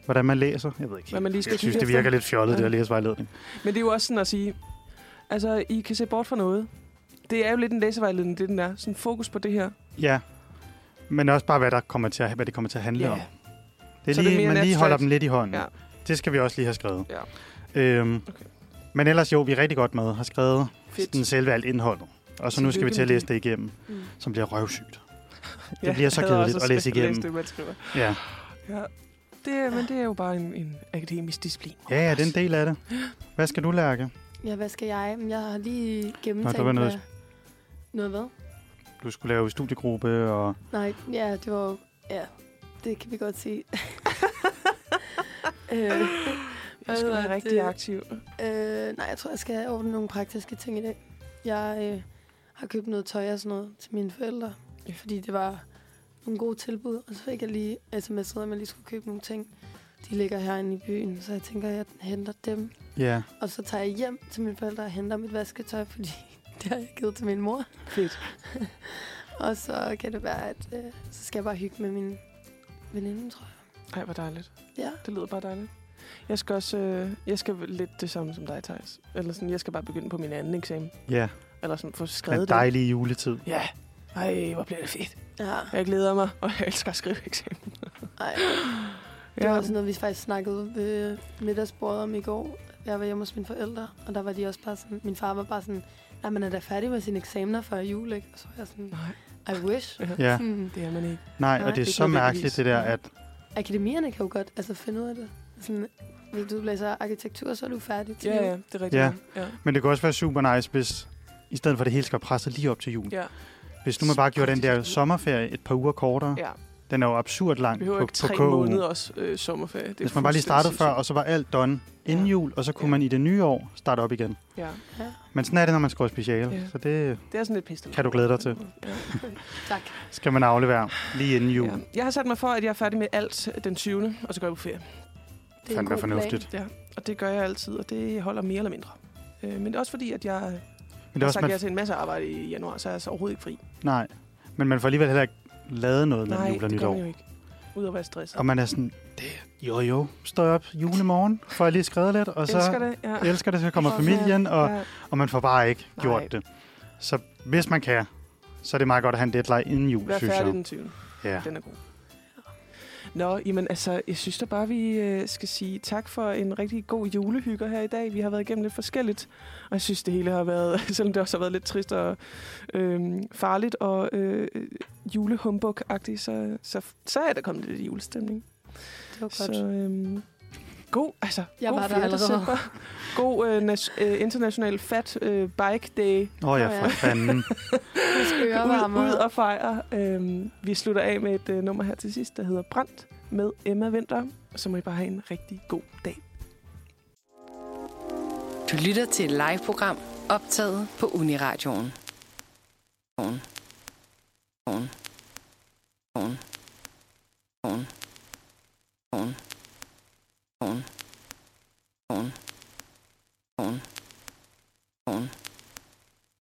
Hvordan man læser. Jeg ved ikke Hvad man lige skal Jeg synes, det efter. virker lidt fjollet, det Ja. at læsevejledning. Men det er jo også sådan at sige, altså, I kan se bort fra noget. Det er jo lidt en læsevejledning, det den er. Sådan fokus på det her. Ja. Men også bare, hvad, der kommer til at, hvad det kommer til at handle Ja. om. Det Så er det er lige, man lige holder dem lidt i hånden. Ja. Det skal vi også lige have skrevet. Ja. Øhm, Okay. Men ellers jo, vi er rigtig godt med. Har skrevet Fedt. den selve alt indholdet. Og så nu skal vi til at læse det igennem, Mm. som bliver røvsygt. Ja, Det bliver så kedeligt at læse igennem. det, man skriver. Ja. Ja. Det, men det er jo bare en, en akademisk disciplin. ja, ja, det er en del af det. Hvad skal du, Lærke? Ja, hvad skal jeg? Men Jeg har lige gennemtænkt, Nå, der var noget- hvad... Noget hvad? Du skulle lave studiegruppe, og Nej, ja, det var... Ja, det kan vi godt sige. øh, Jeg skal være rigtig det? aktiv. øh, nej, jeg tror, jeg skal ordne nogle praktiske ting i dag. Jeg øh, har købt noget tøj og sådan noget til mine forældre, Ja. fordi det var nogle gode tilbud. Og så fik jeg lige sms'et, om jeg lige skulle købe nogle ting. De ligger herinde i byen, så jeg tænker, at jeg henter dem. ja, Og så tager jeg hjem til mine forældre og henter mit vasketøj, fordi det har jeg givet til min mor. Fedt. Og så kan det være, at øh, så skal jeg bare hygge med min veninde, tror jeg. Ej, hvor dejligt. Ja. Det lyder bare dejligt. Jeg skal også øh, jeg skal lidt det samme som dig, Thijs. Eller sådan, jeg skal bare begynde på min anden eksamen. ja. Eller sådan få skrevet dejlige juletid. det. Ja. Ej, hvor bliver det fedt. Ja, Jeg glæder mig, og jeg elsker at skrive eksamen. ej. Det var også noget, vi faktisk snakkede ved middagsbordet om i går. Jeg var hjemme hos mine forældre, og der var de også bare sådan, min far var bare sådan, nej, man er da færdig med sine eksamener før jul, ikke? Og så var jeg sådan, Nej, I wish. Ja, Sådan, det er man ikke. nej, Nej, og det er ikke så mærkeligt, det der, at akademierne kan jo godt altså, finde ud af det. Sådan, hvis du læser arkitektur, så er du færdig til Ja, jul. ja, det er rigtigt. Ja. ja. Men det kunne også være super nice, hvis i stedet for at det hele skal være presset lige op til jul. ja. Hvis nu man bare gjorde den der sommerferie et par uger kortere. ja. Den er jo absurd lang på, ikke på tre KU. måneder også øh, sommerferie. Det Hvis man bare lige startede før, og så var alt done inden Ja. jul, og så kunne Ja. man i det nye år starte op igen. Ja, Ja. Men sådan er det, når man skriver speciale. Ja. Så det det er sådan lidt piste. Kan du glæde dig til? Ja. Tak. skal man aflevere lige inden jul. Ja. Jeg har sat mig for, at jeg er færdig med alt den 20. Og så går jeg på ferie. Det er god fornuftigt. Ja, og det gør jeg altid, og det holder mere eller mindre. Øh, men det er også fordi, at jeg, Men jeg det har er også, sagt man, ja til en masse arbejde i januar, så er jeg altså overhovedet ikke fri. nej. Men man får alligevel heller ikke lavet noget mellem Nej, jul og det gør man nytår. jo ikke. Udover at være stresset. Og man er sådan, det, jo jo, står op julemorgen, får jeg lige skrevet lidt, og så elsker det. Ja. elsker det, så kommer Og- familien, og, ja. og man får bare ikke Nej. gjort det. Så hvis man kan, så er det meget godt at have en deadline inden jul, Vær synes færdig jeg. den 20. Ja. Den er god. Nå, jamen altså, jeg synes da bare, vi øh, skal sige tak for en rigtig god julehygge her i dag. Vi har været igennem lidt forskelligt, og jeg synes, det hele har været, selvom det også har været lidt trist og øh, farligt og øh, julehumbug-agtigt, så, så, så er der kommet lidt julestemning. Det var godt. Så øh, god, altså, jeg god var der allerede. God øh, nas, øh, international fat øh, bike day. Åh oh, ja, for fanden. ud, ud og fejre. Øh, vi slutter af med et øh, nummer her til sidst, der hedder Brændt med Emma Winter. Så må I bare have en rigtig god dag. Du lytter til et live-program optaget på Uniradioen. Oven. on on on on